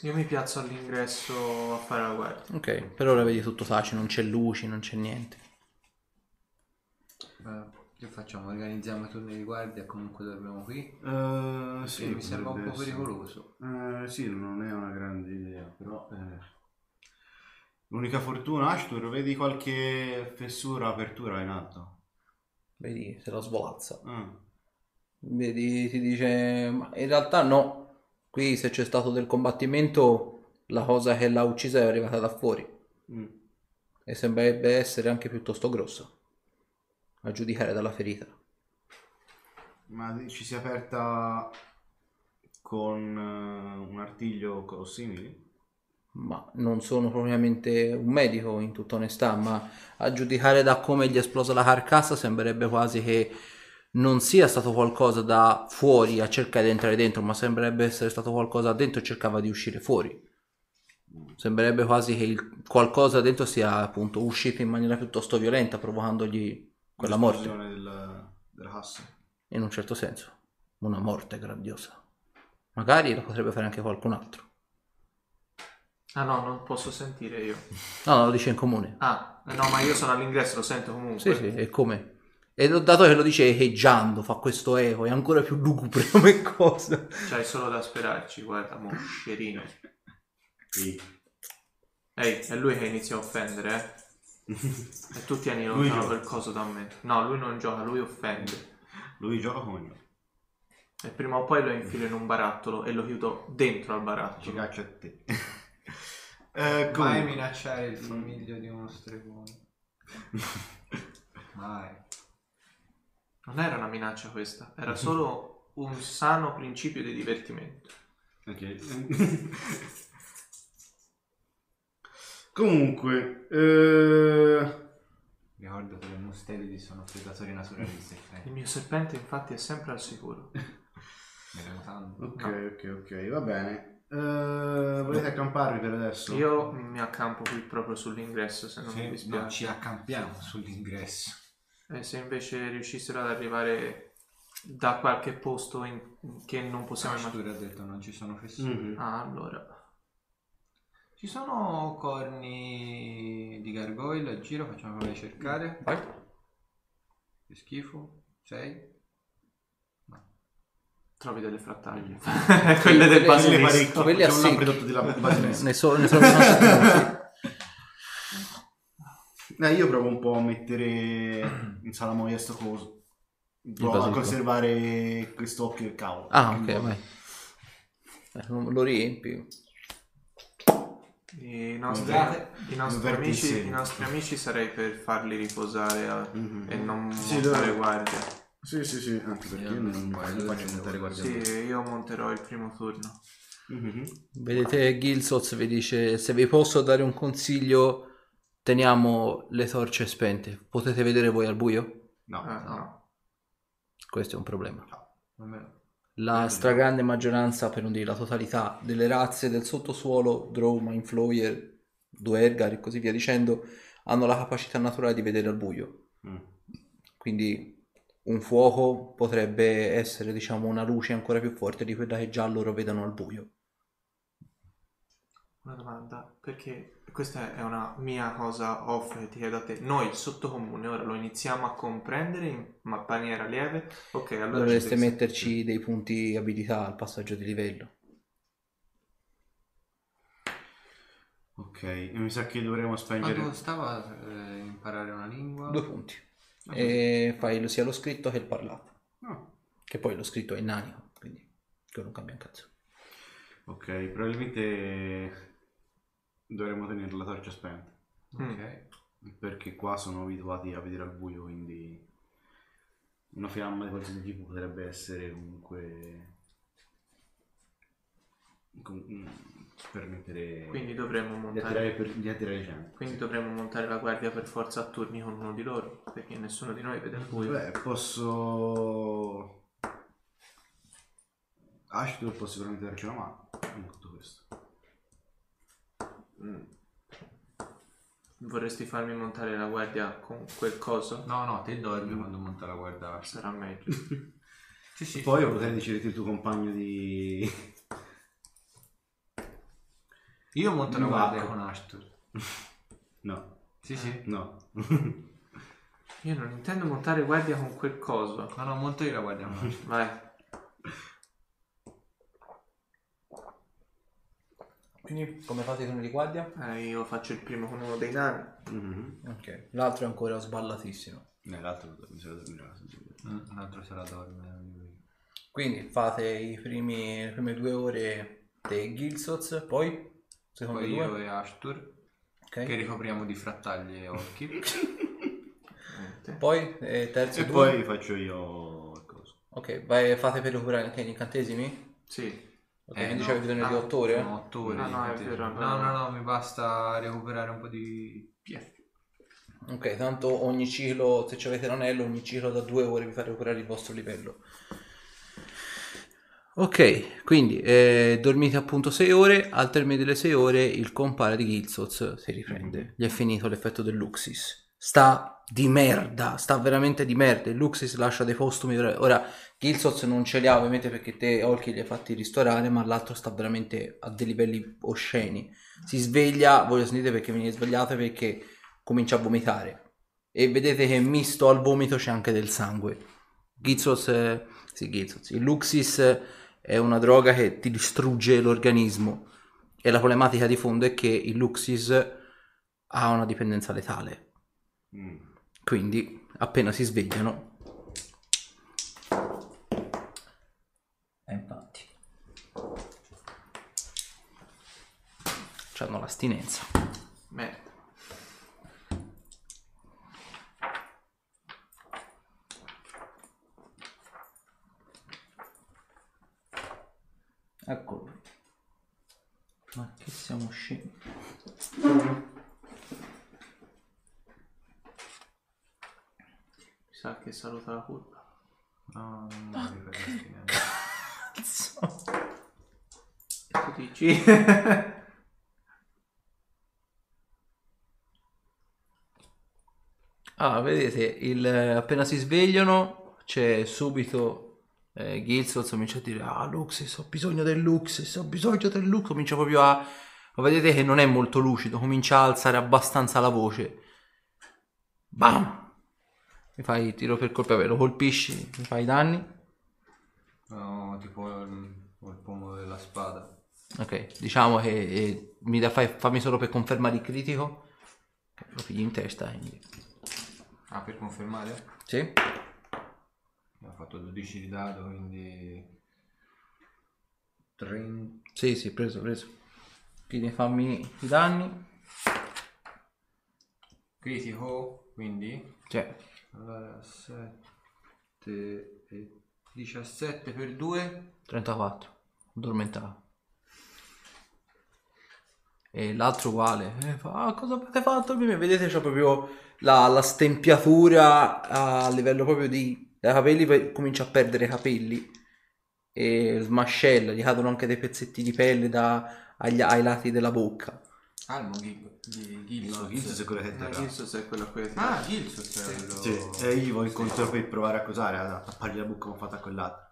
Io mi piazzo all'ingresso a fare la guardia. Ok, per ora vedi tutto taci, non c'è luci, non c'è niente. Eh, che facciamo? Organizziamo i turni di guardia e comunque dormiamo qui? Eh, sì, mi sembra un po' essere. pericoloso. Eh, sì, non è una grande idea, però... eh, L'unica fortuna, Ashtur, vedi qualche fessura, apertura in alto? Vedi, se la svolazza. Ah. Vedi, ti dice, ma in realtà no. Qui se c'è stato del combattimento, la cosa che l'ha uccisa è arrivata da fuori. Mm. E sembrerebbe essere anche piuttosto grossa. A giudicare dalla ferita. Ma ci si è aperta con eh, un artiglio o simili? Ma non sono propriamente un medico, in tutta onestà, ma a giudicare da come gli è esplosa la carcassa, sembrerebbe quasi che non sia stato qualcosa da fuori a cercare di entrare dentro, ma sembrerebbe essere stato qualcosa dentro e cercava di uscire fuori. Sembrerebbe quasi che il qualcosa dentro sia appunto uscito in maniera piuttosto violenta, provocandogli quella morte. L'esplosione del- della cassa. In un certo senso. Una morte grandiosa. Magari lo potrebbe fare anche qualcun altro. Ah no, non posso sentire io. No, no, lo dice in comune. Ah, no, ma io sono all'ingresso, lo sento comunque. Sì, sì, e come? E dato che lo dice echeggiando, fa questo eco, è ancora più lugubre come cosa. C'hai solo da sperarci, guarda, moscerino. Sì. Ehi, è lui che inizia a offendere, eh? E tu tieni lontano gioca. quel coso da me. No, lui non gioca, lui offende. Lui gioca come me. E prima o poi lo infilo in un barattolo e lo chiudo dentro al Ci barattolo. caccia a te. eh, Mai comunque. minacciare il famiglio di uno stregone. Mai. Non era una minaccia questa, era solo un sano principio di divertimento. Ok. Comunque, eh, Ricordo che le mustelidi sono predatori naturalisti. Il Eh, mio serpente infatti è sempre al sicuro. ok, ok, ok, va bene. Eh, volete accamparvi per adesso? Io mi accampo qui proprio sull'ingresso se non mi Sì, dispiace. no, ci accampiamo sull'ingresso. E se invece riuscissero ad arrivare da qualche posto in- che non possiamo immaginare. Ashtur ha detto non ci sono fessure. Mhm. Ah, allora. Ci sono corni di gargoyle a giro, facciamo come cercare. Vai. Che schifo. Sei? Trovi delle frattaglie. Sì, Quelle del quelle- basilisco. c'è a un secchi. prodotto della basilisco. Ne so, ne so rimasto Eh, io provo un po' a mettere in salamoia sto coso. Provo a conservare quest'occhio del cavolo. Ah, ok, vai. Eh, lo lo riempi. I nostri, i nostri amici. I nostri amici sarei per farli riposare a- Mhm. e non Sì, montare guardia. Sì, sì, sì, anche perché io non, faccio montare guardia. Sì, io monterò il primo turno. Mhm. Vedete, Gilsoz vi dice: Se vi posso dare un consiglio, teniamo le torce spente. Potete vedere voi al buio? No, Eh, no. Questo è un problema. Vabbè. La stragrande maggioranza, per non dire la totalità, delle razze del sottosuolo, Drow, Mindfloyer, Duergar e così via dicendo, hanno la capacità naturale di vedere al buio. Mm. Quindi un fuoco potrebbe essere, diciamo, una luce ancora più forte di quella che già loro vedono al buio. Una domanda, perché questa è una mia cosa off che ti chiedo a te. Noi, il sottocomune, ora lo iniziamo a comprendere in ma- maniera lieve? Ok, allora... Dovreste metterci dei punti abilità al passaggio di livello. Ok, e mi sa che dovremo spengere... Quando stava eh, imparare una lingua? Due punti. E fai sia lo scritto che il parlato. Ah, Che poi lo scritto è in nanico, quindi che non cambia un cazzo. ok, probabilmente dovremo tenere la torcia spenta. Ok. Perché qua sono abituati a vedere al buio, quindi una fiamma di qualsiasi tipo potrebbe essere comunque com- mm, permettere Quindi dovremmo di attirare, montare... per- di attirare gente. Quindi dovremmo montare la guardia per forza a turni con uno di loro, perché nessuno di noi vede il buio. Beh, posso... Ashton può sicuramente darci una mano in tutto questo. Mm. Vorresti farmi montare la guardia con quel coso? No, no, te dormi quando monta la guardia. Sarà meglio. Sì, sì. Poi potrei decidere il tuo compagno di... Io monto la No. guardia con Ashtur. No, Sì, sì. no. Io non intendo montare guardia con quel coso. No, no, monto io la guardia con Ashtur. Vai. Quindi come fate i turni di guardia? Eh, io faccio il primo con uno dei nani. Mhm. Ok. L'altro è ancora sballatissimo. Eh, l'altro mi. Mm, Un altro se la dorme. Quindi fate i primi, le prime due ore dei Gilsoz, poi secondo Poi due, io e Ashtur ok? che ricopriamo di frattaglie e occhi. Niente. Poi eh, terzo E due. poi faccio io il coso. Ok, vai, fate per recuperare anche gli incantesimi? Sì. Ok, Eh, quindi no. c'è bisogno di Ah, 8 ore? Sono otto ore. Di no, vero, no, allora- no, no, mi basta recuperare un po' di PF. Ok, tanto ogni ciclo, se avete l'anello, ogni ciclo da due ore vi fa recuperare il vostro livello. Ok, quindi eh, dormite appunto 6 ore, al termine delle 6 ore il compare di Gilsoz si riprende, gli è finito l'effetto del Luxis. Sta di merda, sta veramente di merda, il Luxis lascia dei postumi, ora Gilsoz non ce li ha ovviamente perché te Olki li hai fatti ristorare, ma l'altro sta veramente a dei livelli osceni. Si sveglia, voi lo sentite perché venite svegliate perché comincia a vomitare e vedete che misto al vomito c'è anche del sangue. Gilsoz, eh, sì Gilsoz, il Luxis è una droga che ti distrugge l'organismo e la problematica di fondo è che il Luxis ha una dipendenza letale. Mm. Quindi appena si svegliano... E infatti... Hanno l'astinenza. Merda. Eccolo. Ma che siamo scemi. Sa che saluta la curva. No, non mi faresti niente. Cazzo. Tu dici? Ah, vedete, il- appena si svegliano c'è subito eh, Gilsoz comincia a dire Ah, Luxis, ho bisogno del Luxis, ho bisogno del Lux. Comincia proprio a... Ma vedete che non è molto lucido, comincia a alzare abbastanza la voce. Bam! Mi fai tiro per colpa, lo colpisci, mi fai danni. No, tipo il, il pomo della spada. Ok, diciamo che eh, mi da, fai, fammi solo per confermare il critico. Lo pigli in testa, quindi... Ah, per confermare? Sì? Ho fatto 12 di dado, quindi... 30... Sì, sì, preso, preso. Quindi fammi i danni. Critico, quindi... Cioè, Allora, 7 e 17 per 2. 34. Addormentato. E l'altro uguale. Eh, fa, "Ah, cosa avete fatto? Vedete, c'è proprio la, la stempiatura a livello proprio di... dai capelli, comincia a perdere capelli. E smascella, gli cadono anche dei pezzetti di pelle da- agli- ai lati della bocca. Ah, il Mogil. Di Gilsos. Gilsos è quello che Ma terrà. Gilsos è quello a cui ti Ah, è quello... Sì, e io incontro per provare a cosare, a tappargli la bocca come ho fatto a quell'altro.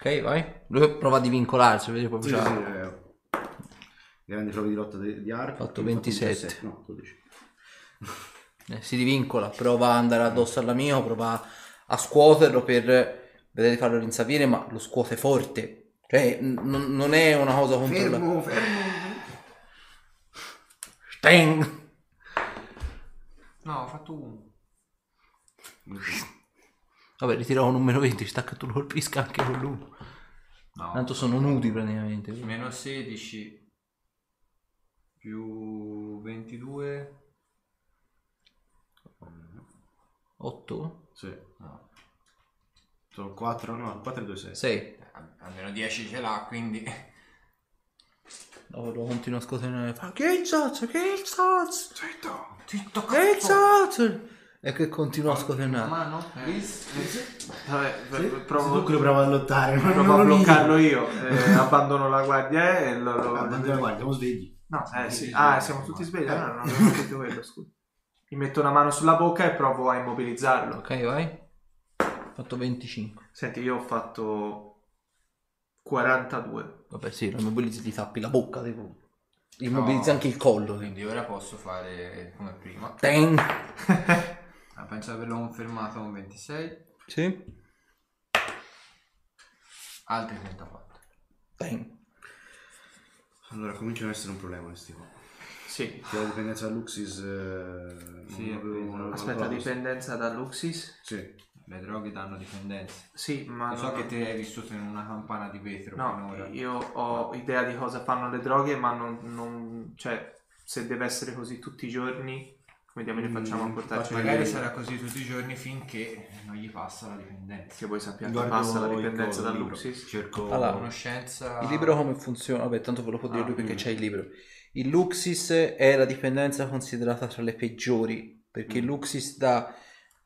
Ok, vai. Lui prova a divincolarsi, vedi proprio. Sì, c'ha- sì, eh, grandi prove di lotta di, di arco. Fatto ho 27. No, 12. Eh, si divincola, prova ad andare addosso all'amico, prova a scuoterlo per vedere di farlo rinsavire, ma lo scuote forte. Cioè, n- non- non è una cosa controllata. Fermo, fermo. Steng! No, ho fatto uno. Vabbè, ritiro un numero 20, sta che tu lo colpisca anche con lui. No. Tanto sono nudi praticamente. Meno 16 più 22. 8? Sì. No. Sono 4, no, 4 e 2, 6. 6. Al- Almeno 10 ce l'ha, quindi... No, lo continuo a scuotere. Fa che zozzo, che zozzo, Zitto. Zitto, che zozzo. E che continua a Una scuotere. mano? Vabbè, Sì, provo, quello provo a lottare, ma provo non a lo bloccarlo io. eh, abbandono la guardia e lo... lo- Guarda, guarda, siamo svegli. No, eh sì. Sì, Ah, sì, siamo sì. tutti svegli. No, no, non avevo capito quello, scusa. Gli metto una mano sulla bocca e provo a immobilizzarlo. Ok, vai. Ho fatto 25. Senti, io ho fatto 42. Vabbè, sì, lo immobilizzi ti tappi la bocca, tipo. Immobilizzi No. anche il collo. tipo. Quindi ora posso fare come prima. Teng. Ah, penso di averlo confermato con 26. Sì. Altri 34. Teng. Allora, cominciano ad essere un problema questi qua. Sì. Che la dipendenza da Luxis... eh, Sì, non avevo- non avevo Aspetta, dipendenza da Luxis? Sì. Le droghe danno dipendenza. Sì, ma Lo so non- che te hai vissuto in una campana di vetro No, finora. io ho idea di cosa fanno le droghe, ma non, non- cioè, se deve essere così tutti i giorni, come diamine Mm, facciamo a portarci le Magari sarà così tutti i giorni finché non gli passa la dipendenza. Che voi sappiate, Guardo passa la dipendenza da il libro. Luxis. Cerco... Allora, Conoscenza... Il libro come funziona? Vabbè, tanto ve lo può dire Ah, lui perché mm. c'è il libro. Il Luxis è la dipendenza considerata tra le peggiori, perché il Mm. Luxis dà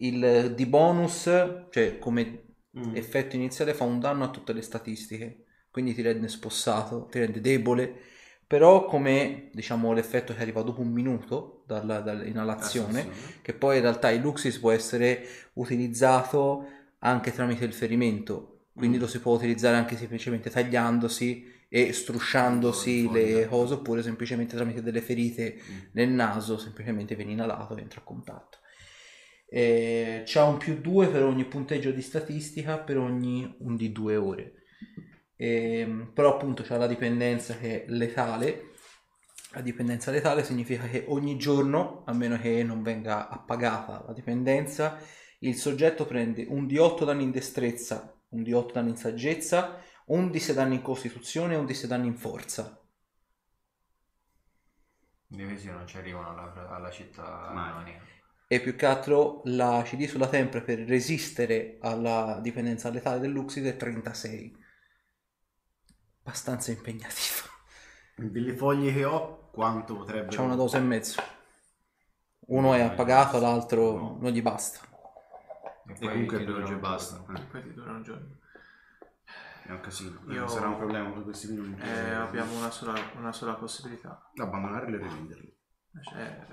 il di bonus, cioè come Mm. effetto iniziale fa un danno a tutte le statistiche, quindi ti rende spossato, ti rende debole, però come diciamo l'effetto che arriva dopo un minuto dalla, dall'inalazione, che poi in realtà il Luxis può essere utilizzato anche tramite il ferimento, quindi Mm. lo si può utilizzare anche semplicemente tagliandosi e strusciandosi le cose oppure semplicemente tramite delle ferite Mm. nel naso, semplicemente viene inalato e entra a contatto. Eh, c'ha un più 2 per ogni punteggio di statistica per ogni un di 2 ore. Ehm, però appunto c'ha la dipendenza che è letale. La dipendenza letale significa che ogni giorno, a meno che non venga appagata la dipendenza, il soggetto prende un di 8 danni in destrezza, un di 8 danni in saggezza, un di 6 danni in costituzione e un di 6 danni in forza. Le vesi non ci arrivano alla, alla città Mai. E più che altro la CD sulla tempra per resistere alla dipendenza letale dell'Uxid è 36. Abbastanza impegnativo. Delle foglie che ho, quanto potrebbe... C'è una dose e mezzo. Uno è appagato, l'altro No. non gli basta. E E comunque ti per dura oggi un basta. eh. Poi ti dura un giorno. È un casino. Io- Eh, Sarà un problema con questi minimi. Eh, abbiamo una sola, una sola possibilità. Abbandonarli e rivenderli. Cioè,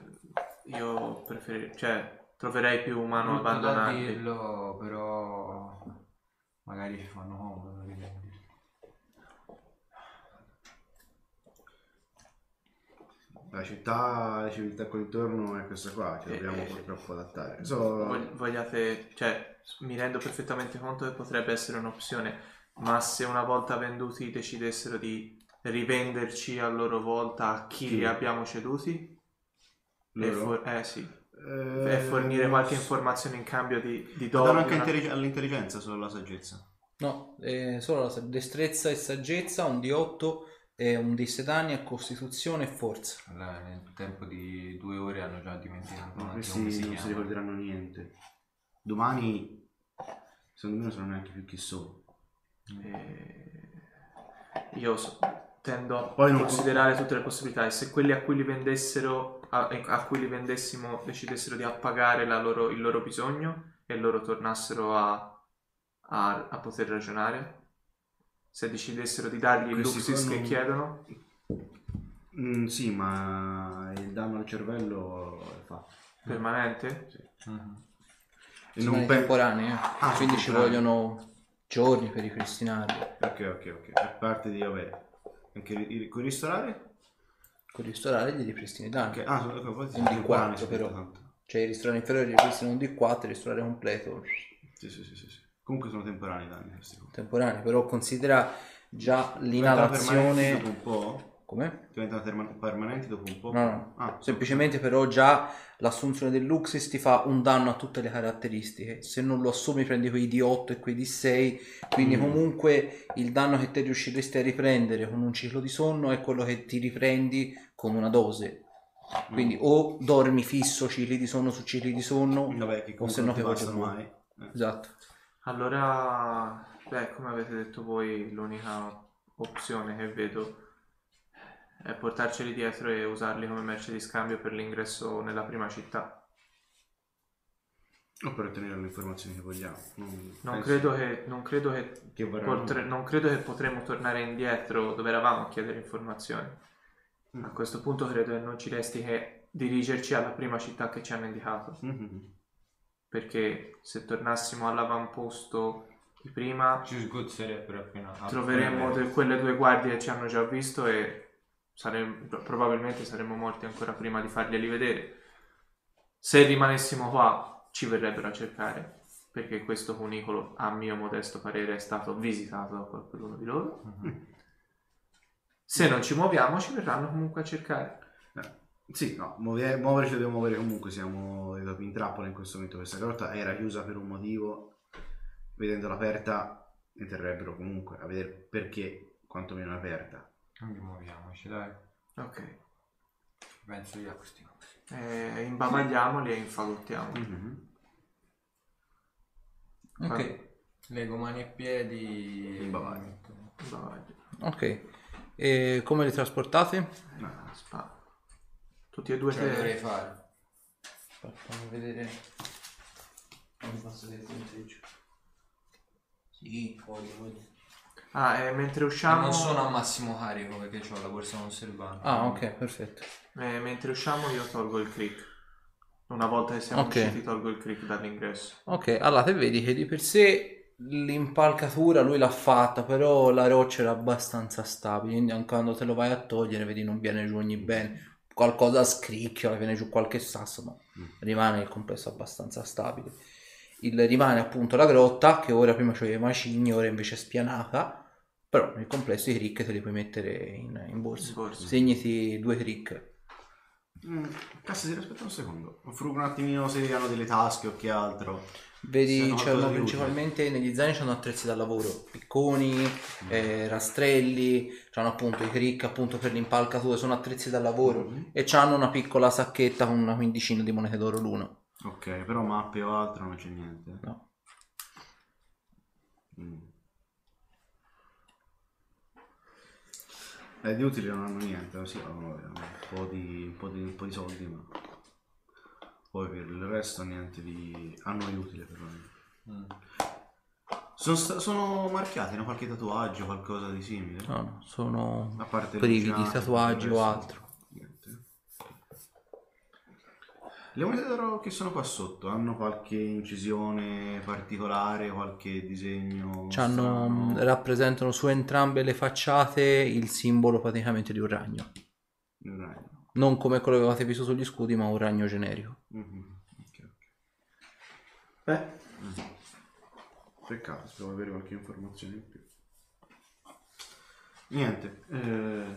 io preferirei, cioè, troverei più umano Brutto da abbandonarli. dirlo, però magari ci fanno comodo. rivendi. La città, la civiltà qua intorno è questa qua, ci Eh, dobbiamo eh, purtroppo adattare. So, Vog- vogliate, cioè, mi rendo perfettamente conto che potrebbe essere un'opzione, ma se una volta venduti decidessero di rivenderci a loro volta a chi Chi? li abbiamo ceduti? For- eh, sì, Eh, e fornire qualche informazione in cambio di, di Danno dono. anche una- intellig- all'intelligenza solo la saggezza. No, è solo la destrezza e saggezza, un di 8 e un di 6 danni a costituzione e forza. Allora, nel tempo di due ore hanno già dimenticato Ma questi si non si ricorderanno niente. Domani, secondo me, non sanno neanche più chi sono. Eh, io so- tendo a Poi non- considerare tutte le possibilità e se quelli a cui li vendessero a, a cui li vendessimo decidessero di appagare la loro- il loro bisogno e loro tornassero a, a- a poter ragionare se decidessero di dargli il Questi luxis qua che chiedono Mm, sì, ma il danno al cervello è fatto. permanente Mhm. E Sono non pe- temporanee, eh. Ah, quindi sono ci vogliono giorni per ripristinarli. Ok, ok, ok. A parte di, vabbè, anche ristorare? Con il ristorare gli ripristini i danni. Ok, ah, so- ok, poi Un di temporanei quattro, si però. aspetta tanto. Cioè i ristorani inferiori ripristinano un di 4, il ristorare completo Sì, sì, sì, sì, sì. Comunque sono temporanei i danni questi temporanei, però considera già l'inalazione... dopo un po'? Come? Diventano terma- permanenti dopo un po'? No, no. Ah, Semplicemente però già l'assunzione del Luxis ti fa un danno a tutte le caratteristiche. Se non lo assumi prendi quei di 8 e quei di 6, quindi Mm. comunque il danno che te riusciresti a riprendere con un ciclo di sonno è quello che ti riprendi con una dose. Quindi o dormi fisso cicli di sonno su cicli di sonno, Vabbè, che o se no che buona. mai. Eh. Esatto. allora beh come avete detto voi l'unica opzione che vedo è portarceli dietro e usarli come merce di scambio per l'ingresso nella prima città O per ottenere le informazioni che vogliamo. Non, non credo che, non credo che che. Potre- non credo che potremo tornare indietro dove eravamo a chiedere informazioni. Mm. A questo punto credo che non ci resti che dirigerci alla prima città che ci hanno indicato. Mhm. Perché se tornassimo all'avamposto di prima, Ci sgozzerebbero appena... troveremmo de- quelle due guardie che ci hanno già visto e sarem- probabilmente saremmo morti ancora prima di farglieli vedere. Se rimanessimo qua, ci verrebbero a cercare. Perché questo cunicolo, a mio modesto parere, è stato visitato da qualcuno di loro. Mhm. Se non ci muoviamo, ci verranno comunque a cercare. Sì, no, muove- muoverci dobbiamo muovere comunque, siamo in trappola in questo momento. Questa grotta era chiusa per un motivo, vedendola aperta interrebbero comunque a vedere perché quantomeno è aperta. Quindi muoviamoci, dai. Ok. Penso io a questi cosi. Eh, imbavagliamoli e infagottiamo. Ok, Lego mani e piedi. In bavaglio. Imbavaglio. ok. E come li trasportate? Spa. Tutti e due Cioè, dovrei fare. Fammi vedere. Non posso vedere il punteggio. Sì, poi, poi. Ah, e mentre Ma usciamo... non sono a massimo carico perché ho la borsa conservante. Ah, ok, perfetto. eh, mentre usciamo io tolgo il click. Una volta che siamo Ok. usciti tolgo il click dall'ingresso. Ok, allora te vedi che di per sé l'impalcatura lui l'ha fatta, però la roccia era abbastanza stabile, quindi anche quando te lo vai a togliere, vedi non viene giù ogni bene. Qualcosa scricchiola, viene giù qualche sasso, ma rimane il complesso abbastanza stabile. Il, rimane appunto la grotta, che ora prima c'aveva i macigni, ora invece è spianata, però nel complesso i crick te li puoi mettere in, in borsa. In borsa. Segnati due crick. Mm, cazzo, si aspetta un secondo. Frugo un attimino se hanno delle tasche o che altro. Vedi, c'erano principalmente negli zaini c'hanno attrezzi da lavoro, picconi, eh, rastrelli, c'hanno appunto i crick appunto per l'impalcatura, sono attrezzi da lavoro Mhm. e c'hanno una piccola sacchetta con una quindicina di monete d'oro l'uno. Ok, però mappe o altro non c'è niente. No. Mm. Eh, di utili non hanno niente, sì, hanno un po' di, un po' di, un po' di soldi, ma poi per il resto niente di... hanno di utile perlomeno. Mm. Sono, sta- sono marchiati, hanno qualche tatuaggio, qualcosa di simile? No, no, sono A parte il privi di giallo, tatuaggi o altro. Niente. Le monete d'oro che sono qua sotto hanno qualche incisione particolare, qualche disegno? C'hanno, strano? mh, rappresentano su entrambe le facciate il simbolo praticamente di un ragno. Un ragno. Non come quello che avevate visto sugli scudi, ma un ragno generico. Mhm, ok, ok. Beh, Peccato, spero di avere qualche informazione in più. Niente, eh,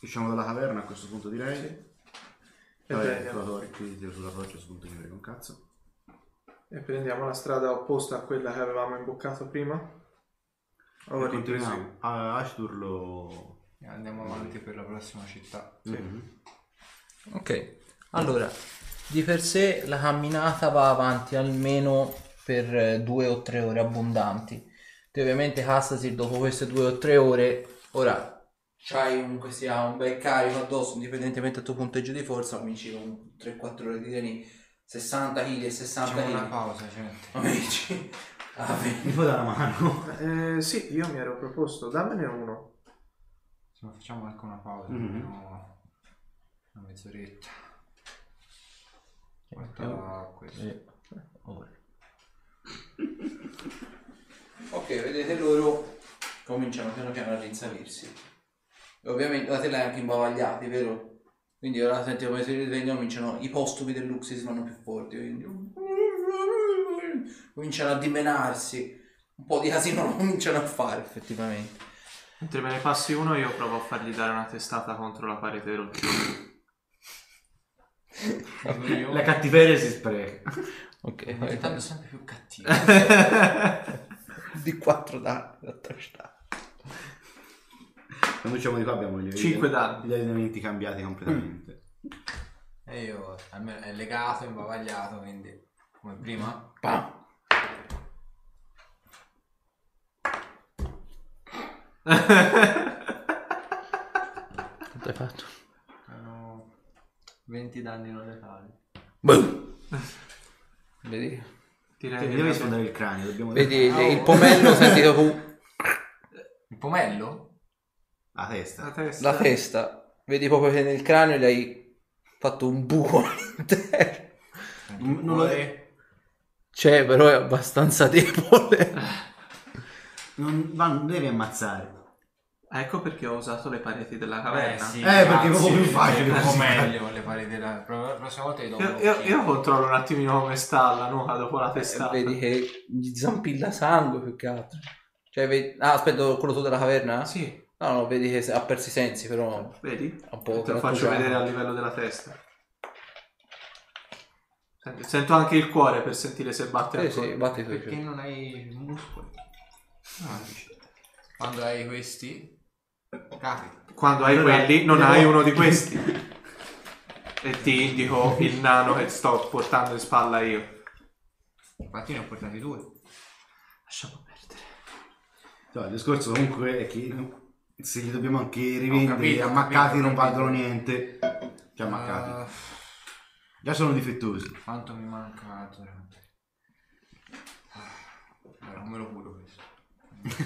usciamo dalla caverna a questo punto direi. e, Vabbè, prendiamo, torre, tiro sulla torre a questo punto mi frega un cazzo. e prendiamo la strada opposta a quella che avevamo imboccato prima. O E continuiamo. ripresi- A Ashtur lo... E Andiamo avanti per la prossima città. Mhm. Ok, allora, di per sé la camminata va avanti almeno per eh, due o tre ore abbondanti. Te ovviamente Castasir dopo queste due o tre ore, ora c'hai comunque sia un bel carico addosso, indipendentemente dal tuo punteggio di forza, cominci con 3-4 ore di treni, 60 kg e 60 Facciamo una kg. pausa, gente. Amici, ah, Mi puoi dare una mano? Eh, sì, io mi ero proposto, dammene uno. Se no facciamo anche una pausa, Mhm. almeno una mezz'oretta. Guarda questo. Eh, ora. ok, vedete loro cominciano piano piano a rinsalirsi. E ovviamente la tela è anche imbavagliati, vero? Quindi ora senti come si risvegliano, cominciano i postumi del Luxis vanno più forti, quindi cominciano a dimenarsi. Un po' di casino lo cominciano a fare effettivamente. Mentre me ne passi uno io provo a fargli dare una testata contro la parete rotta. La cattiveria si spreca. Ok, sto diventando sempre più cattivo. di 4 danni da touchdown. Quando usciamo di qua abbiamo gli, Cinque danni. gli elementi cambiati completamente. e io almeno è legato, imbavagliato, quindi come prima. Pam. Quanto hai fatto? Hanno 20 danni non letali. Boom. Vedi? Ti che devi sfondare il cranio, dobbiamo Vedi dire- il pomello, senti dopo Il pomello? La testa. la testa. la testa, vedi proprio che nel cranio gli hai fatto un buco all'interno. Mm, non lo C'è, però è abbastanza debole. non, non devi ammazzare. Ecco perché ho usato le pareti della caverna. Eh, perché è proprio più facile Un po' meglio le pareti della... La prossima volta Io, io- io controllo un attimino come sta la nuca dopo la testata. vedi che gli zampilla sangue più che altro. Cioè, vedi... Ah, aspetta, quello tu della caverna? Sì. No, no, vedi che ha perso i sensi, però Vedi? un po' Te lo faccio vedere a livello della testa. Sento anche il cuore per sentire se batte Sì, sì, batti tu. Perché non hai muscoli? Ah. Quando hai questi, capi. Quando hai quelli, non hai uno di questi. e ti indico il nano che sto portando in spalla io. Infatti ne ho portati due. Lasciamo perdere. No, il discorso comunque è che se li dobbiamo anche rivendere capito, ho ammaccati capito, ho non capito. valgono niente. Cioè ammaccati. Ah, Già sono difettosi. quanto mi manca durante. Allora, non me lo curo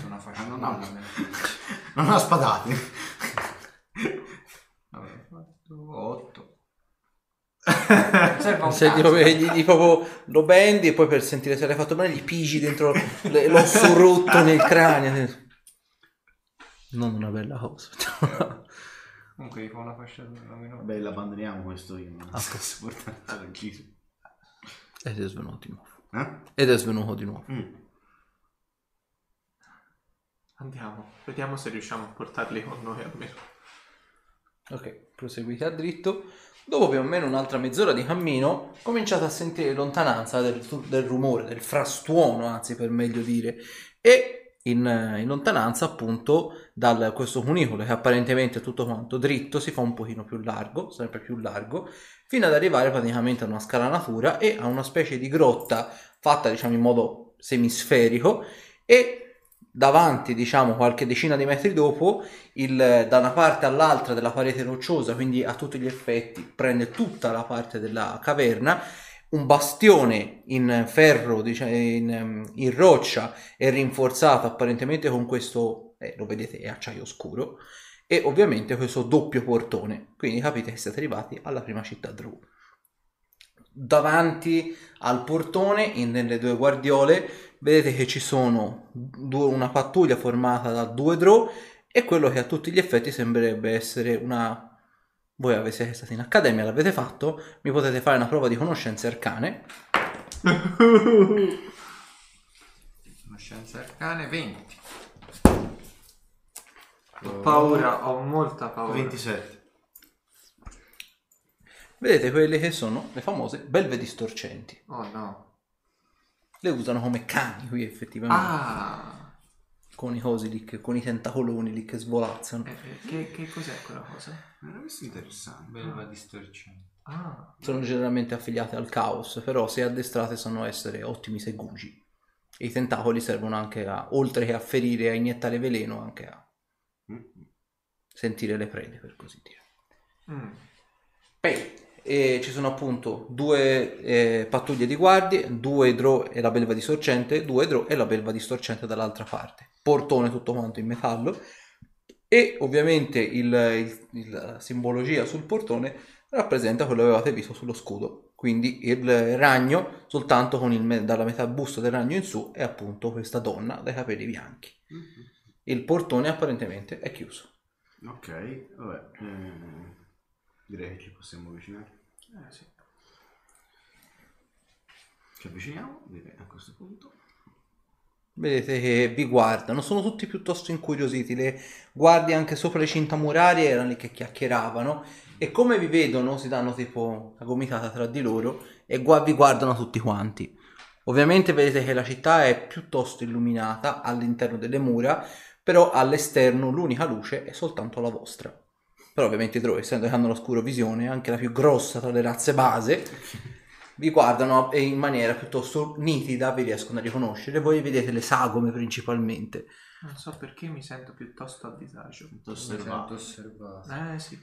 una fascia Non la- Non ha spadate. Vabbè, fatto 8. Serve un Se lo vedi, gli proprio lo bendi e poi per sentire se l'hai fatto bene gli pigi dentro le- l'osso rotto nel cranio. Non una bella cosa. Comunque gli fa una fascia almeno. Vabbè, l'abbandoniamo questo io. Non Ah. Ed è svenuto di nuovo. Eh? Ed è svenuto di nuovo. Mm. Andiamo, vediamo se riusciamo a portarli con noi almeno. Ok, proseguite a dritto. Dopo più o meno un'altra mezz'ora di cammino, cominciate a sentire lontananza del, del rumore, del frastuono, anzi per meglio dire, e in, in lontananza appunto da questo cunicolo che apparentemente è tutto quanto dritto si fa un pochino più largo, sempre più largo, fino ad arrivare praticamente a una scalanatura e a una specie di grotta fatta diciamo in modo semisferico e davanti diciamo qualche decina di metri dopo il, da una parte all'altra della parete rocciosa, quindi a tutti gli effetti prende tutta la parte della caverna, un bastione in ferro, diciamo, in, in roccia e rinforzato apparentemente con questo, eh, lo vedete, è acciaio scuro, e ovviamente questo doppio portone. Quindi capite che siete arrivati alla prima città Drew. Davanti al portone, nelle due guardiole, vedete che ci sono due- una pattuglia formata da due draw e quello che a tutti gli effetti sembrerebbe essere una... Voi avete stati in accademia, l'avete fatto, mi potete fare una prova di conoscenze arcane. Conoscenze arcane 20. Ho paura, ho molta paura. 27. Vedete quelle che sono le famose belve distorcenti. Oh no. Le usano come cani qui effettivamente, Ah, con i cosi lì, che- con i tentacoloni lì che svolazzano. eh, eh, che, che cos'è quella cosa? Era questo interessante. Belva distorsione. Ah, Sono generalmente affiliate al caos, però se addestrate sanno essere ottimi segugi. E I tentacoli servono anche a, oltre che a ferire e a iniettare veleno, anche a Mm. sentire le prede, per così dire. mm. Poi eh, ci sono appunto due eh, pattuglie di guardie, due draw e la belva di sorgente, due draw e la belva di sorgente dall'altra parte. Portone tutto quanto in metallo e ovviamente il, il- la simbologia sul portone rappresenta quello che avevate visto sullo scudo. Quindi il ragno soltanto con il dalla metà busto del ragno in su è appunto questa donna dai capelli bianchi. Il portone apparentemente è chiuso. Ok, vabbè. eh, direi che ci possiamo avvicinare. Eh, sì. Ci avviciniamo, direi a questo punto. Vedete che vi guardano, sono tutti piuttosto incuriositi, le guardie anche sopra le cinta murarie erano lì che chiacchieravano e come vi vedono si danno tipo la gomitata tra di loro e gua- vi guardano tutti quanti. Ovviamente vedete che la città è piuttosto illuminata all'interno delle mura, però all'esterno l'unica luce è soltanto la vostra. Però ovviamente i Drow, essendo che hanno l'oscuro visione, anche la più grossa tra le razze base, vi guardano e in maniera piuttosto nitida vi riescono a riconoscere. Voi vedete le sagome principalmente. Non so perché mi sento piuttosto a disagio. Tutto Mi osservato. osservato. Eh sì.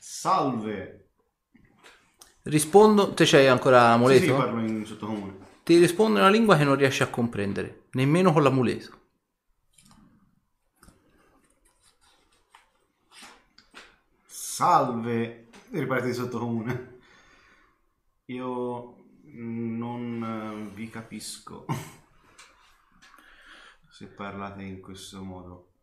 Salve! Rispondo, te c'hai ancora Sì, amuleto? sì, parlo in sottocomune. Ti risponde in una lingua che non riesci a comprendere, nemmeno con l'amuleto. Salve! Riparte di sottocomune. Io non eh, vi capisco. Se parlate in questo modo.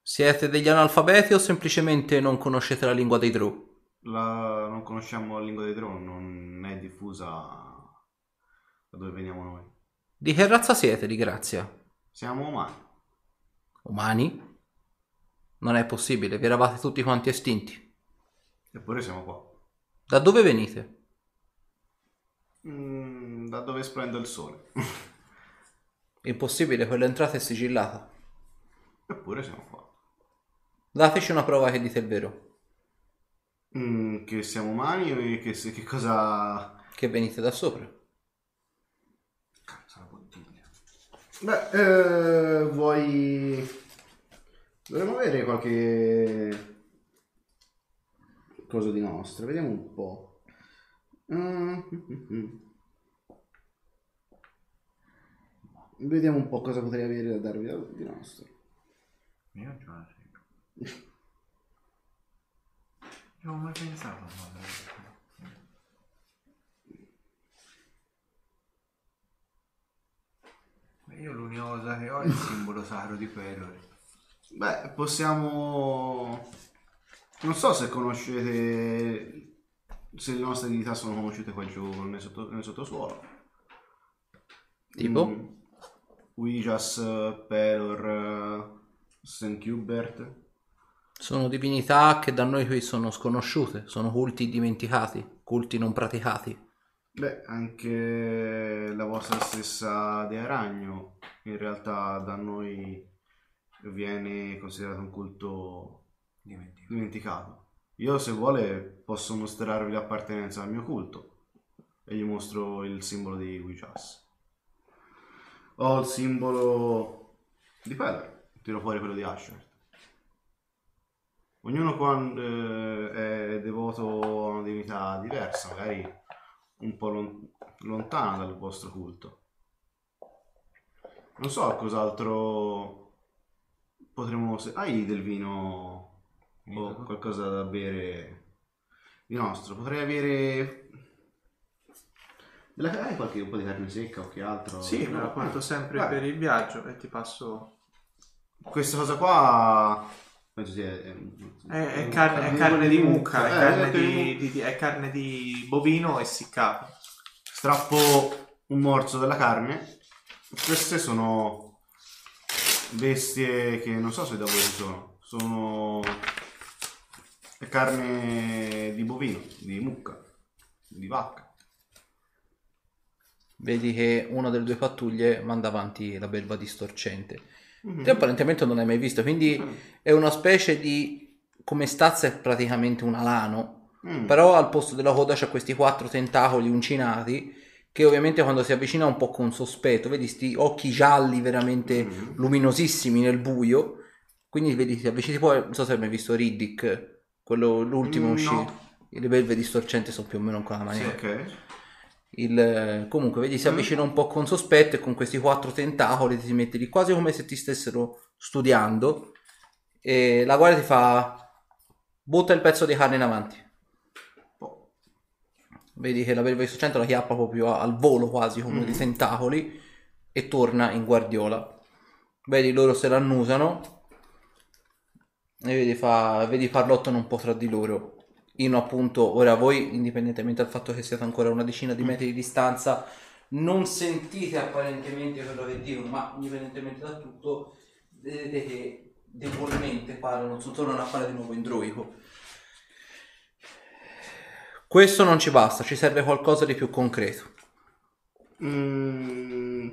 Siete degli analfabeti o semplicemente non conoscete la lingua dei Drow? La, non conosciamo la lingua dei droni, non è diffusa da dove veniamo noi. Di che razza siete, di grazia? Siamo umani. Umani? Non è possibile, vi eravate tutti quanti estinti. Eppure siamo qua. Da dove venite? Mm, da dove splende il sole. Impossibile, quell'entrata è sigillata. Eppure siamo qua. Dateci una prova che dite il vero. Mm, che siamo umani e che, che cosa... Che venite da sopra. Cazzo, la bottiglia. Beh, eh, vuoi... Dovremmo avere qualche cosa di nostro, vediamo un po'. Mm. Vediamo un po' cosa potrei avere da darvi da- di nostro. Io non seguo. Non ho mai pensato a. Io l'unica cosa che ho è il simbolo sacro di Pelor. Beh, possiamo... Non so se conoscete... Se le nostre divinità sono conosciute qua giù nel, sotto- nel sottosuolo. Tipo? Mm, Ouijas, Pelor, St. Hubert. Sono divinità che da noi qui sono sconosciute, sono culti dimenticati, culti non praticati. Beh, anche la vostra stessa Dea Ragno in realtà da noi viene considerato un culto Dimentico. dimenticato. Io se vuole posso mostrarvi l'appartenenza al mio culto e gli mostro il simbolo di Ouijas. Ho il simbolo di Pelor, tiro fuori quello di Asher. Ognuno quando eh, è devoto a una divinità diversa, magari un po' lon- lontana dal vostro culto. Non so cos'altro potremmo... Se- hai del vino o qualcosa da bere di nostro? Potrei avere... Della... Hai qualche un po' di carne secca o che altro? Sì, me la No? porto sempre Vai. per il viaggio e ti passo... Questa cosa qua... Penso sia... È, È, è carne, è carne di mucca, è Eh, carne di, di- di- è carne di bovino essiccato. Strappo un morso della carne. Queste sono bestie che non so se da voi ci sono. Sono è carne di bovino, di mucca, di vacca. Vedi che una delle due pattuglie manda avanti la belva distorcente. Te apparentemente non l'hai mai visto, quindi è una specie di... come stazza è praticamente un alano, Mm. però al posto della coda c'ha questi quattro tentacoli uncinati che ovviamente quando si avvicina un po' con sospetto, vedi sti occhi gialli veramente Mm. luminosissimi nel buio, quindi vedi si avvicina poi, non so se hai mai visto Riddick, quello l'ultimo Mm, uscito. no. Le belve distorcenti sono più o meno quella Sì, maniera. ok. Il, comunque, vedi, si avvicina un po' con sospetto e con questi quattro tentacoli ti metti lì quasi come se ti stessero studiando. E la guardia ti fa: butta il pezzo di carne in avanti. Oh. Vedi che la belva di la chiappa proprio al volo quasi come di tentacoli e torna in guardiola. Vedi, loro se l'annusano e vedi, fa, vedi parlottano un po' tra di loro. In appunto, ora voi, indipendentemente dal fatto che siate ancora una decina di metri di distanza, non sentite apparentemente quello che dicono, ma indipendentemente da tutto, vedete che debolmente parlano, tornano a parlare di nuovo in droico. Questo non ci basta, ci serve qualcosa di più concreto. Mm.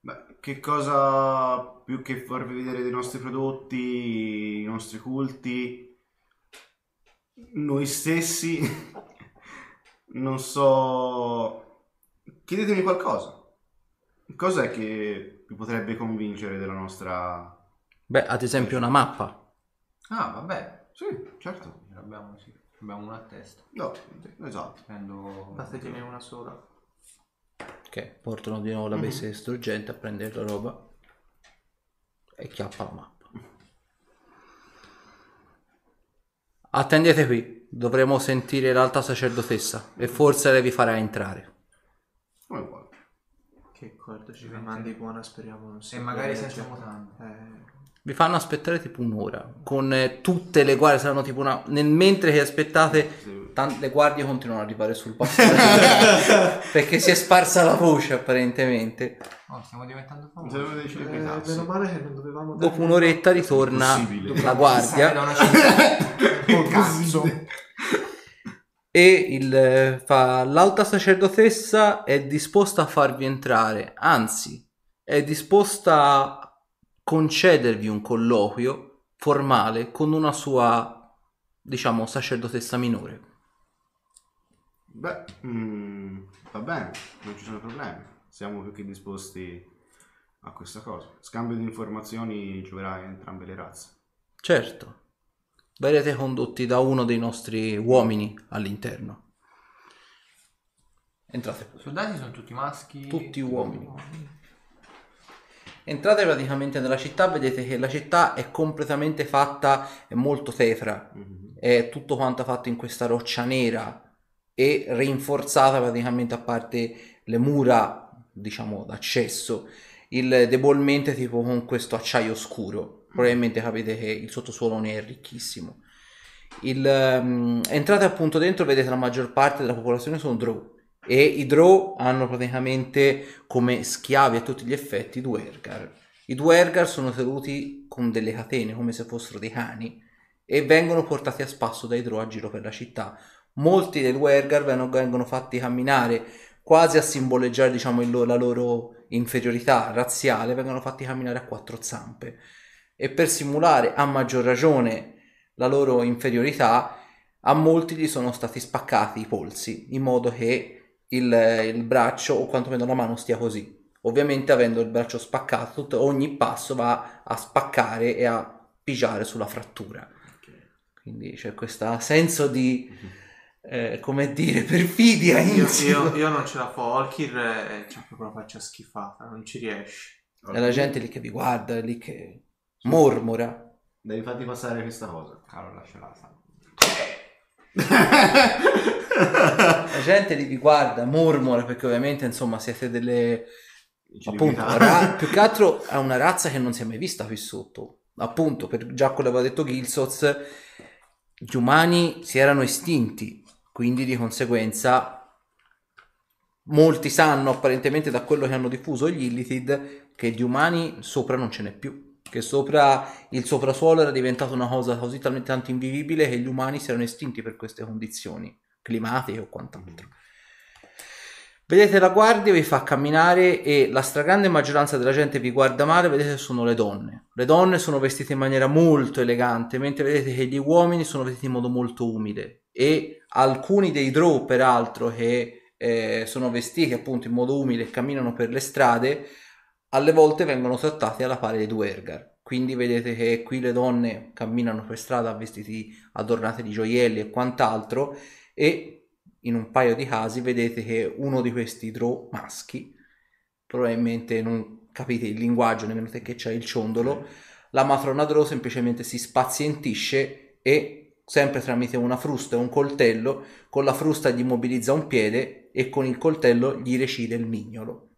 Beh, che cosa più che farvi vedere dei nostri prodotti, i nostri culti, noi stessi, non so. Chiedetemi qualcosa. Cos'è che vi potrebbe convincere della nostra. Beh, ad esempio una mappa. Ah, vabbè. Sì, certo. Ce l'abbiamo, sì. Abbiamo una a testa. No, esatto. Prendo... Datene una sola. Che portano di nuovo la bestia distruggente a prendere la roba e chiappa la mappa. Attendete qui, dovremo sentire l'alta sacerdotessa e forse lei vi farà entrare. Come vuoi. Che corda ci mandi buona, speriamo non sia magari quella, senza mutande. Eh, Vi fanno aspettare tipo un'ora, con eh, tutte le guardie, saranno tipo una... Nel mentre che aspettate, Sì. tan- le guardie continuano ad arrivare sul posto. perché si è sparsa la voce apparentemente. Oh, stiamo diventando famosi. dei Eh, sì. meno male che non dovevamo Dopo un'oretta ritorna la guardia. da una città. Oh, cazzo. E il, eh, fa, l'alta sacerdotessa è disposta a farvi entrare, anzi è disposta a concedervi un colloquio formale con una sua, diciamo, sacerdotessa minore. Beh, mm, va bene, non ci sono problemi. Siamo più che disposti a questa cosa. Scambio di informazioni gioverà a entrambe le razze. Certo, verrete condotti da uno dei nostri uomini all'interno. Entrate pure. I soldati sono tutti maschi. Tutti uomini. Entrate praticamente nella città, vedete che la città è completamente fatta, è molto tetra, Mhm. è tutto quanto fatto in questa roccia nera e rinforzata praticamente a parte le mura, diciamo, d'accesso, il debolmente tipo con questo acciaio scuro. Probabilmente capite che il sottosuolo ne è ricchissimo. Il, ehm, entrate appunto dentro, vedete la maggior parte della popolazione sono drow e i drow hanno praticamente come schiavi a tutti gli effetti i Duergar. I Duergar sono tenuti con delle catene come se fossero dei cani e vengono portati a spasso dai drow a giro per la città. Molti dei Duergar vengono, vengono fatti camminare quasi a simboleggiare diciamo il la loro inferiorità razziale, vengono fatti camminare a quattro zampe e per simulare a maggior ragione la loro inferiorità a molti gli sono stati spaccati i polsi in modo che il, il braccio o quantomeno la mano stia così. Ovviamente avendo il braccio spaccato, tutto- ogni passo va a spaccare e a pigiare sulla frattura. Quindi c'è questo senso di, eh, come dire, perfidia Io, io, io non ce la fa. Olkir eh, c'ha proprio una faccia schifata, non ci riesce. E la gente lì che vi guarda, lì che mormora. Devi farti passare questa cosa. Caro, lasciala stare. La gente lì vi guarda, mormora perché ovviamente insomma siete delle... appunto, ra- più che altro è una razza che non si è mai vista qui sotto. Appunto, per, già quello che aveva detto Gilsoz, gli umani si erano estinti, quindi di conseguenza molti sanno apparentemente da quello che hanno diffuso gli Illithid che di umani sopra non ce n'è più. Che sopra il soprasuolo era diventato una cosa così talmente tanto invivibile che gli umani si erano estinti per queste condizioni climatiche o quant'altro. Vedete la guardia vi fa camminare e la stragrande maggioranza della gente vi guarda male, vedete sono le donne. Le donne sono vestite in maniera molto elegante, mentre vedete che gli uomini sono vestiti in modo molto umile e alcuni dei drow peraltro che eh, sono vestiti appunto in modo umile e camminano per le strade, alle volte vengono trattati alla pari dei Duergar. Quindi vedete che qui le donne camminano per strada vestiti adornate di gioielli e quant'altro e in un paio di casi vedete che uno di questi drow maschi, probabilmente non capite il linguaggio nemmeno te che c'è il ciondolo, la matrona drow semplicemente si spazientisce e sempre tramite una frusta e un coltello, con la frusta gli immobilizza un piede e con il coltello gli recide il mignolo.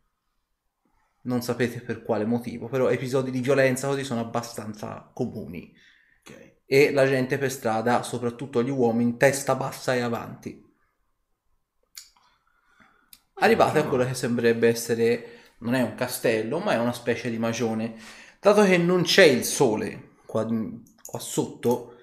Non sapete per quale motivo, però episodi di violenza così sono abbastanza comuni. E la gente per strada, soprattutto gli uomini, testa bassa e avanti. Arrivate a quello che sembrerebbe essere, non è un castello, ma è una specie di magione. Dato che non c'è il sole qua, qua sotto,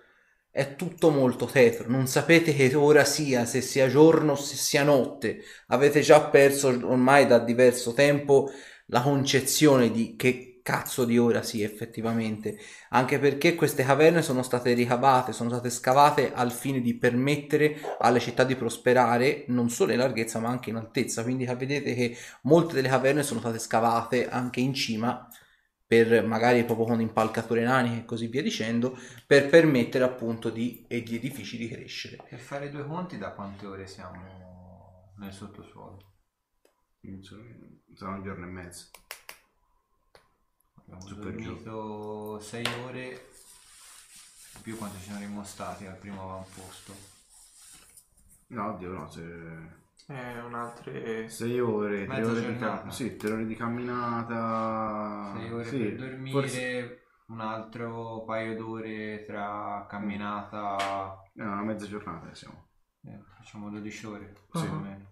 è tutto molto tetro. Non sapete che ora sia, se sia giorno o se sia notte. Avete già perso ormai da diverso tempo la concezione di che cazzo di ora sia effettivamente anche perché queste caverne sono state ricavate, sono state scavate al fine di permettere alle città di prosperare non solo in larghezza ma anche in altezza, quindi vedete che molte delle caverne sono state scavate anche in cima per magari proprio con impalcature naniche e così via dicendo, per permettere appunto di, e gli edifici di crescere. Per fare due conti, da quante ore siamo nel sottosuolo? Sarà un giorno e mezzo. Abbiamo Giù per giù. dormito 6 ore, più quanto ci saremmo stati al primo avamposto. No, oddio, no, se... Eh, un'altra... 6 ore, 3 Mezza ore, di giornata. cam- sì, tre ore di camminata. 6 ore Ah, sì, per dormire, forse- un altro paio d'ore tra camminata. È una mezza giornata siamo. eh, facciamo 12 ore. Sì. più o meno.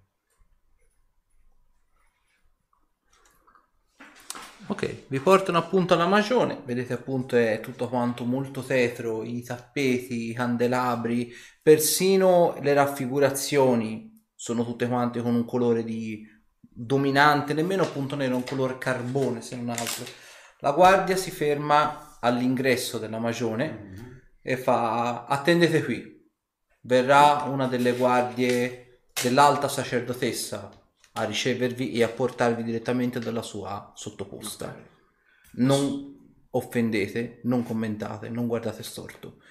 Ok, vi portano appunto alla magione, vedete appunto è tutto quanto molto tetro, i tappeti, i candelabri, persino le raffigurazioni sono tutte quante con un colore di dominante, nemmeno appunto nero, un colore carbone se non altro. La guardia si ferma all'ingresso della magione e fa attendete qui. Verrà una delle guardie dell'alta sacerdotessa a ricevervi e a portarvi direttamente dalla sua sottoposta. Non offendete, non commentate, non guardate storto.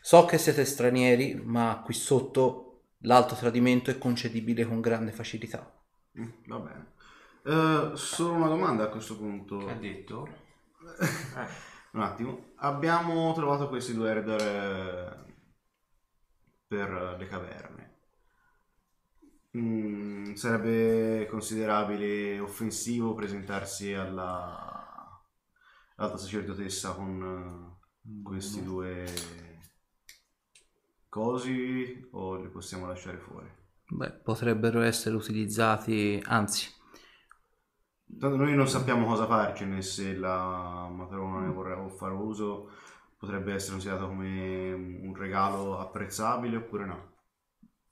So che siete stranieri, ma qui sotto l'alto tradimento è concedibile con grande facilità. Mm, Va bene. Eh, solo una domanda a questo punto. Che ha detto? Un attimo. Abbiamo trovato questi due herder eh, per le caverne. Mm, sarebbe considerabile offensivo presentarsi alla alta sacerdotessa con eh, questi due cosi o li possiamo lasciare fuori? Beh, potrebbero essere utilizzati, anzi, Tanto noi non sappiamo cosa farcene, se la matrona ne vorrà fare uso, potrebbe essere considerato come un regalo apprezzabile oppure no.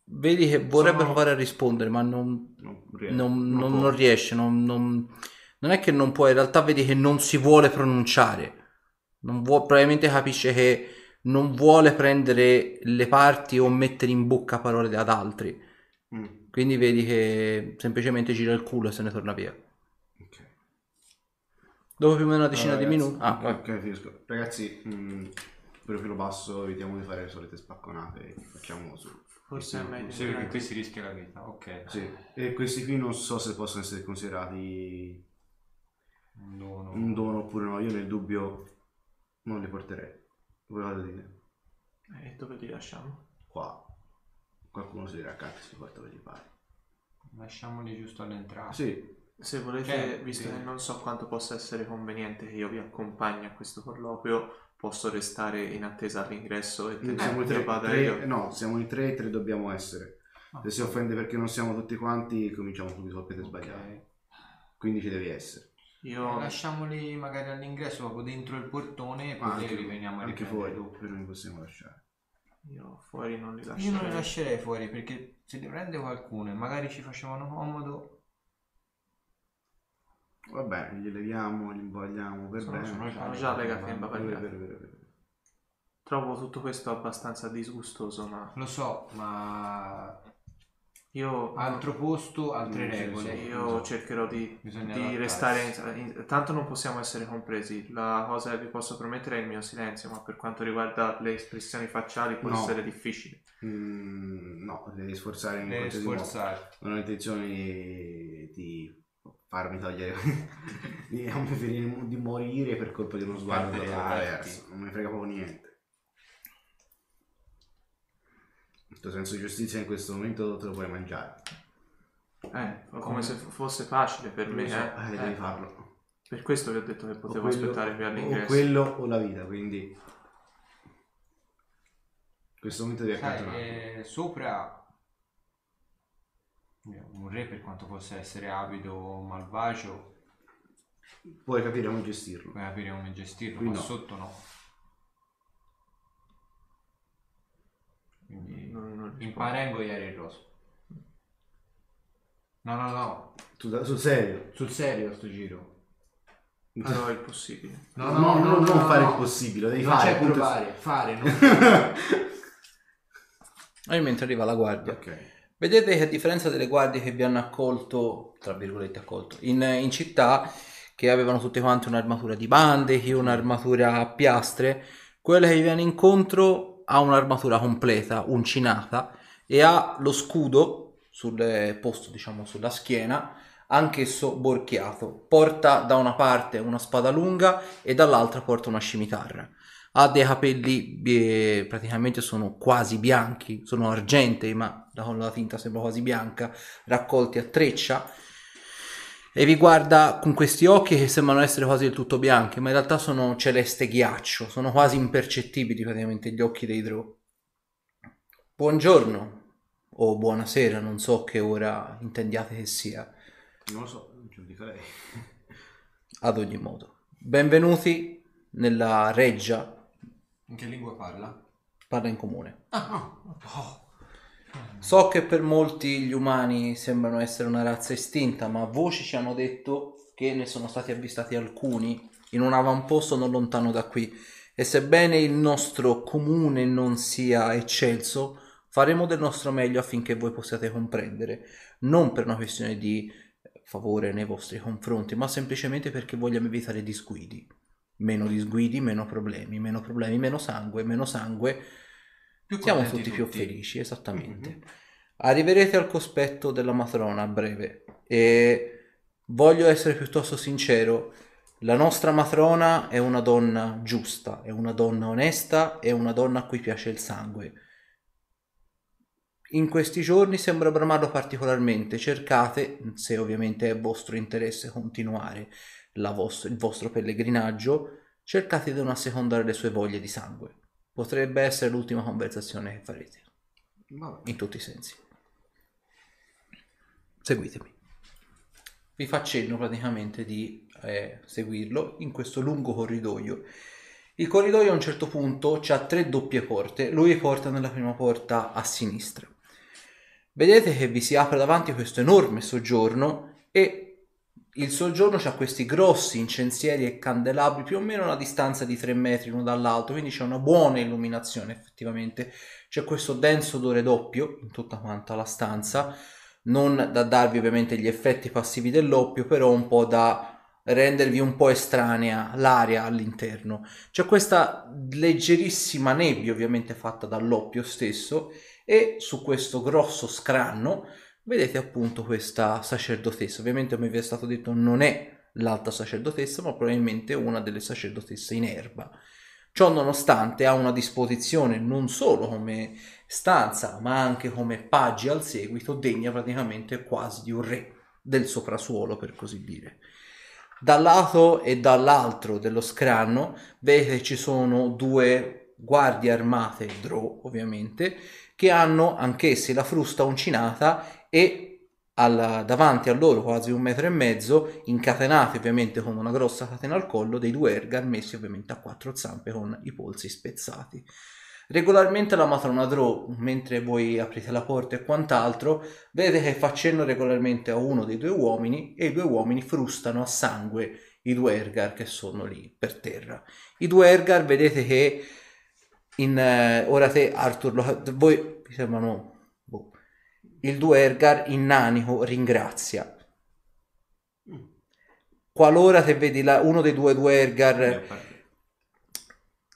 Vedi che vorrebbe Sono- provare a rispondere, ma non, Non, rie- non- non riesce, non, non- non è che non può, in realtà vedi che non si vuole pronunciare, non vuo- probabilmente capisce che non vuole prendere le parti o mettere in bocca parole ad altri, Mm, quindi vedi che semplicemente gira il culo e se ne torna via. Dopo più o meno una decina Allora, di minuti. Ah, ok, vai. ok, finisco. Ragazzi, mm, profilo basso, evitiamo di fare le solite spacconate, facciamo su. Forse è meglio. Sì, perché qui si rischia la vita. Ok. Sì, e questi qui non so se possono essere considerati Un dono. un dono oppure no, io nel dubbio non li porterei. Voi vado a dire? E dove li lasciamo? Qua. Qualcuno si dirà accanto si porta dove gli pare. Lasciamoli giusto all'entrata. sì, Se volete, Cioè, visto sì. che non so quanto possa essere conveniente che io vi accompagni a questo colloquio, posso restare in attesa all'ingresso e Mm, tenere siamo in che tre, vada tre- io. no, siamo in tre e tre dobbiamo essere. Ah, Se si offende perché non siamo tutti quanti, cominciamo subito a piede ok. sbagliato. Quindi ci devi essere. Io Lasciamoli magari all'ingresso, proprio dentro il portone e poi anche, li veniamo a anche fuori, per non li possiamo lasciare. Io fuori non li Io lascerei. non li lascerei fuori perché se li prende qualcuno e magari ci facevano comodo, Va bene, li leviamo, li imbogliamo, per Sono- bene. sono Sono già legati in vero. Trovo tutto questo abbastanza disgustoso, ma lo so, ma io, altro posto, altre regole. io cercherò di, di restare in, in- Tanto non possiamo essere compresi. La cosa che vi posso promettere è il mio silenzio, ma per quanto riguarda le espressioni facciali può No. essere difficile. Mm, no, devi sforzare in Devi sforzarti. Non ho intenzione di, di farmi togliere, di, non finire di morire per colpa di uno sguardo traverso. Non mi frega proprio niente. Il tuo senso di giustizia in questo momento te lo puoi mangiare. Eh, come, Come- se fosse facile per me, so, eh. eh, Eh, devi farlo. Per questo vi ho detto che O potevo quello- aspettare qui O all'ingresso. quello o la vita, quindi... In questo momento devi Sai, accantonare. eh, sopra un re per quanto possa essere avido o malvagio, Puoi capire come gestirlo. puoi capire come gestirlo, Qui ma no. sotto no. Quindi Non- non a ingoiare il roso. No, no, no, Tu, sul serio. sul serio sto giro. Farò il possibile. No, no, no, non fare il possibile, devi non fare. c'è provare, fare, non E mentre arriva la guardia. Ok. Vedete che a differenza delle guardie che vi hanno accolto, tra virgolette accolto, in, in città, che avevano tutte quante un'armatura di bande, chi un'armatura a piastre, quella che vi viene incontro ha un'armatura completa, uncinata, e ha lo scudo sul eh, posto, diciamo, sulla schiena, anch'esso borchiato. Porta da una parte una spada lunga e dall'altra porta una scimitarra. Ha dei capelli eh, praticamente sono quasi bianchi, sono argentei, ma la, la tinta sembra quasi bianca, raccolti a treccia. e vi guarda con questi occhi che sembrano essere quasi del tutto bianchi, ma in realtà sono celeste ghiaccio, sono quasi impercettibili praticamente gli occhi dei Drow. Buongiorno o buonasera, non so che ora intendiate che sia. Non lo so, non giudicherei. Ad ogni modo, benvenuti nella reggia, In che lingua parla? parla in comune. Ah, no. Oh. So che per molti gli umani sembrano essere una razza estinta, ma voci ci hanno detto che ne sono stati avvistati alcuni in un avamposto non lontano da qui. E sebbene il nostro comune non sia eccelso, faremo del nostro meglio affinché voi possiate comprendere, non per una questione di favore nei vostri confronti, ma semplicemente perché vogliamo evitare disguidi. Meno disguidi, meno problemi, meno problemi, meno sangue, meno sangue, Più siamo contenti tutti più tutti. felici, esattamente. Mhm. Arriverete al cospetto della matrona a breve e voglio essere piuttosto sincero, la nostra matrona è una donna giusta, è una donna onesta, è una donna a cui piace il sangue. In questi giorni sembra bramarlo particolarmente, cercate, se ovviamente è vostro interesse continuare la vos- il vostro pellegrinaggio, cercate di non assecondare le sue voglie di sangue. Potrebbe essere l'ultima conversazione che farete, Vabbè. in tutti i sensi. Seguitemi. Vi faccio cenno praticamente di eh, seguirlo in questo lungo corridoio. Il corridoio a un certo punto ha tre doppie porte, lui porta nella prima porta a sinistra. Vedete che vi si apre davanti questo enorme soggiorno e il soggiorno ha questi grossi incensieri e candelabri più o meno a una distanza di 3 metri l'uno dall'altro, quindi c'è una buona illuminazione effettivamente. C'è questo denso odore doppio in tutta quanta la stanza, non da darvi ovviamente gli effetti passivi dell'oppio, però un po' da rendervi un po' estranea l'aria all'interno. C'è questa leggerissima nebbia ovviamente fatta dall'oppio stesso e su questo grosso scranno vedete appunto questa sacerdotessa. Ovviamente come vi è stato detto non è l'alta sacerdotessa, ma probabilmente una delle sacerdotesse in erba. Ciò nonostante ha una disposizione non solo come stanza, ma anche come paggi al seguito, degna praticamente quasi di un re del soprasuolo, per così dire. Dal lato e dall'altro dello scranno vedete ci sono due guardie armate, Drow ovviamente, che hanno anch'essi la frusta uncinata e al- davanti a loro quasi un metro e mezzo, incatenati ovviamente con una grossa catena al collo, dei due ergar messi ovviamente a quattro zampe con i polsi spezzati. Regolarmente la matrona Drow, mentre voi aprite la porta e quant'altro, vedete che fa cenno regolarmente a uno dei due uomini e i due uomini frustano a sangue i due ergar che sono lì per terra. I due ergar vedete che in eh, ora te Arthur lo- voi mi sembrano il Duergar in nanico ringrazia. Qualora te vedi la- uno dei due Duergar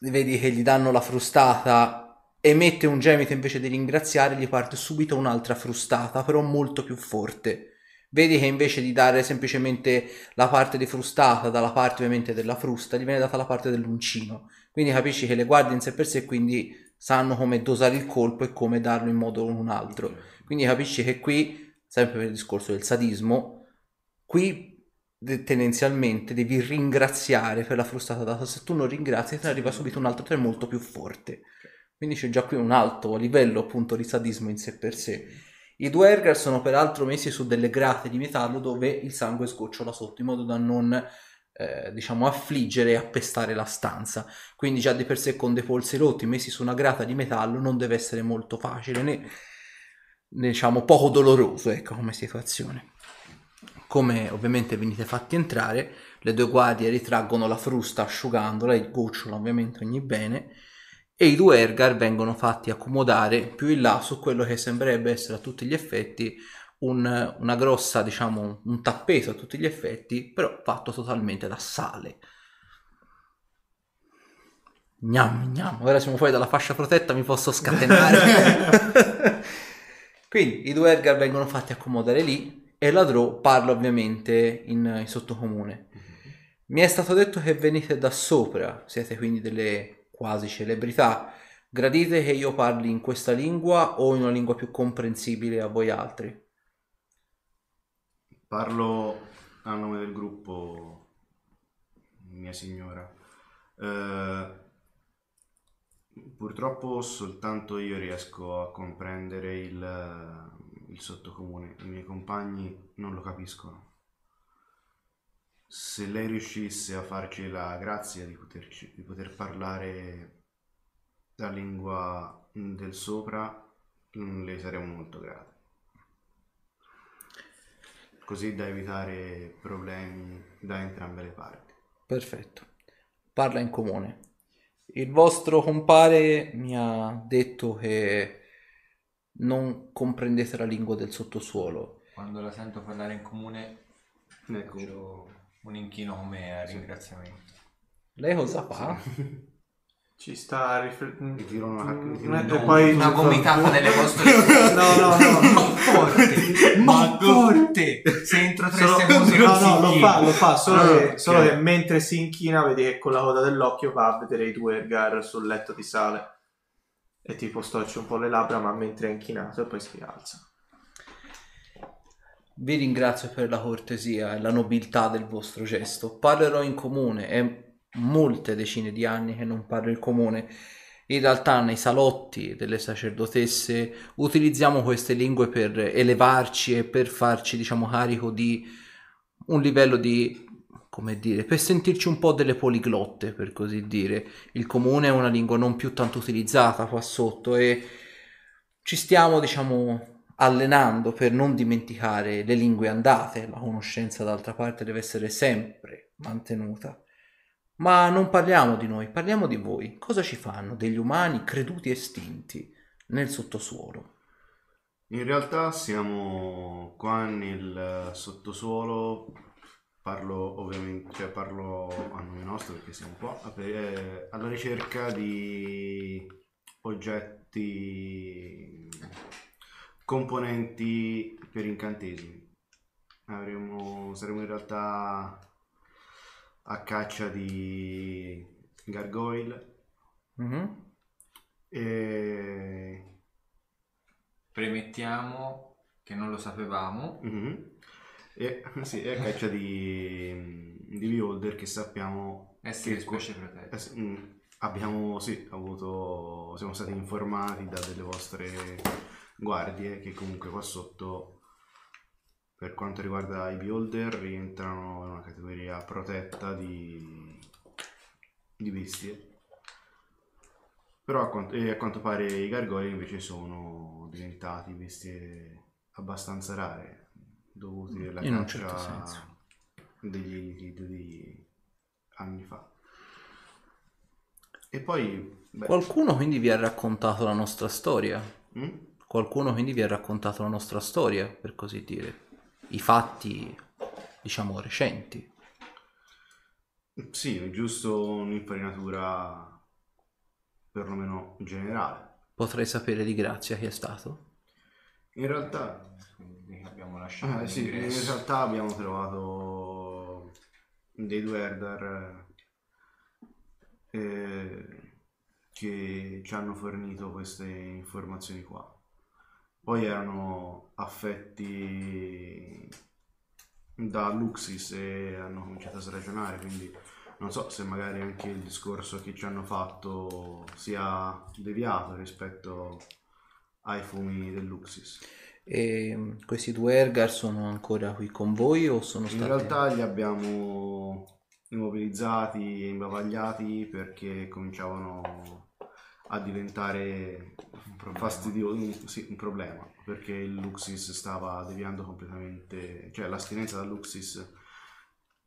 vedi che gli danno la frustata emette un gemito invece di ringraziare gli parte subito un'altra frustata però molto più forte. Vedi che invece di dare semplicemente la parte di frustata dalla parte ovviamente della frusta gli viene data la parte dell'uncino. Quindi capisci che le guardie in sé per sé quindi sanno come dosare il colpo e come darlo in modo o un altro quindi capisci che qui sempre per il discorso del sadismo qui de- tendenzialmente devi ringraziare per la frustata data. Se tu non ringrazi te arriva subito un altro tre molto più forte. Quindi c'è già qui un alto livello appunto di sadismo in sé per sé. I due ergar sono peraltro messi su delle grate di metallo dove il sangue sgocciola sotto in modo da non eh, diciamo affliggere e appestare la stanza. Quindi già di per sé con dei polsi rotti messi su una grata di metallo non deve essere molto facile né, diciamo poco doloroso ecco come situazione come ovviamente venite fatti entrare le due guardie ritraggono la frusta asciugandola e gocciola ovviamente ogni bene e i due ergar vengono fatti accomodare più in là su quello che sembrerebbe essere a tutti gli effetti un- una grossa diciamo un tappeto a tutti gli effetti però fatto totalmente da sale Gnam, gnam. Ora siamo fuori dalla fascia protetta, mi posso scatenare. Quindi i due Ergar vengono fatti accomodare lì e la Drow parla ovviamente in, in sottocomune. Mi è stato detto che venite da sopra, siete quindi delle quasi celebrità. Gradite che io parli in questa lingua o in una lingua più comprensibile a voi altri? Parlo a nome del gruppo, mia signora. Eh, purtroppo soltanto io riesco a comprendere il, il sottocomune, i miei compagni non lo capiscono. Se lei riuscisse a farci la grazia di, poterci- di poter parlare la lingua del sopra, mm, le saremo molto grati. Così da evitare problemi da entrambe le parti. Perfetto. Parla in comune. Il vostro compare mi ha detto che non comprendete la lingua del sottosuolo. Quando la sento parlare in comune Ecco, faccio un inchino come a ringraziamento. Lei cosa fa? Ci sta a riflettere. Mi tiro una- mi tiro e un- poi una gomitata nelle vostre No, no, no. Ma forte! Ma forte! Se entro tre Solo- secondi no, non si no, lo fa, lo fa, solo, Ah, che, solo che mentre si inchina vedi che con la coda dell'occhio va a vedere i due Edgar sul letto di sale e tipo storce un po' le labbra ma mentre è inchinato e poi si rialza. Vi ringrazio per la cortesia e la nobiltà del vostro gesto. Parlerò in comune, è molte decine di anni che non parlo in comune. In realtà nei salotti delle sacerdotesse utilizziamo queste lingue per elevarci e per farci, diciamo, carico di un livello di, come dire, per sentirci un po' delle poliglotte, per così dire. Il comune è una lingua non più tanto utilizzata qua sotto e ci stiamo, diciamo, allenando per non dimenticare le lingue andate. La conoscenza, d'altra parte, deve essere sempre mantenuta. Ma non parliamo di noi, parliamo di voi. Cosa ci fanno degli umani creduti estinti nel sottosuolo? In realtà siamo qua nel sottosuolo, parlo ovviamente, cioè parlo a nome nostro perché siamo qua, eh, alla ricerca di oggetti, componenti per incantesimi. Avremo, saremo in realtà a caccia di gargoyle Mhm. e Premettiamo che non lo sapevamo. Mhm. E, sì, è a caccia di, di beholder che sappiamo Essere che- specie protette. sì, mm, abbiamo sì, avuto, siamo stati informati da delle vostre guardie che comunque qua sotto per quanto riguarda i beholder rientrano in una categoria protetta di, di bestie però a quanto, e a quanto pare i gargoyle invece sono diventati bestie abbastanza rare dovuti alla In caccia certo degli Elitid di anni fa. E poi, beh, Qualcuno quindi vi ha raccontato la nostra storia? mm? Qualcuno quindi vi ha raccontato la nostra storia, per così dire. I fatti, diciamo, recenti. sì, è giusto un'infarinatura perlomeno generale. Potrei sapere di grazia chi è stato? In realtà, Quindi abbiamo lasciato eh, sì, in realtà abbiamo trovato dei due Eldar eh, che ci hanno fornito queste informazioni qua. Poi erano affetti da Luxis e hanno cominciato a sragionare, quindi non so se magari anche il discorso che ci hanno fatto sia deviato rispetto ai fumi del Luxis. E mm, questi due Ergar sono ancora qui con voi o sono In stati... realtà li abbiamo immobilizzati e imbavagliati perché cominciavano a diventare fastidiosi, sì, un problema, perché il Luxis stava deviando completamente, cioè l'astinenza dal Luxis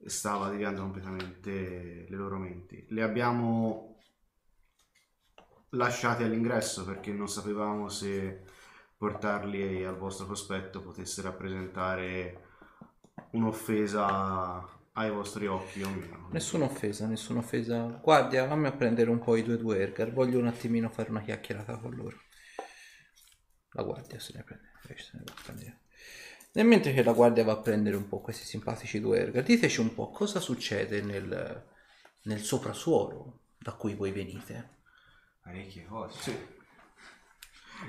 stava deviando completamente le loro menti. Le abbiamo lasciati all'ingresso perché non sapevamo se portarli al vostro cospetto potesse rappresentare un'offesa ai vostri occhi o meno. Nessuna offesa, nessuna offesa. Guardia, fammi a prendere un po' i due due Ergar. Voglio un attimino fare una chiacchierata con loro. La guardia se ne prende. lei se ne va a prendere. Nel mentre che la guardia va a prendere un po' questi simpatici due Ergar, diteci un po' cosa succede nel, nel soprasuolo da cui voi venite. Parecchie cose. Sì,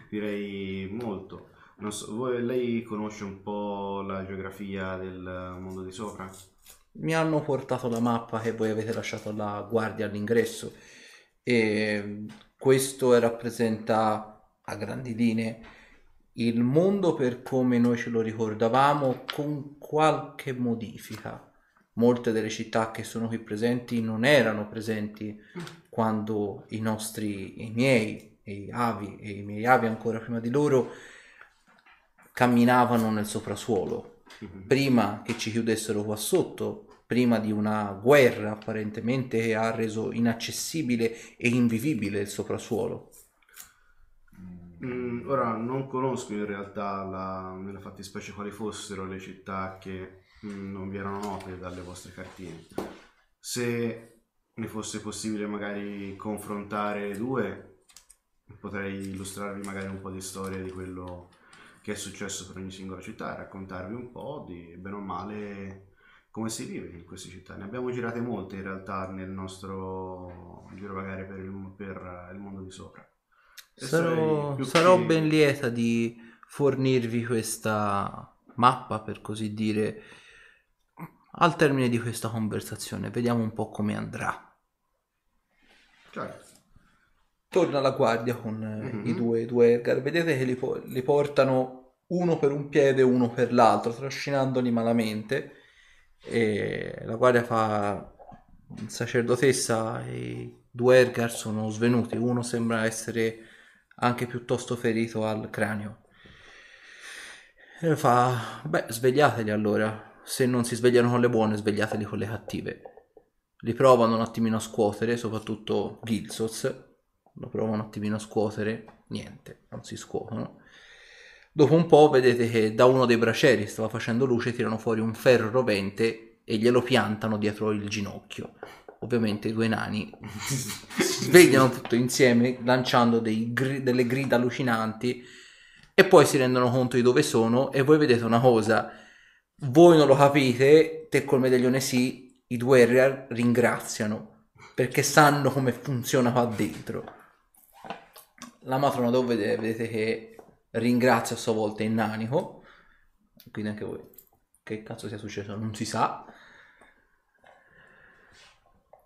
direi molto. So, voi- lei conosce un po' la geografia del mondo di sopra? Mi hanno portato la mappa che voi avete lasciato alla guardia all'ingresso e questo rappresenta a grandi linee il mondo per come noi ce lo ricordavamo con qualche modifica. Molte delle città che sono qui presenti non erano presenti quando i nostri, i miei, i avi e i miei avi ancora prima di loro camminavano nel soprasuolo prima che ci chiudessero qua sotto, prima di una guerra apparentemente che ha reso inaccessibile e invivibile il soprasuolo. Mm, ora non conosco in realtà la- nella fattispecie quali fossero le città che mm, non vi erano note dalle vostre cartine. Se ne fosse possibile magari confrontare le due, potrei illustrarvi magari un po' di storia di quello che è successo per ogni singola città e raccontarvi un po' di bene o male come si vive in queste città. Ne abbiamo girate molte in realtà nel nostro girovagare per il, per il mondo di sopra. E Sarò, sarò che- ben lieta di fornirvi questa mappa, per così dire, al termine di questa conversazione. Vediamo un po' come andrà. Certo. Torna la guardia con eh, Mhm. i due, due Ergar. Vedete che li, li portano uno per un piede e uno per l'altro, trascinandoli malamente. E la guardia fa sacerdotessa e i due Ergar sono svenuti. Uno sembra essere anche piuttosto ferito al cranio. E fa: Beh, svegliateli allora. Se non si svegliano con le buone, svegliateli con le cattive. Li provano un attimino a scuotere, soprattutto Gilsos. Lo provano un attimino a scuotere, niente, non si scuotono. Dopo un po' vedete che da uno dei bracieri stava facendo luce, tirano fuori un ferro rovente e glielo piantano dietro il ginocchio. Ovviamente i due nani svegliano tutto insieme lanciando gri- delle grida allucinanti e poi si rendono conto di dove sono e voi vedete una cosa voi non lo capite te col medaglione sì i due ringraziano perché sanno come funziona qua dentro la matrona dove vedete, vedete che ringrazia a sua volta il nanico quindi anche voi che cazzo sia successo non si sa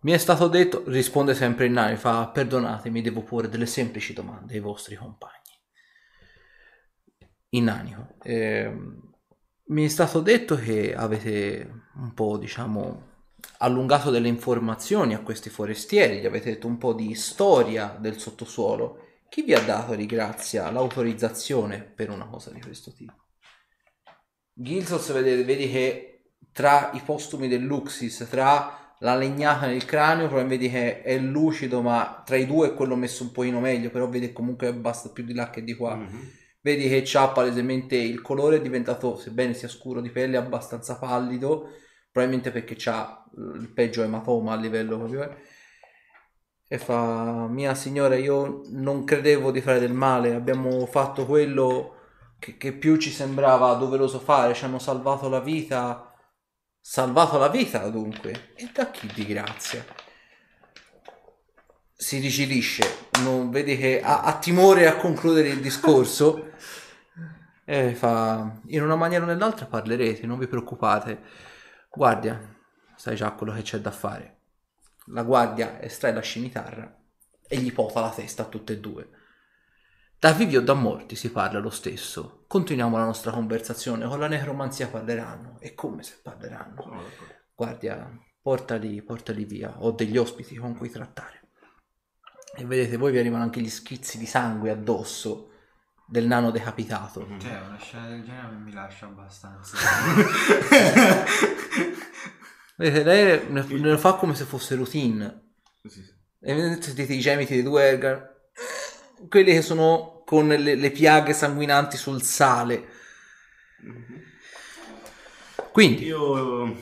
mi è stato detto, risponde sempre il nani, fa perdonatemi, devo porre delle semplici domande ai vostri compagni. Il nanico, ehm, mi è stato detto che avete un po', diciamo, allungato delle informazioni a questi forestieri, gli avete detto un po' di storia del sottosuolo. Chi vi ha dato di grazia l'autorizzazione per una cosa di questo tipo? Gilsos, vedi, vedi che tra i postumi del Luxis, tra la legnata nel cranio, però vedi che è lucido, ma tra i due è quello messo un pochino meglio, però vedi che comunque basta più di là che di qua. Mhm. Vedi che c'ha palesemente il colore è diventato, sebbene sia scuro di pelle, abbastanza pallido, probabilmente perché c'ha il peggio ematoma a livello proprio. E fa, mia signora, io non credevo di fare del male, abbiamo fatto quello che, che più ci sembrava doveroso fare, ci hanno salvato la vita, salvato la vita dunque, e da chi di grazia? Si rigidisce, non vedi che ha, ha timore a concludere il discorso e fa, in una maniera o nell'altra parlerete, non vi preoccupate. Guardia, sai già quello che c'è da fare. La guardia estrae la scimitarra e gli pota la testa a tutte e due. Da vivi o da morti si parla lo stesso. Continuiamo la nostra conversazione. Con la necromanzia parleranno. E come se parleranno? Sono d'accordo. Guardia, portali, portali via. Ho degli ospiti con cui trattare. E vedete, voi vi arrivano anche gli schizzi di sangue addosso del nano decapitato. Cioè, una scena del genere mi lascia abbastanza. Vedete, lei ne, ne lo fa come se fosse routine. Sì, sì. E vedete sentite i gemiti dei due Ergar. Quelli che sono con le, le piaghe sanguinanti sul sale. Quindi, Io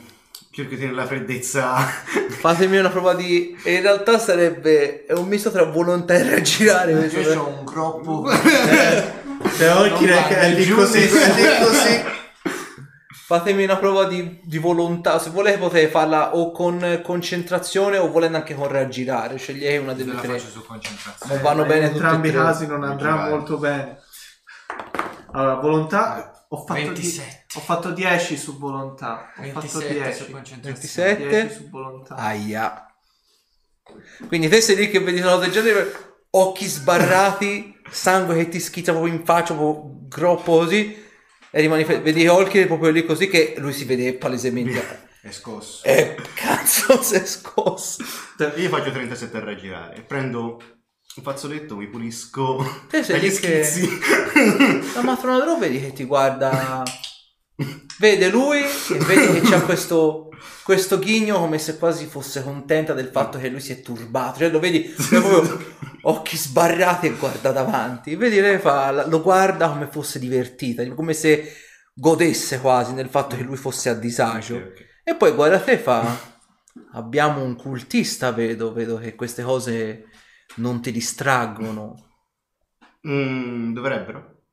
cerco di tenere la freddezza. fatemi una prova di... In realtà sarebbe... È un misto tra volontà e raggirare. Io ho un groppo. Se oggi Non è lì così, di- così. Fatemi una prova di, di volontà. Se volete potete farla o con concentrazione o volendo anche con raggirare. Scegliete una delle tre. faccio su concentrazione. Non vanno Eh, bene in tutte entrambi i casi non andrà molto bene. Allora, volontà. Ho fatto, di- 27. ho fatto 10 su volontà. Ho fatto 27 10. su concentrazione. 27. 10 su volontà. Aia. Quindi te sei lì che vedi una cosa del genere, occhi sbarrati, sangue che ti schizza proprio in faccia, proprio groppo così, e rimani, fe- vedi Holker proprio lì così che lui si vede palesemente... È scosso. Eh, cazzo, si è scosso. Io faccio 37 a raggirare. Prendo un fazzoletto, mi pulisco. Te sei lì che- schizzi. La matrona vedi che ti guarda, vede lui e vedi che c'ha questo, questo ghigno come se quasi fosse contenta del fatto che lui si è turbato. Cioè lo vedi proprio occhi sbarrati e guarda davanti. Vedi lei fa, lo guarda come fosse divertita, come se godesse quasi nel fatto che lui fosse a disagio. Ok, ok. E poi guarda te fa, abbiamo un cultista, vedo, vedo che queste cose non ti distraggono. Mm, dovrebbero.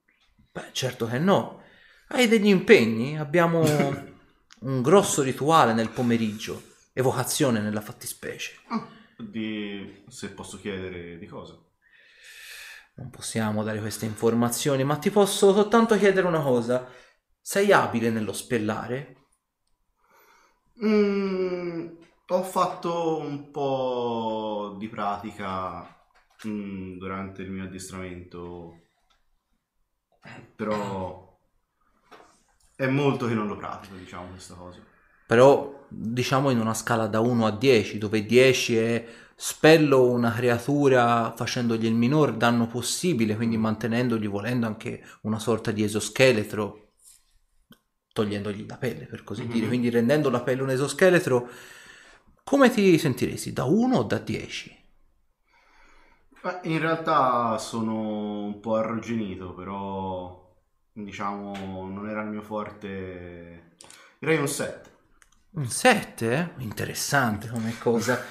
Beh, certo che no. Hai degli impegni? Abbiamo un grosso rituale nel pomeriggio. Evocazione nella fattispecie. Di... Se posso chiedere di cosa. Non possiamo dare queste informazioni, ma ti posso soltanto chiedere una cosa. Sei abile nello spellare? Mm, ho fatto un po' di pratica mm, durante il mio addestramento, però è molto che non lo pratico, diciamo, questa cosa. Però diciamo in una scala da 1 a 10, dove 10 è spello una creatura facendogli il minor danno possibile, quindi mantenendogli volendo anche una sorta di esoscheletro, togliendogli la pelle per così dire, Mhm. quindi rendendo la pelle un esoscheletro, come ti sentiresti? Da 1 o da 10? Beh, in realtà sono un po' arrugginito, però diciamo non era il mio forte. Direi un 7. Un 7? eh? Interessante come cosa.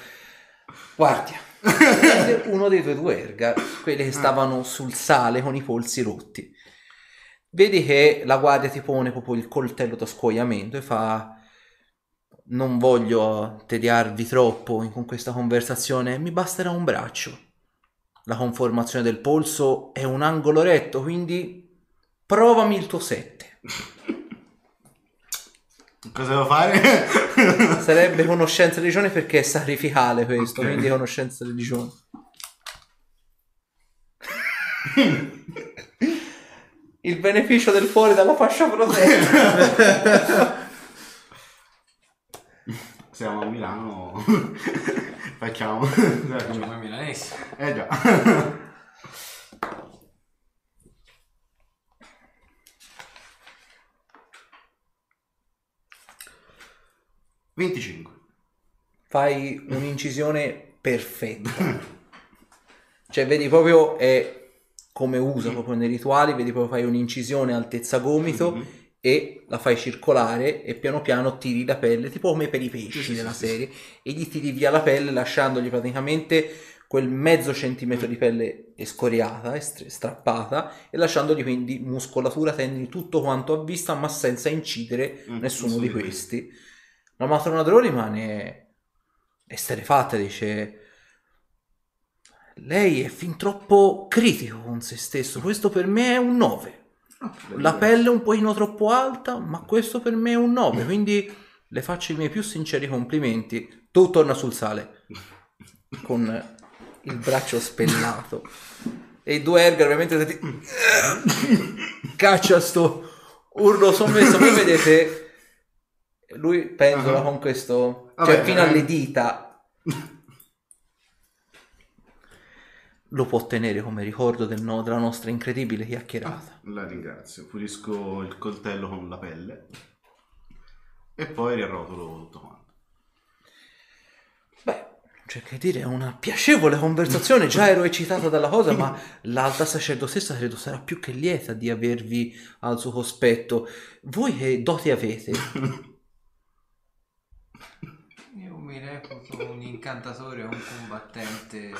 Guardia, uno dei tuoi due erga, quelli che stavano sul sale con i polsi rotti. Vedi che la guardia ti pone proprio il coltello da scuoiamento e fa: Non voglio tediarvi troppo con questa conversazione, mi basterà un braccio. La conformazione del polso è un angolo retto, quindi provami il tuo 7. Cosa devo fare? Sarebbe conoscenza religione perché è sacrificale questo, Ok. quindi conoscenza religione. Il beneficio del fuori dalla fascia protetta. Siamo a Milano, facciamo. Facciamo i milanesi. Eh già. Venticinque. Fai un'incisione perfetta. Cioè, vedi proprio è come usa proprio nei rituali, vedi proprio fai un'incisione altezza gomito Mhm. e la fai circolare e piano piano tiri la pelle, tipo come per i pesci Sì, sì, della sì, sì. serie, e gli tiri via la pelle lasciandogli praticamente quel mezzo centimetro di pelle escoriata, est- strappata, e lasciandogli quindi muscolatura, tendini, tutto quanto a vista, ma senza incidere Mm, nessuno di questi. La matrona Drò rimane esterefatta, dice... Lei è fin troppo critico con se stesso, questo per me è un 9. La pelle un pochino troppo alta, ma questo per me è un 9, quindi le faccio i miei più sinceri complimenti. Tu torna sul sale con il braccio spellato. E i due Ergar ovviamente se ti... caccia sto urlo sommesso. Voi vedete lui pendola Ah. con questo, Vabbè, cioè fino eh. alle dita. Lo può tenere come ricordo del no- della nostra incredibile chiacchierata. La ringrazio. Pulisco il coltello con la pelle. E poi riarrotolo tutto quanto. Beh, c'è che dire, è una piacevole conversazione. Già ero eccitato dalla cosa, ma l'alta sacerdotessa credo sarà più che lieta di avervi al suo cospetto. Voi che doti avete? Io mi reputo un incantatore o un combattente.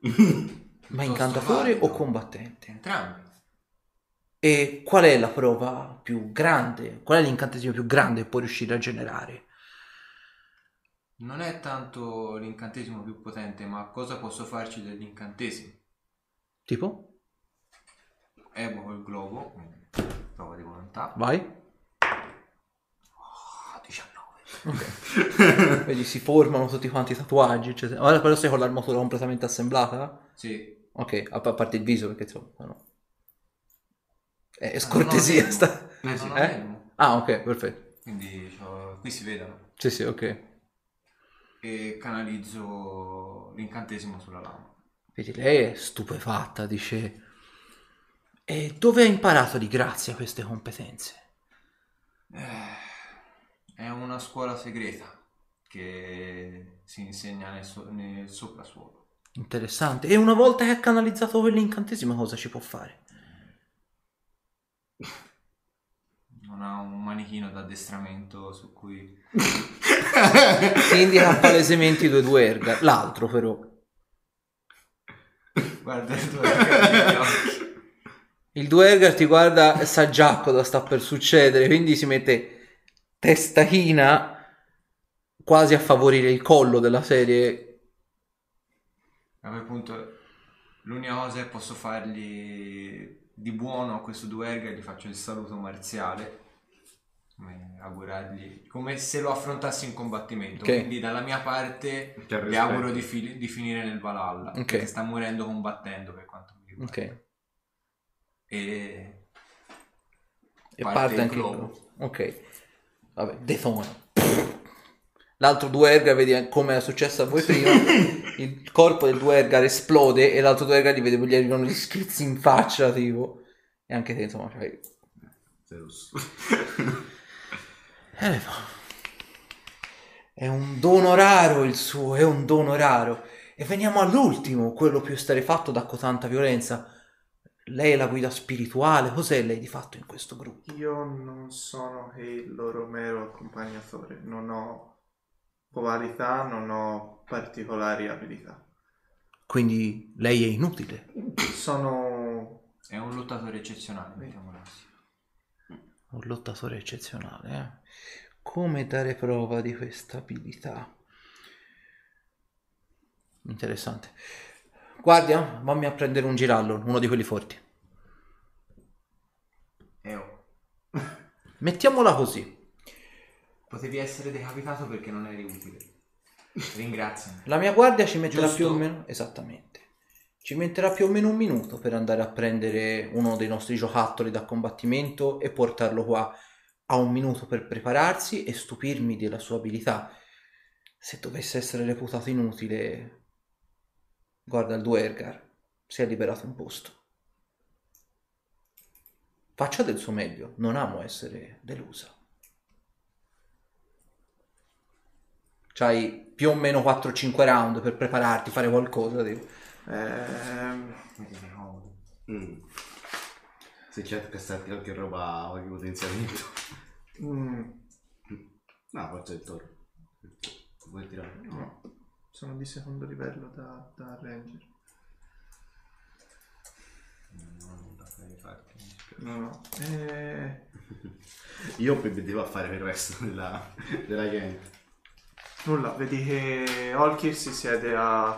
Ma incantatore o valido. combattente? Entrambi. E qual è la prova più grande? Qual è l'incantesimo più grande che può riuscire a generare? Non è tanto l'incantesimo più potente, ma cosa posso farci dell'incantesimo? Tipo? evoco il globo, prova di volontà. Vai. Ah, 19. Vedi, si formano tutti quanti i tatuaggi. Eccetera. Ora però sei con l'armatura completamente assemblata? Sì. Ok, a a parte il viso, perché insomma. No. È, è scortesia. Ah, no, sta... Eh sì. Eh? Ah, ok, perfetto. Quindi c'ho- qui si vedono. Sì, sì, ok. E canalizzo l'incantesimo sulla lama. Vedi, lei è stupefatta, dice... E dove hai imparato di grazia queste competenze? Eh, è una scuola segreta che si insegna nel, so- nel soprasuolo. Interessante. E una volta che ha canalizzato quell'incantesimo, cosa ci può fare? Non ha un manichino d'addestramento su cui... Ti indica palesemente i due duerga. L'altro, però. Guarda il occhi. Il duergar ti guarda e sa già cosa sta per succedere, quindi si mette testa china quasi a favorire il collo della serie. A quel punto l'unica cosa che posso fargli di buono a questo duerga gli faccio il saluto marziale. Come augurargli come se lo affrontassi in combattimento. Ok. Quindi dalla mia parte gli auguro di, fi- di finire nel Valhalla. Ok. Perché sta morendo combattendo per quanto mi riguarda. Ok. E E Parte parte, anche il globo. globo. Ok. Vabbè, detona. L'altro duergar, vedi come è successo a voi prima, il corpo del duergar esplode e l'altro duergar gli vede gli arrivano gli schizzi in faccia, tipo. E anche te, insomma, cioè... Zeus. Eh, È un dono raro il suo, è un dono raro. E veniamo all'ultimo, quello più esterefatto da cotanta violenza. Lei è la guida spirituale, cos'è lei di fatto in questo gruppo? Io non sono che il loro mero accompagnatore, non ho qualità, non ho particolari abilità. Quindi lei è inutile. Sono è un lottatore eccezionale, mettiamola così. Un lottatore eccezionale, eh? Come dare prova di questa abilità? Interessante. Guardia, vammi a prendere un girallo, uno di quelli forti. E oh, Mettiamola così. potevi essere decapitato perché non eri utile. Ringraziami. La mia guardia ci metterà Giusto. più o meno... Esattamente. Ci metterà più o meno un minuto per andare a prendere uno dei nostri giocattoli da combattimento e portarlo qua. Ha un minuto per prepararsi e stupirmi della sua abilità. Se dovesse essere reputato inutile, guarda il Duergar, si è liberato un posto. Faccia del suo meglio, non amo essere delusa. C'hai più o meno 4-5 round per prepararti, fare qualcosa. Mettiti comodo. Mm. Se c'è castarti qualche roba, qualche potenziamento. mm, No, forse è il toro. Vuoi tirare? no, sono di secondo livello da, da ranger. Non ho nulla da farti. No, no. Eh, Io prevedevo a fare il resto della, della gang. nulla, vedi che Olkir si siede a,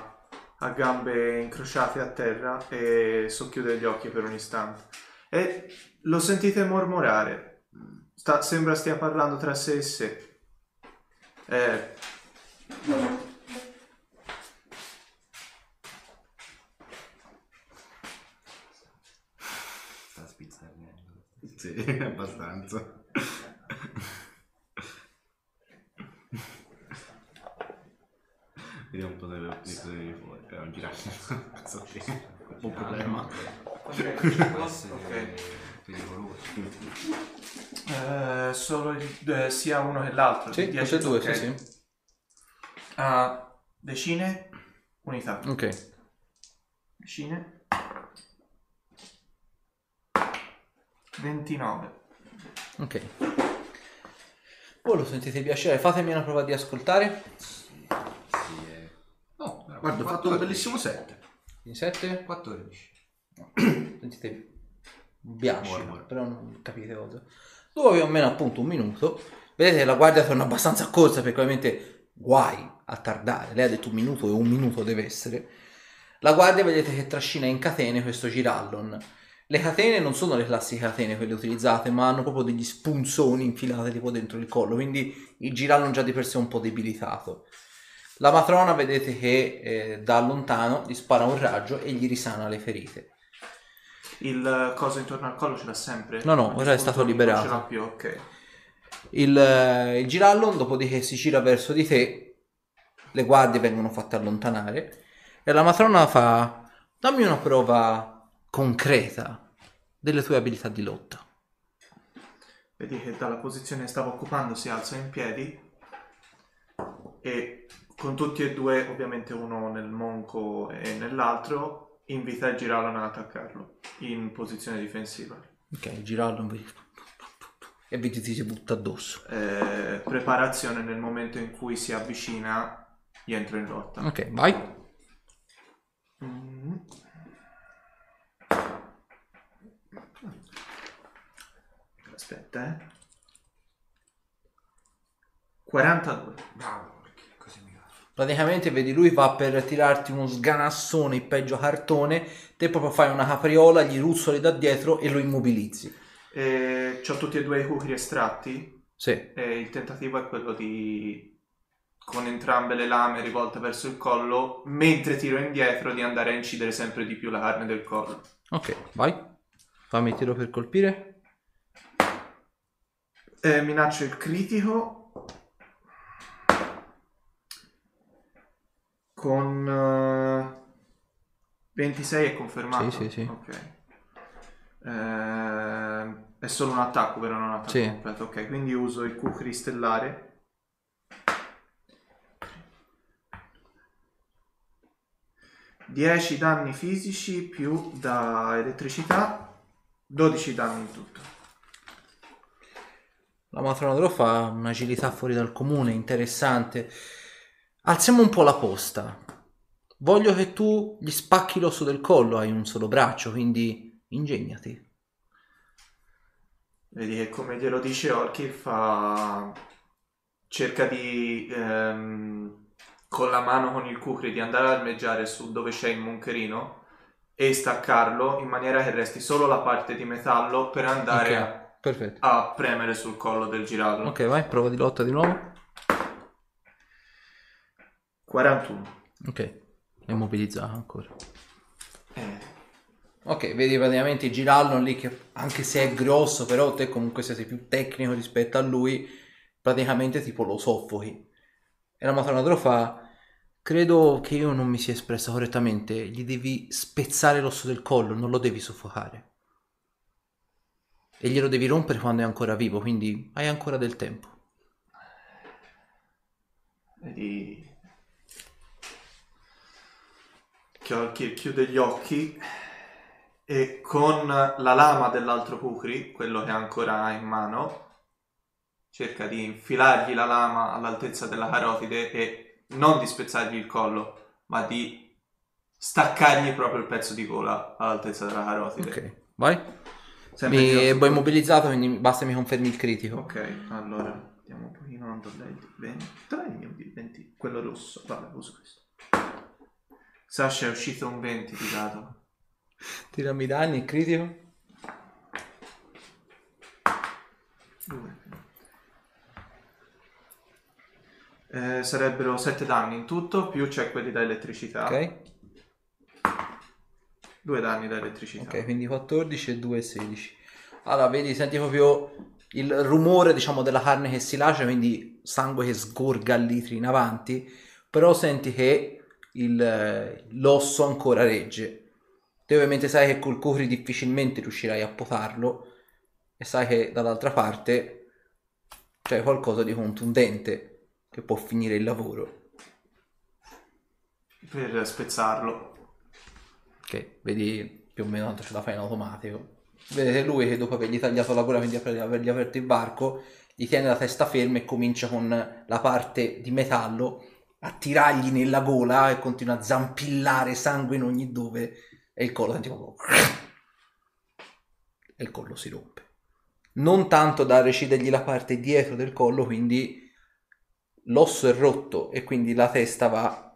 a gambe incrociate a terra e socchiude gli occhi per un istante. E lo sentite mormorare. Sta- sembra stia parlando tra sé e sé. Eh, Sta spizzarnendo. Sì, abbastanza. Vediamo un po' delle opzioni fuori. È un girare. Cazzo sì. Un po' un problema. Ok. pericoloso. eh, solo il- eh, sia uno che l'altro. Sì, di tutte e 10, due, ok. sì, sì. Ah, decine, unità. Ok. Decine. 29. Ok. Voi lo sentite piacere? Fatemi una prova di ascoltare. Sì, è... Oh, Guarda, ho fatto un bellissimo set. In 7. 14. Sentite Muore, muore. però non capite cosa. Dopo più o meno appunto un minuto, vedete che la guardia torna abbastanza accorsa perché ovviamente guai a tardare. Lei ha detto un minuto e un minuto deve essere. La guardia vedete che trascina in catene questo girallon Le catene non sono le classiche catene quelle utilizzate, ma hanno proprio degli spunzoni infilati tipo dentro il collo, quindi il girallo già di per sé un po' debilitato. La matrona vedete che eh, da lontano gli spara un raggio e gli risana le ferite. Il coso intorno al collo ce l'ha sempre? No, no, ora è stato liberato. Non ce l'ha più, ok. Il, eh, il girallo, dopodiché si gira verso di te, le guardie vengono fatte allontanare e la matrona fa: Dammi una prova concreta delle tue abilità di lotta. Vedi che dalla posizione che stava occupando si alza in piedi e con tutti e due, ovviamente uno nel monco e nell'altro, invita il girallo ad attaccarlo in posizione difensiva. Ok, il girallo vedi- e vedi ti si butta addosso. Eh, preparazione nel momento in cui si avvicina, gli entro in lotta. Ok, vai. Mm. Aspetta, eh. 42. Bravo, perché così mi va. Praticamente vedi lui va per tirarti uno sganassone, il peggio cartone, te proprio fai una capriola, gli ruzzoli da dietro e lo immobilizzi. E ho tutti e due i cucri estratti Sì, e il tentativo è quello di con entrambe le lame rivolte verso il collo, mentre tiro indietro di andare a incidere sempre di più la carne del collo. ok, vai. Fammi tiro per colpire. Eh, minaccio il critico con eh, 26 è confermato. Sì, sì, sì. Ok. Eh, è solo un attacco, vero? Non un attacco Sì. completo. Ok, quindi uso il Q cristellare. Dieci danni fisici più da elettricità, 12 danni in tutto. La matrona Drò fa un'agilità fuori dal comune, interessante. Alziamo un po' la posta. Voglio che tu gli spacchi l'osso del collo, hai un solo braccio, quindi ingegnati. Vedi che come glielo dice Orchi fa... cerca di ehm, con la mano con il cucri di andare a armeggiare su dove c'è il moncherino e staccarlo in maniera che resti solo la parte di metallo per andare Ok, a, perfetto. a premere sul collo del girallo. Ok, vai, prova di lotta di nuovo. 41. Ok, è immobilizzato ancora. Eh, Ok, vedi praticamente il girallo lì che anche se è grosso, però te comunque se sei più tecnico rispetto a lui, praticamente tipo lo soffochi. E la matrona Drò fa, credo che io non mi sia espressa correttamente, gli devi spezzare l'osso del collo, non lo devi soffocare. E glielo devi rompere quando è ancora vivo, quindi hai ancora del tempo. vedi chiude gli occhi e con la lama dell'altro cucri, quello che ancora ha in mano, cerca di infilargli la lama all'altezza della carotide e non di spezzargli il collo, ma di staccargli proprio il pezzo di gola all'altezza della carotide. Ok, vai. Mi poi immobilizzato, quindi basta mi confermi il critico. Ok, allora vediamo un pochino quanto lei di 23, io di 20, quello rosso, vabbè uso questo. Sasha è uscito un 20 di dato. Tirami i danni, il critico. Due. Eh, sarebbero 7 danni in tutto, più c'è quelli da elettricità. Ok. 2 danni da elettricità. Ok, quindi 14 e 2 16. Allora, vedi, senti proprio il rumore, diciamo, della carne che si lascia, quindi sangue che sgorga a litri in avanti, però senti che il- l'osso ancora regge. Te ovviamente sai che col cocri difficilmente riuscirai a potarlo e sai che dall'altra parte c'è qualcosa di contundente che può finire il lavoro. Per spezzarlo. Ok, vedi più o meno tanto ce la fai in automatico. Vedete lui che dopo avergli tagliato la gola, quindi aver- avergli aperto il varco, gli tiene la testa ferma e comincia con la parte di metallo a tirargli nella gola e continua a zampillare sangue in ogni dove e il collo senti e il collo si rompe. Non tanto da recidergli la parte dietro del collo, quindi l'osso è rotto e quindi la testa va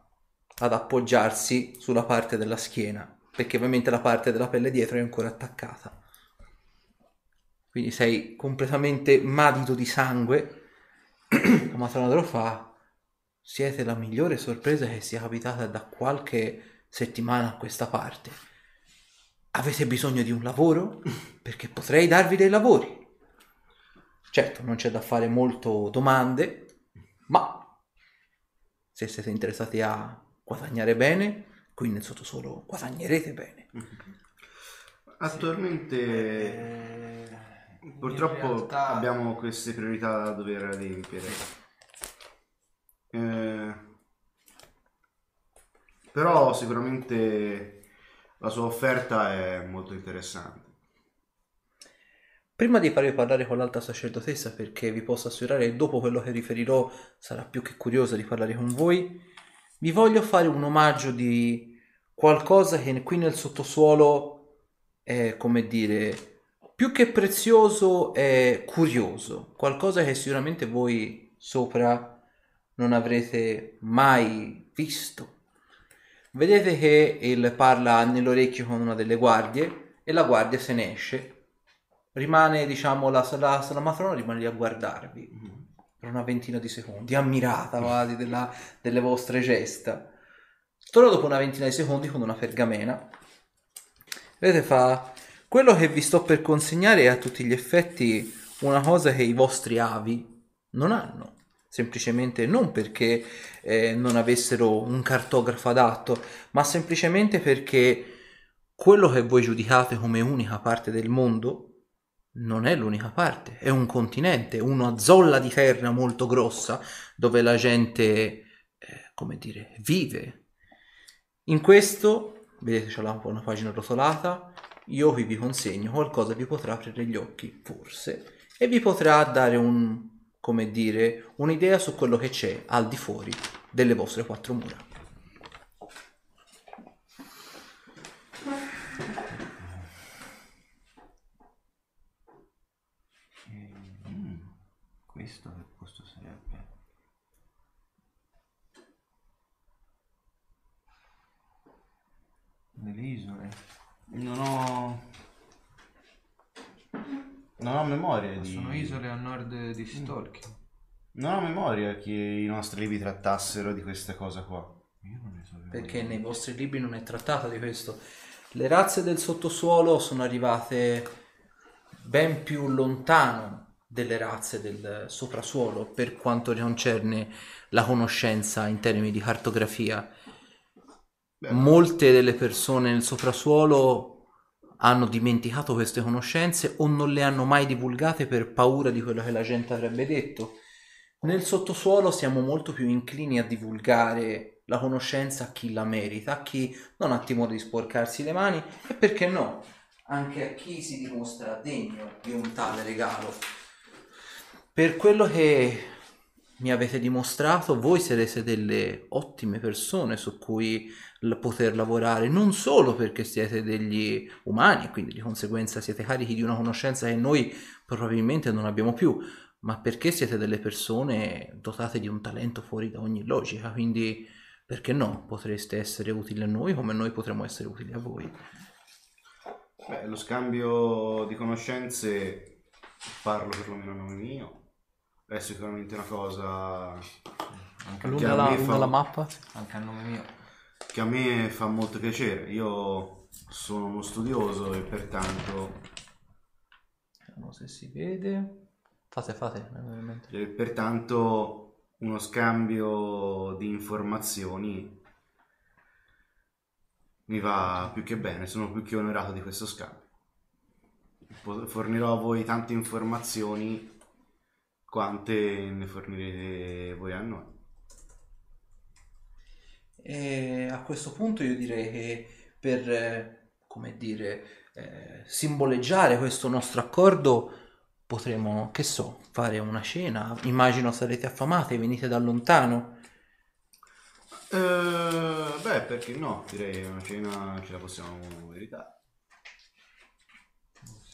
ad appoggiarsi sulla parte della schiena. Perché ovviamente la parte della pelle dietro è ancora attaccata. Quindi sei completamente madito di sangue. La matrona te lo fa. Siete la migliore sorpresa che sia capitata da qualche settimana a questa parte. Avete bisogno di un lavoro? Perché potrei darvi dei lavori. Certo, non c'è da fare molto domande, ma se siete interessati a guadagnare bene, qui nel sottosuolo guadagnerete bene. Attualmente Eh, purtroppo realtà- abbiamo queste priorità da dover adempiere. Eh, però sicuramente la sua offerta è molto interessante. Prima di farvi parlare con l'alta sacerdotessa, perché vi posso assicurare che dopo quello che riferirò sarà più che curiosa di parlare con voi, vi voglio fare un omaggio di qualcosa che qui nel sottosuolo è, come dire, più che prezioso è curioso, qualcosa che sicuramente voi sopra non avrete mai visto. Vedete che il parla nell'orecchio con una delle guardie e la guardia se ne esce. Rimane, diciamo, la, la, la matrona rimane lì a guardarvi per una ventina di secondi, ammirata quasi della- delle vostre gesta. Torna dopo una ventina di secondi con una pergamena. Vedete, fa quello che vi sto per consegnare è a tutti gli effetti una cosa che i vostri avi non hanno. Semplicemente non perché eh, non avessero un cartografo adatto, ma semplicemente perché quello che voi giudicate come unica parte del mondo non è l'unica parte, è un continente, una zolla di terra molto grossa dove la gente, eh, come dire, vive. In questo, vedete c'è un po' una pagina rotolata, io qui vi consegno qualcosa vi potrà aprire gli occhi, forse, e vi potrà dare un, come dire, un'idea su quello che c'è al di fuori delle vostre quattro mura. Mm, questo che posto sarebbe? Nelle isole. Non ho... Non ho memoria di... Sono isole a nord di Stolki. Non ho memoria che i nostri libri trattassero di questa cosa qua. Io non ne so. perché nei vostri libri non è trattata di questo. Le razze del sottosuolo sono arrivate ben più lontano delle razze del soprasuolo per quanto concerne la conoscenza in termini di cartografia. Molte delle persone nel soprasuolo hanno dimenticato queste conoscenze o non le hanno mai divulgate per paura di quello che la gente avrebbe detto. Nel sottosuolo siamo molto più inclini a divulgare la conoscenza a chi la merita, a chi non ha timore di sporcarsi le mani e perché no, anche a chi si dimostra degno di un tale regalo. Per quello che mi avete dimostrato, voi sarete delle ottime persone su cui poter lavorare, non solo perché siete degli umani quindi di conseguenza siete carichi di una conoscenza che noi probabilmente non abbiamo più, ma perché siete delle persone dotate di un talento fuori da ogni logica, quindi perché no? Potreste essere utili a noi come noi potremmo essere utili a voi. Beh, lo scambio di conoscenze, parlo perlomeno a nome mio, è sicuramente una cosa Anche, Lunga la- lunga fa- la mappa? anche a nome mio. che a me fa molto piacere. Io sono uno studioso e pertanto, Vediamo se si vede. Fate, fate. e pertanto uno scambio di informazioni mi va più che bene, sono più che onorato di questo scambio. Fornirò a voi tante informazioni quante ne fornirete voi a noi. E a questo punto io direi che per, eh, come dire, eh, simboleggiare questo nostro accordo potremo, che so, fare una cena. Immagino sarete affamate, venite da lontano. Eh, beh, perché no? Direi una cena ce la possiamo meritare.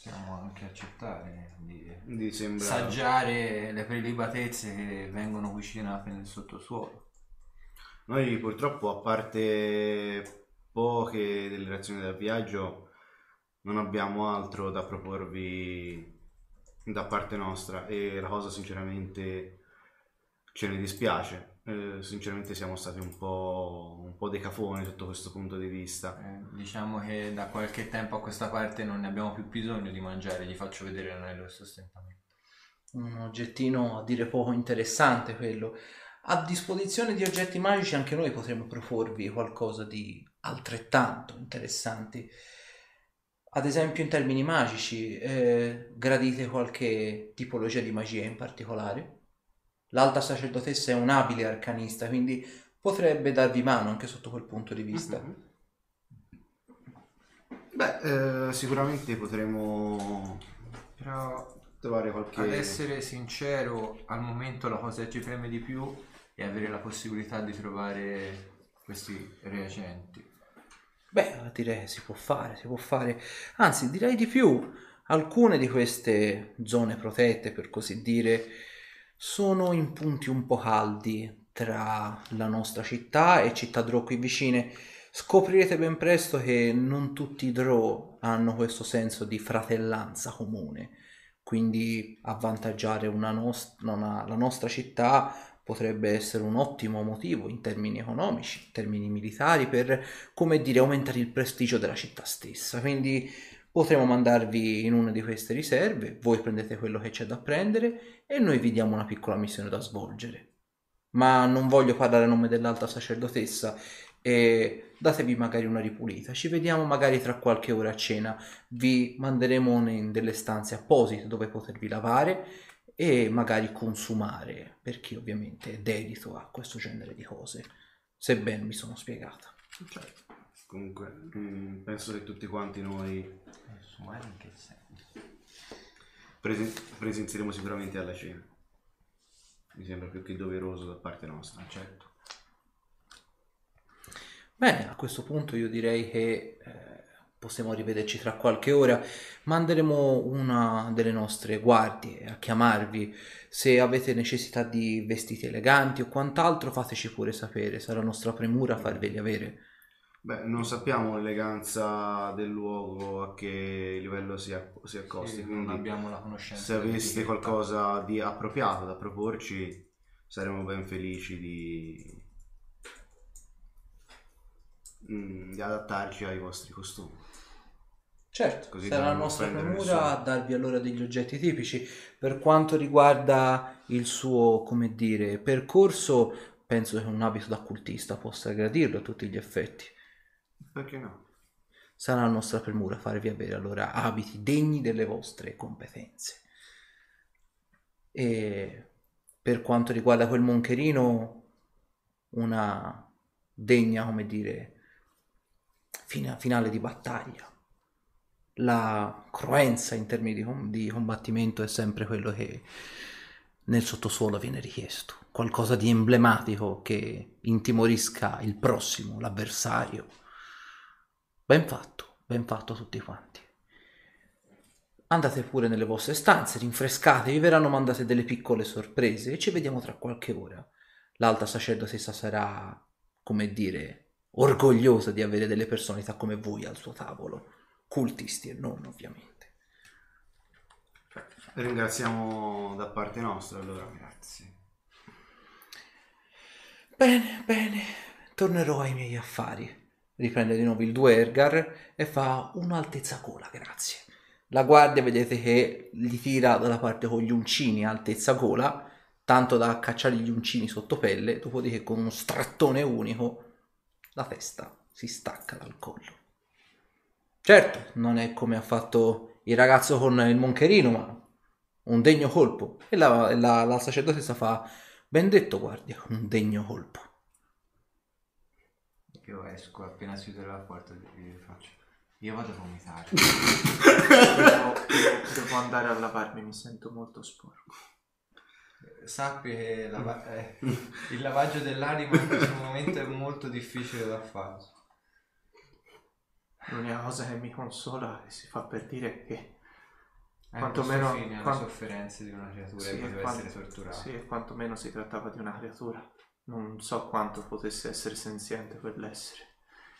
Possiamo anche accettare di Mi sembra... saggiare le prelibatezze che vengono cucinate nel sottosuolo. Noi purtroppo, a parte poche delle reazioni del viaggio, non abbiamo altro da proporvi da parte nostra e la cosa sinceramente ce ne dispiace. Eh, sinceramente siamo stati un po', po' decafoni sotto questo punto di vista. Eh, diciamo che da qualche tempo a questa parte non ne abbiamo più bisogno di mangiare, gli faccio vedere l'anello del sostentamento. Un oggettino a dire poco interessante quello. A disposizione di oggetti magici anche noi potremmo proporvi qualcosa di altrettanto interessanti. Ad esempio in termini magici, eh, gradite qualche tipologia di magia in particolare? L'alta sacerdotessa è un abile arcanista, quindi potrebbe darvi mano anche sotto quel punto di vista. Mhm. Beh, eh, sicuramente potremo Però trovare qualche... ad essere sincero, al momento la cosa che ci preme di più è avere la possibilità di trovare questi reagenti. Beh, direi che si può fare, si può fare. Anzi, direi di più. Alcune di queste zone protette, per così dire, sono in punti un po' caldi tra la nostra città e città Drow qui vicine. Scoprirete ben presto che non tutti i Drow hanno questo senso di fratellanza comune. Quindi avvantaggiare una nos- una- la nostra città potrebbe essere un ottimo motivo in termini economici, in termini militari, per, come dire, aumentare il prestigio della città stessa. Quindi potremo mandarvi in una di queste riserve, voi prendete quello che c'è da prendere e noi vi diamo una piccola missione da svolgere. Ma non voglio parlare a nome dell'alta sacerdotessa e datevi magari una ripulita. Ci vediamo magari tra qualche ora a cena. Vi manderemo in delle stanze apposite dove potervi lavare e magari consumare, per chi ovviamente è dedito a questo genere di cose, se ben mi sono spiegata. Certo. Comunque, mm, penso che tutti quanti noi Consumare in che senso? presen- presenzieremo sicuramente alla cena. Mi sembra più che doveroso da parte nostra. Certo. Bene, a questo punto io direi che eh, possiamo rivederci tra qualche ora. Manderemo una delle nostre guardie a chiamarvi. Se avete necessità di vestiti eleganti o quant'altro, fateci pure sapere. Sarà nostra premura farveli avere. Beh, non sappiamo l'eleganza del luogo a che livello si, acc- si accosti, Sì, quindi non abbiamo la conoscenza. se aveste qualcosa di appropriato da proporci, saremo ben felici di, mm, di adattarci ai vostri costumi. Certo, Così sarà la nostra premura a darvi allora degli oggetti tipici. Per quanto riguarda il suo, come dire, percorso, penso che un abito da cultista possa gradirlo a tutti gli effetti. Perché no? Sarà la nostra premura farvi avere allora abiti degni delle vostre competenze. E per quanto riguarda quel moncherino, una degna, come dire, fina- finale di battaglia. La cruenza in termini di, di combattimento è sempre quello che nel sottosuolo viene richiesto. Qualcosa di emblematico che intimorisca il prossimo, l'avversario. Ben fatto, ben fatto tutti quanti. Andate pure nelle vostre stanze, rinfrescate, vi verranno mandate delle piccole sorprese e ci vediamo tra qualche ora. L'alta sacerdotessa sarà, come dire, orgogliosa di avere delle personalità come voi al suo tavolo, cultisti e non ovviamente. Ringraziamo da parte nostra allora. Grazie. Bene, bene, tornerò ai miei affari. Riprende di nuovo il Duergar e fa un'altezza gola, grazie. La guardia vedete che gli tira dalla parte con gli uncini altezza gola, tanto da cacciare gli uncini sotto pelle, dopodiché con uno strattone unico la testa si stacca dal collo. Certo, non è come ha fatto il ragazzo con il moncherino, ma un degno colpo. E la, la, la sacerdotessa fa, ben detto guardia, un degno colpo. Io esco appena si chiude la porta e faccio. Io vado a vomitare. devo, devo- devo andare a lavarmi, mi sento molto sporco. Sappi che lava- eh, il lavaggio dell'anima in questo momento è molto difficile da fare. L'unica cosa che mi consola e si fa per dire è che Eh, Quantomeno- fine alle quant- sofferenze di una creatura Sì, che e poteva quant- essere torturata. sì, e quantomeno si trattava di una creatura. Non so quanto potesse essere senziente quell'essere.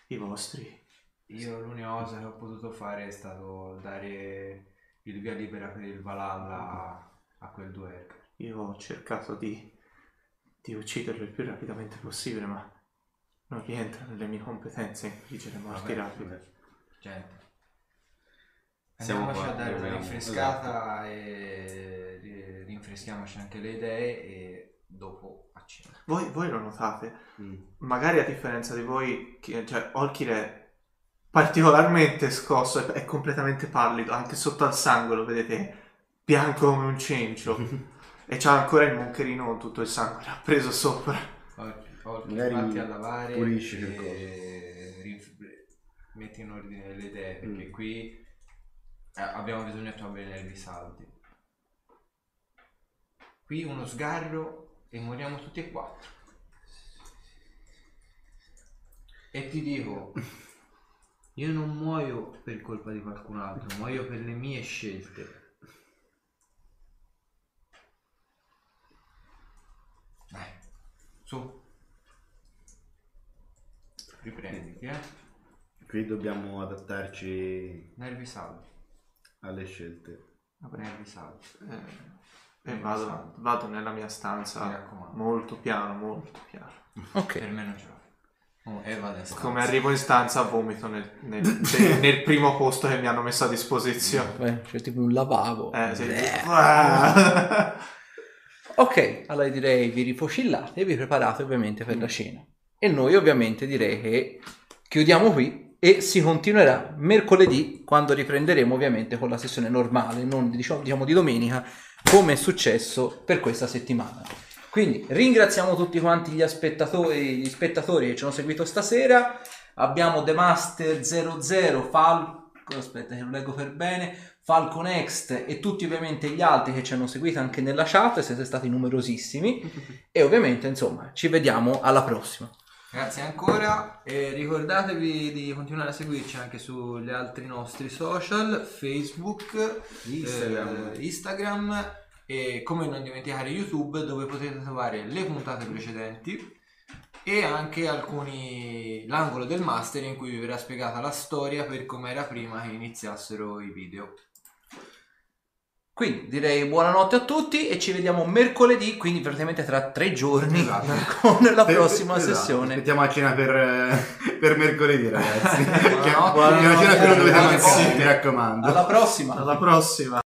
i vostri. Io l'unica cosa che ho potuto fare è stato dare il via libera per il Valhalla a quel duello. Io ho cercato di, di ucciderlo il più rapidamente possibile, ma non rientra nelle mie competenze infliggere morti Vabbè, rapide. Gente. Siamo Andiamoci qua, a dare una rinfrescata e ri- rinfreschiamoci anche le idee e dopo. Voi, voi lo notate? Mm. Magari a differenza di voi, cioè Olkir è particolarmente scosso, è, è completamente pallido, anche sotto al sangue lo vedete bianco come un cencio. e c'ha ancora il moncherino con tutto il sangue, l'ha preso sopra. Oggi Magari vatti a lavare pulisci e rinf- metti in ordine le idee perché Mm. qui eh, abbiamo bisogno di trovare nervi saldi. Qui uno sgarro e moriamo tutti e quattro. E ti dico, io non muoio per colpa di qualcun altro, muoio per le mie scelte. Dai, su. Riprenditi, eh. Qui dobbiamo adattarci Nervi saldi. alle scelte. Nervi saldi. Eh, e vado, vado nella mia stanza molto piano, molto piano. Ok. Per me non ce l'ho. Oh, e vado in stanza. Come arrivo in stanza vomito nel, nel- nel- primo posto che mi hanno messo a disposizione. Beh, c'è tipo un lavabo. Eh, sì. Eh. Ok, allora direi vi rifocillate e vi preparate ovviamente per la cena. E noi ovviamente direi che chiudiamo qui e si continuerà mercoledì quando riprenderemo ovviamente con la sessione normale, non diciamo, diciamo di domenica, come è successo per questa settimana. Quindi ringraziamo tutti quanti gli spettatori, gli spettatori che ci hanno seguito stasera. Abbiamo The Master 00, Falco, aspetta che lo leggo per bene, Falcon Next e tutti ovviamente gli altri che ci hanno seguito anche nella chat, siete stati numerosissimi e ovviamente insomma ci vediamo alla prossima. Grazie ancora e ricordatevi di continuare a seguirci anche sugli altri nostri social, Facebook, Instagram. eh, Instagram e come non dimenticare YouTube dove potete trovare le puntate precedenti e anche alcuni l'angolo del master in cui vi verrà spiegata la storia per come era prima che iniziassero i video. Quindi direi buonanotte a tutti e ci vediamo mercoledì, quindi praticamente tra tre giorni Esatto. con la Per- prossima esatto, sessione. Aspettiamo a cena per, eh, per mercoledì, ragazzi. Buonanotte. Non dovete Buonanotte. mancare, mi raccomando. Alla prossima! Alla prossima.